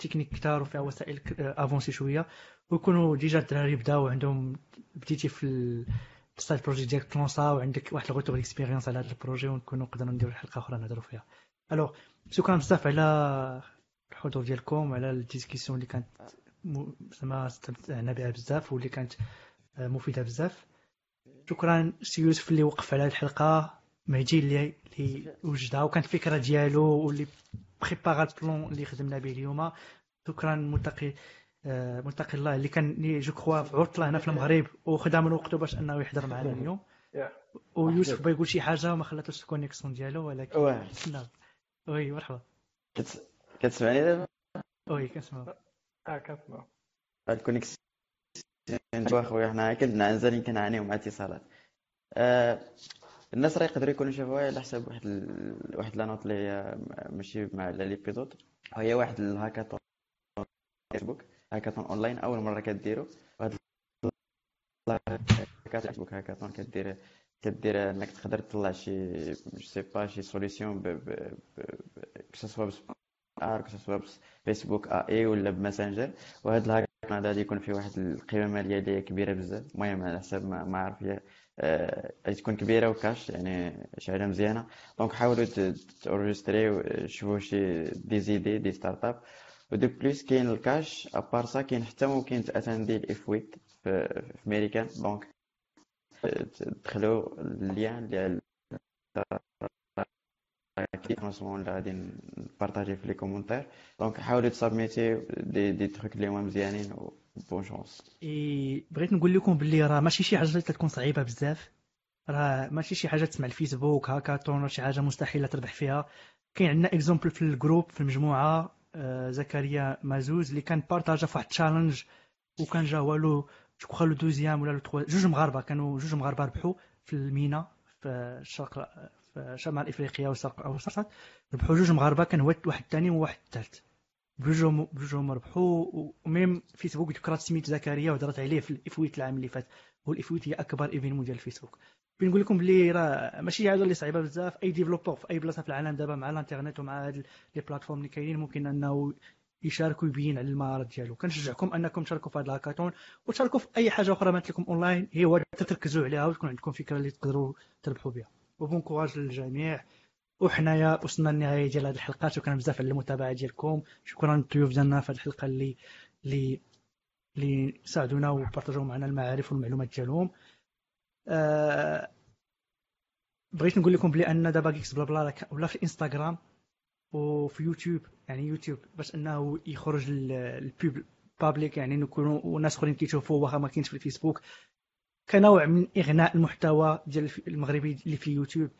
تكنيك كتار وفيها وسائل avancés شوية. ويكونوا déjà الدراري بداو عندهم بديتي في ال- ال side project ديالك تلونسا وعندك واحد ال retour d'expérience على هذا ال projet ونكونوا نقدروا نديرو حلقة أخرى نهضروا فيها. alors شكرا بزاف على الحضور ديالكم وعلى ال discussion اللي كانت زعما استمتعنا بها بزاف واللي كانت آه، مفيدة بزاف. شكرا سي يوسف اللي وقف على الحلقة. مهدي اللي اللي وجدها وكانت الفكرة ديالو واللي بريبارا ال plan اللي خدمنا به اليوم شكرا ملتقي آه، ملتقي الله اللي كان اللي je crois في عطله هنا في المغرب وخدا من وقته باش انه يحضر معنا اليوم. ويوسف بغى يقول شي حاجة وما خلاتوش ال connexion ديالو ولكن نعم oui مرحبا كتس- كتسمعني دابا oui كنسمع آه كنسمع ال connexion اخويا حنا كنا عزالين كنعانيو مع اتصالات آه، الناس راه يقدروا يكونوا شافوها على حساب واحد ال... واحد لا نوت اللي هي ماشي مع ليبيزود. هي واحد الهاكاثون فيسبوك هاكاثون أونلاين أول مرة كديرو. وهاد فيسبوك هاكاثون كدير كدير إنك تقدر تطلع شي سي با شي سوليسيون ب ب ب سوا آر كو سوا فيسبوك إي ولا بماسنجر. وهاد الهاكاثون هذا غادي يكون فيه واحد القيمة مالية اللي هي كبيرة بزاف. المهم على حساب ما, ما عرف هي آه، تكون كبيرة وكاش يعني حاجة مزيانة. دونك حاولوا تورجستريو شوفوا شي دي زيدي دي ستارت أب. ودو بليس كاين الكاش ابار سا كاين حتى ممكن تاتاندي الاف 8 في امريكان دونك تدخلوا اللين اللي franchement اللي غادي ن partager في les commentaires donc حاولوا ت submitter des des trucs اللي هما مزيانين bonne chance إي بغيت نقول لكم باللي راه ماشي شي حاجة تكون صعيبة بزاف. راه ماشي شي حاجة تسمع ال Facebook hackathon ولا شي حاجة مستحيلة تربح فيها. كاين عندنا exemple في ال groupe في المجموعة آه، زكريا مازوز اللي كان partagé في واحد challenge وكان جا والو جو le deuxième ولا le trois جوج مغاربة كانوا جوج مغاربة ربحوا في ال MENA في الشرق في شمال إفريقيا والشرق الاوسط ربحوا جوج مغاربة كان هو واحد الثاني وواحد الثالث بجوجهم بجوجهم ربحوا و même Facebook ذكرت سميت زكريا وهضرت عليه في ال F8 العام اللي فات وال F8 هي أكبر événement ديال الفيسبوك بنقول لكم بلي راه ماشي حاجة اللي صعيبة بزاف. أي développeur في أي بلاصة في العالم دابا مع الإنترنت ومع هاد les plateformes اللي كاينين ممكن أنه يشارك ويبين على المهارات ديالو. كنشجعكم أنكم تشاركوا في هذا الهاكاثون وتشاركوا في أي حاجة أخرى بانت لكم اونلاين هي تركزوا عليها وتكون عندكم فكرة اللي تقدروا تربحوا بها. و bon courage للجميع. وحنايا وصلنا للنهاية ديال هذه الحلقة شكرا بزاف على المتابعة ديالكم. شكرا للضيوف ديالنا في هذه الحلقة اللي اللي اللي ساعدونا و partager وا معنا المعارف والمعلومات ديالهم. آه بغيت نقول لكم بلي أن دابا كيكس بلا بلا ولا في الانستغرام وفي يوتيوب يعني يوتيوب باش أنه يخرج البوب بابليك يعني نكونوا وناس اخرين كيشوفوا واخا ما كاينش في الفيسبوك. كنوع من إغناء المحتوى ديال المغربي اللي في يوتيوب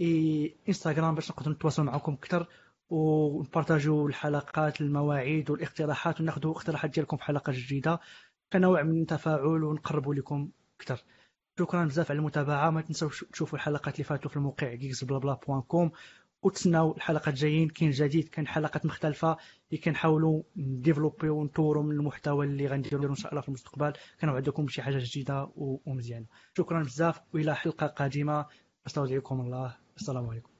إي إنستغرام باش نقدروا نتواصلوا معكم أكثر ونبارطاجوا الحلقات المواعيد والاقتراحات وناخذوا اقتراحات ديالكم في حلقة جديدة. كنوع من التفاعل ونقربوا لكم أكثر شكرا بزاف على المتابعة. ما تنساوش تشوفوا الحلقات اللي فاتوا في الموقع geeksblabla.com وتسناو الحلقات الجايين كاين جديد كاين حلقات مختلفة. اللي كنحاولوا نديفلوبيو ونطوروا من المحتوى اللي غنديروا إن شاء الله في المستقبل. كنوعدكم بشي حاجة جديدة ومزيانة. شكرا بزاف وإلى حلقة قادمة. استودعكم الله. السلام عليكم.